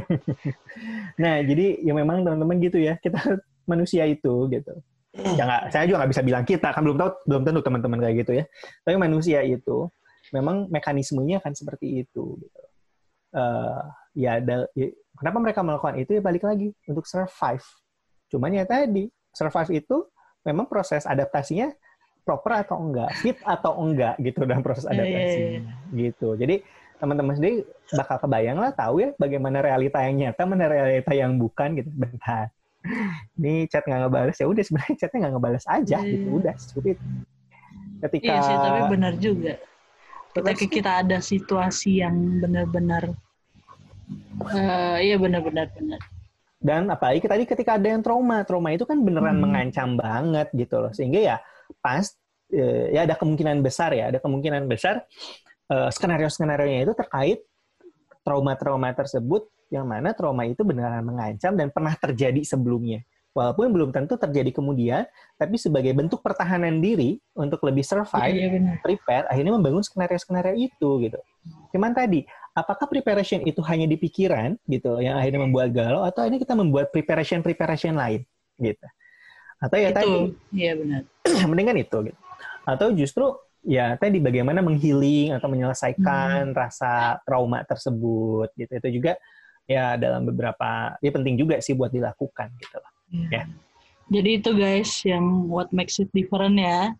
Nah, jadi ya memang teman-teman gitu ya, kita manusia itu gitu. Ya nggak, saya juga nggak bisa bilang kita, kan belum tahu, belum tentu teman-teman kayak gitu ya. Tapi manusia itu memang mekanismenya akan seperti itu. Gitu. Eh, ya, ada, ya, kenapa mereka melakukan itu ya balik lagi untuk survive. Cuman ya tadi survive itu memang proses adaptasinya proper atau enggak, fit atau enggak gitu dalam proses Iya, iya, iya. adaptasinya gitu. Jadi teman-teman sendiri bakal kebayang lah tahu ya bagaimana realita yang nyata, mana realita yang bukan gitu. Bentar. Ini chat nggak ngebales ya udah sebenarnya chatnya nggak ngebales aja gitu udah cukup itu. Ketika Iya sih tapi benar juga. Ketika kita ada situasi yang benar-benar eh iya benar-benar benar. dan apalagi tadi ketika ada yang trauma, trauma itu kan beneran Hmm. mengancam banget gitu loh. Sehingga ya pas eh, ya ada kemungkinan besar ya, ada kemungkinan besar eh, skenario-skenario itu terkait trauma-trauma tersebut yang mana trauma itu beneran mengancam dan pernah terjadi sebelumnya. Walaupun belum tentu terjadi kemudian, tapi sebagai bentuk pertahanan diri untuk lebih survive, Iya benar. prepare, akhirnya membangun skenario-skenario itu gitu. Cuman tadi, apakah preparation itu hanya di pikiran gitu, yang akhirnya membuat galau, atau ini kita membuat preparation-preparation lain gitu. Atau ya tadi, Itu iya benar. mendingan itu gitu. Atau justru ya tadi bagaimana menghealing atau menyelesaikan rasa trauma tersebut gitu. Itu juga ya dalam beberapa ya penting juga sih buat dilakukan gitu loh. Iya. Ya. Jadi itu guys yang what makes it different ya.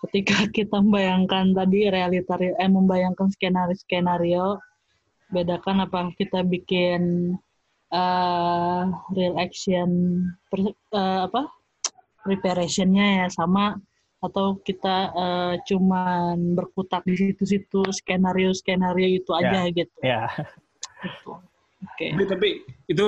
ketika kita membayangkan tadi realita eh membayangkan skenario skenario bedakan apa kita bikin uh, real action per, uh, apa preparationnya ya sama atau kita uh, cuman berkutat di situ-situ skenario skenario itu Ya. aja gitu. Ya. Gitu. Oke. Tapi, tapi itu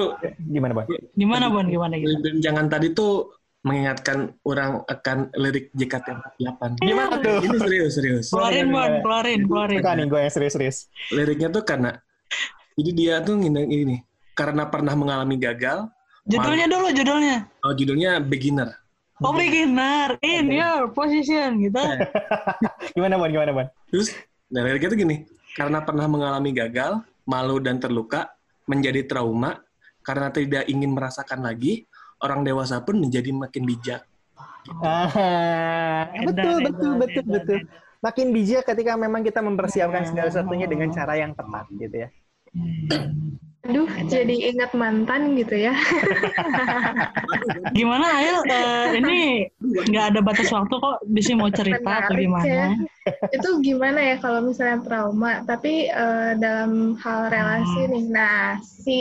Gimana, Bang? Gimana Bon? Gimana gitu? dan jangan tadi tuh mengingatkan orang akan lirik JKT48. Gimana tuh? Ini serius, serius. Keluarin Bon, keluarin, keluarin. Suka nih gue yang serius-serius. Liriknya tuh karena jadi dia tuh ngindang ini nih. Karena pernah mengalami gagal, Judulnya dulu, judulnya. oh, judulnya beginner. Oh beginner, in your position gitu. Gimana, Bang? Gimana, Bang? Terus nah, liriknya tuh gini, karena pernah mengalami gagal, malu dan terluka, menjadi trauma, karena tidak ingin merasakan lagi, orang dewasa pun menjadi makin bijak. Ah, Edan, betul, edan, betul, betul, edan, betul. edan. Makin bijak ketika memang kita mempersiapkan segala sesuatunya dengan cara yang tepat, gitu ya. Aduh, jadi ingat mantan gitu ya. Gimana Ail? Eh, ini nggak ada batas waktu kok. Bisa mau cerita atau Menarik gimana? ya. Itu gimana ya kalau misalnya trauma, tapi eh, dalam hal relasi Hmm. nih. Nah, si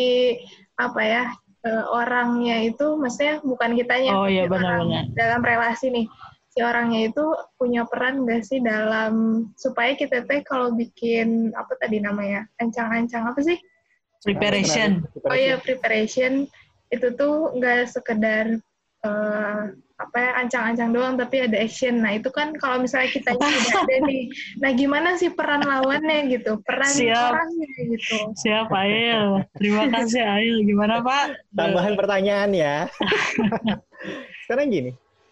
apa ya eh, orangnya itu, maksudnya bukan kitanya. Oh iya benar-benar. Dalam relasi nih, si orangnya itu punya peran nggak sih dalam supaya kita teh kalau bikin apa tadi namanya ancang-ancang apa sih? Preparation. Oh iya preparation itu tuh nggak sekedar eh, apa ya ancang-ancang doang tapi ada action. Nah itu kan kalau misalnya kita tidak ada nih, nah gimana sih peran lawannya gitu, peran Siap. orangnya gitu. Siap Ail. Terima kasih Ail. Gimana Pak? Tambahan pertanyaan ya. Sekarang gini,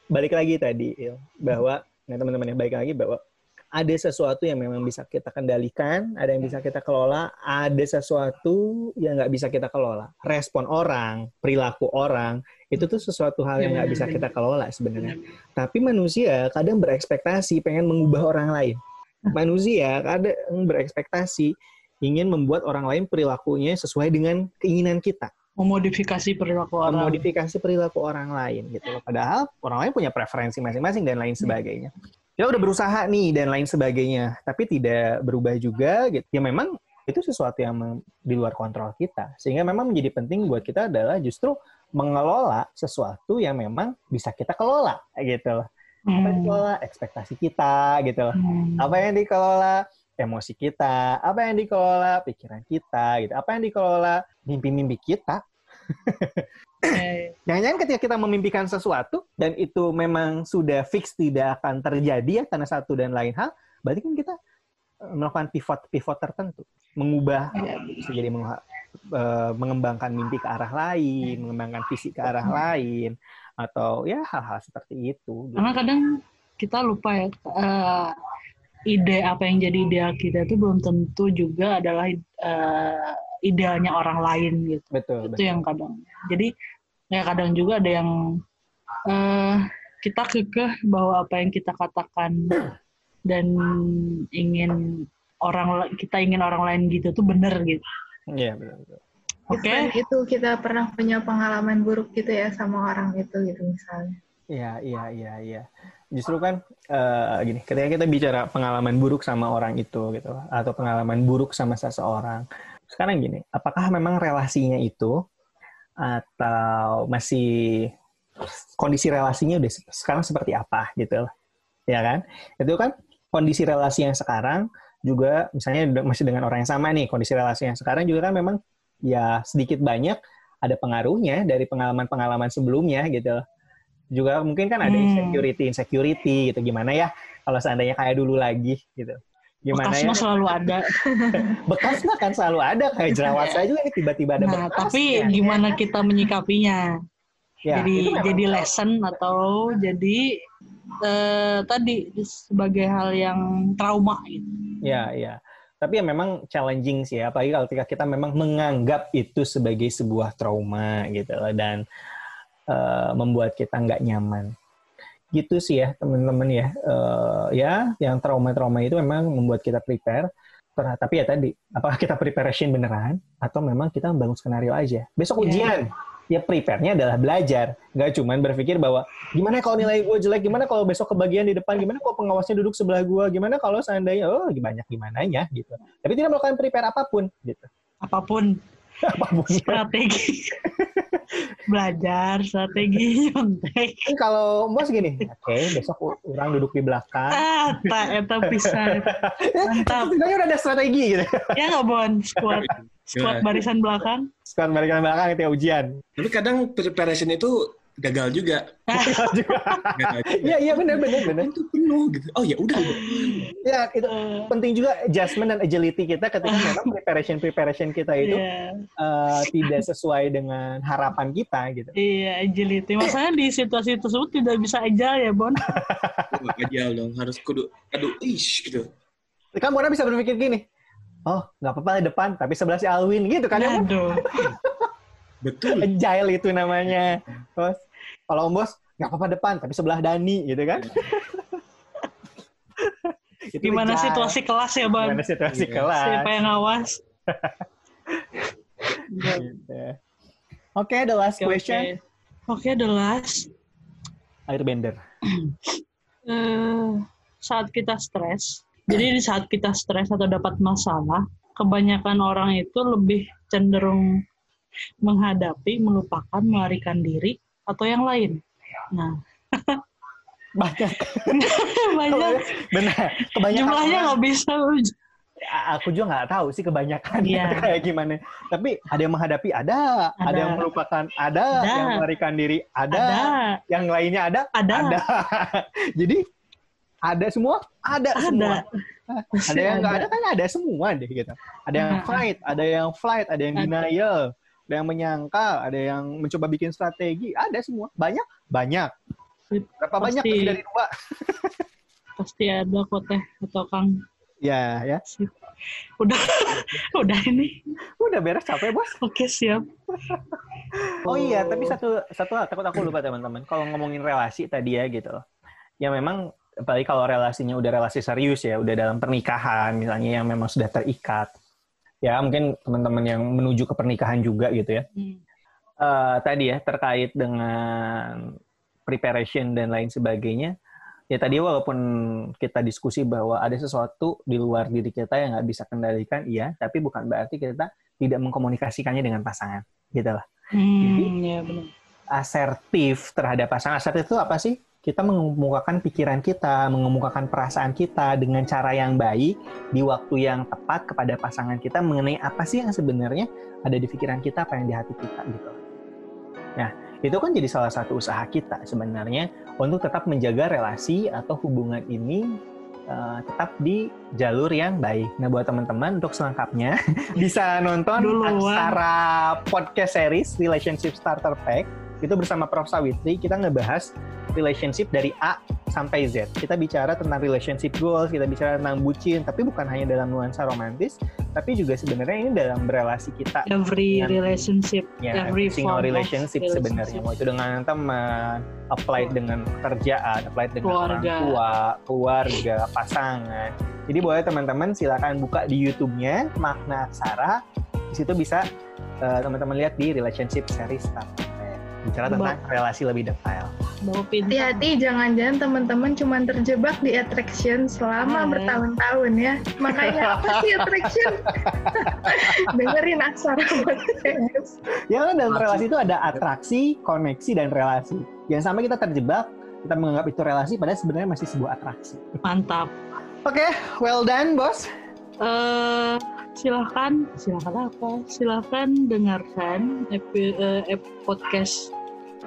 balik lagi tadi Il, bahwa nah teman-teman yang balik lagi bahwa ada sesuatu yang memang bisa kita kendalikan, ada yang bisa kita kelola, ada sesuatu yang nggak bisa kita kelola. Respon orang, perilaku orang, itu tuh sesuatu hal yang nggak bisa kita kelola sebenarnya. Tapi manusia kadang berekspektasi pengen mengubah orang lain. Manusia kadang berekspektasi ingin membuat orang lain perilakunya sesuai dengan keinginan kita Memodifikasi perilaku orang. memodifikasi perilaku orang lain gitu loh. Padahal orang lain punya preferensi masing-masing dan lain sebagainya. Kita udah berusaha nih dan lain sebagainya, tapi tidak berubah juga gitu. Ya memang itu sesuatu yang di luar kontrol kita. Sehingga memang menjadi penting buat kita adalah justru mengelola sesuatu yang memang bisa kita kelola gitu loh. Apa yang Hmm. dikelola ekspektasi kita gitu loh. Hmm. Apa yang dikelola emosi kita, apa yang dikelola pikiran kita gitu. Apa yang dikelola mimpi-mimpi kita Jangan-jangan ketika kita memimpikan sesuatu dan itu memang sudah fix tidak akan terjadi ya karena satu dan lain hal, berarti kan kita eh, melakukan pivot-pivot tertentu, mengubah bisa jadi eh, mengembangkan mimpi ke arah lain, mengembangkan visi ke arah lain, atau ya hal-hal seperti itu. gitu. Karena kadang kita lupa ya eh, ide apa yang jadi ideal kita itu belum tentu juga adalah eh, idealnya orang lain gitu. Betul, Itu betul. yang kadang. Jadi ya kadang juga ada yang eh, kita kekeh bahwa apa yang kita katakan dan ingin orang kita ingin orang lain gitu tuh bener gitu. Iya, betul, betul. Oke. Dan itu kita pernah punya pengalaman buruk gitu ya sama orang itu gitu misalnya. Iya, iya, iya, iya. Justru kan eh, gini, ketika kita bicara pengalaman buruk sama orang itu gitu atau pengalaman buruk sama seseorang. Sekarang gini, apakah memang relasinya itu atau masih kondisi relasinya udah se- sekarang seperti apa gitu. Ya kan? Itu kan kondisi relasi yang sekarang juga misalnya masih dengan orang yang sama nih, kondisi relasi yang sekarang juga kan memang ya sedikit banyak ada pengaruhnya dari pengalaman-pengalaman sebelumnya gitu juga mungkin kan ada Hmm. insecurity insecurity gitu gimana ya kalau seandainya kayak dulu lagi gitu gimana Bekas ya selalu ada. bekas mah kan selalu ada kayak jerawat saya juga ini tiba-tiba ada Nah, bekas tapi ya. gimana kita menyikapinya? Ya, jadi jadi lesson atau jadi eh, tadi sebagai hal yang trauma gitu. ya ya tapi ya memang challenging sih ya apalagi kalau ketika kita memang menganggap itu sebagai sebuah trauma gitu loh dan eh, membuat kita nggak nyaman gitu sih ya teman-teman ya Eh, ya yang trauma-trauma itu memang membuat kita prepare Ter- tapi ya tadi apakah kita preparation beneran atau memang kita membangun skenario aja besok Iya. ujian ya prepare-nya adalah belajar. Nggak cuman berpikir bahwa gimana kalau nilai gue jelek, gimana kalau besok kebagian di depan, gimana kalau pengawasnya duduk sebelah gue, gimana kalau seandainya, oh banyak gimana ya gitu. Tapi tidak melakukan prepare apa pun gitu. Apa pun. Strategi belajar strategi nyontek Ini kalau bos gini, oke besok orang duduk di belakang. ah tak eta pisan mantap Setidaknya udah ada strategi gitu. ya nggak bon squad squad Gila. barisan belakang balik ke belakang itu ya ujian. Tapi kadang preparation itu gagal juga. Gagal juga. Iya iya benar benar benar. Itu penuh gitu. Oh ya udah. Ya itu penting juga adjustment dan agility kita ketika memang preparation preparation kita itu iya eh, tidak sesuai dengan harapan kita gitu. iya agility masalahnya di situasi tersebut tidak bisa agile ya bon Wah, Ajal dong. Harus kudu. Aduh, ish gitu. Kan Mona bisa berpikir gini, oh nggak apa-apa di depan, tapi sebelah si Alwin gitu kan ya. Aduh Betul. Agile itu namanya. Bos. Kalau Om Bos nggak apa-apa depan, tapi sebelah Dani gitu kan. Itu gimana agile. situasi kelas ya bon Gimana situasi Iya. kelas. siapa yang ngawas Gitu. Oke, the last Oke, question. oke Oke, the last Airbender. eh, saat kita stres, jadi di saat kita stres atau dapat masalah, kebanyakan orang itu lebih cenderung menghadapi, melupakan, melarikan diri, atau yang lain. Nah, Banyak. banyak Benar. Kebanyakan jumlahnya nggak bisa. Aku juga nggak tahu sih kebanyakan Iya. kayak gimana. Tapi ada yang menghadapi ada, ada, Ada. yang melupakan ada, Ada. yang melarikan diri ada, Ada, yang lainnya ada, ada, ada. Jadi ada semua, ada, semua. ada. Ada yang nggak ada kan ada semua deh gitu. Ada yang Nah. fight, ada yang flight, ada yang Ada. denial, ada yang menyangka, ada yang mencoba bikin strategi, ada semua. Banyak, banyak. Berapa Pasti. banyak lebih dari dua? Pasti ada kok teh atau Kang. Ya, ya. Udah, udah ini. Udah beres capek bos. Oke siap. Oh iya, tapi satu satu hal takut aku lupa teman-teman. Kalau ngomongin relasi tadi ya gitu. Ya memang apalagi kalau relasinya udah relasi serius ya, udah dalam pernikahan misalnya yang memang sudah terikat. Ya mungkin teman-teman yang menuju ke pernikahan juga gitu ya. Hmm. Eh, tadi ya terkait dengan preparation dan lain sebagainya. Ya tadi walaupun kita diskusi bahwa ada sesuatu di luar diri kita yang nggak bisa kendalikan, iya, tapi bukan berarti kita tidak mengkomunikasikannya dengan pasangan, gitu lah Hmm, ya benar. asertif terhadap pasangan. Asertif itu apa sih? Kita mengemukakan pikiran kita, mengemukakan perasaan kita dengan cara yang baik di waktu yang tepat kepada pasangan kita mengenai apa sih yang sebenarnya ada di pikiran kita, apa yang di hati kita gitu. Nah, itu kan jadi salah satu usaha kita sebenarnya untuk tetap menjaga relasi atau hubungan ini eh, tetap di jalur yang baik. Nah, buat teman-teman untuk selengkapnya bisa nonton Duluan. aksara podcast series Relationship Starter Pack itu bersama Prof Sawitri kita ngebahas relationship dari A sampai Z. Kita bicara tentang relationship goals, kita bicara tentang bucin, tapi bukan hanya dalam nuansa romantis, tapi juga sebenarnya ini dalam berelasi kita Every Dengan- relationship, ya every single of relationship sebenarnya mau itu dengan teman, applied dengan pekerjaan, applied dengan orang Keluarga. tua, keluarga, pasangan. Jadi boleh teman-teman silakan buka di YouTube-nya makna aksara. Di situ bisa eh, teman-teman lihat di relationship series. Bicara tentang relasi lebih detail. Hati-hati, jangan-jangan teman-teman cuma terjebak di attraction selama Hmm. bertahun-tahun ya. Makanya apa sih attraction? Dengerin aksara. Ya kan dalam relasi itu ada atraksi, koneksi, dan relasi. Jangan sampai kita terjebak, kita menganggap itu relasi, padahal sebenarnya masih sebuah atraksi. Mantap. Oke, well done, bos. eh silahkan, silahkan apa? Silahkan dengarkan epi, eh, ep- podcast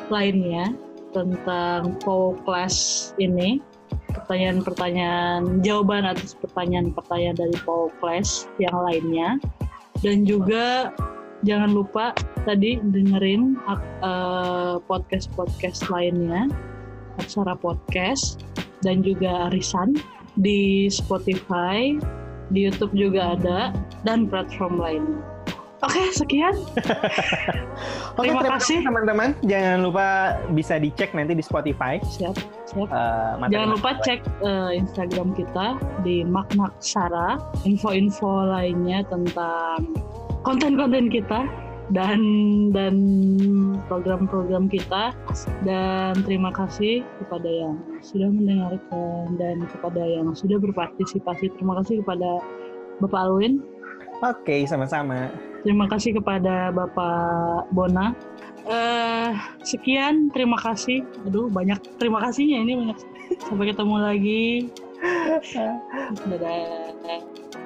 lainnya tentang Power Class ini. Pertanyaan-pertanyaan, jawaban atas pertanyaan-pertanyaan dari Power Class yang lainnya. Dan juga jangan lupa tadi dengerin ak- eh, podcast-podcast lainnya, Aksara Podcast, dan juga Arisan di Spotify, di YouTube juga ada, dan platform lainnya. Oke, sekian. Oke, Terima terima kasih. teman-teman. Jangan lupa bisa dicek nanti di Spotify. Siap, siap. materi- Jangan lupa cek eh, Instagram kita di Makna Sara, info-info lainnya tentang konten-konten kita dan dan program-program kita. Dan terima kasih kepada yang sudah mendengarkan dan kepada yang sudah berpartisipasi. Terima kasih kepada Bapak Alwin. Oke, sama-sama. terima kasih kepada Bapak Bona. Eh sekian terima kasih. Aduh banyak terima kasihnya ini banyak. Sampai ketemu lagi. Dadah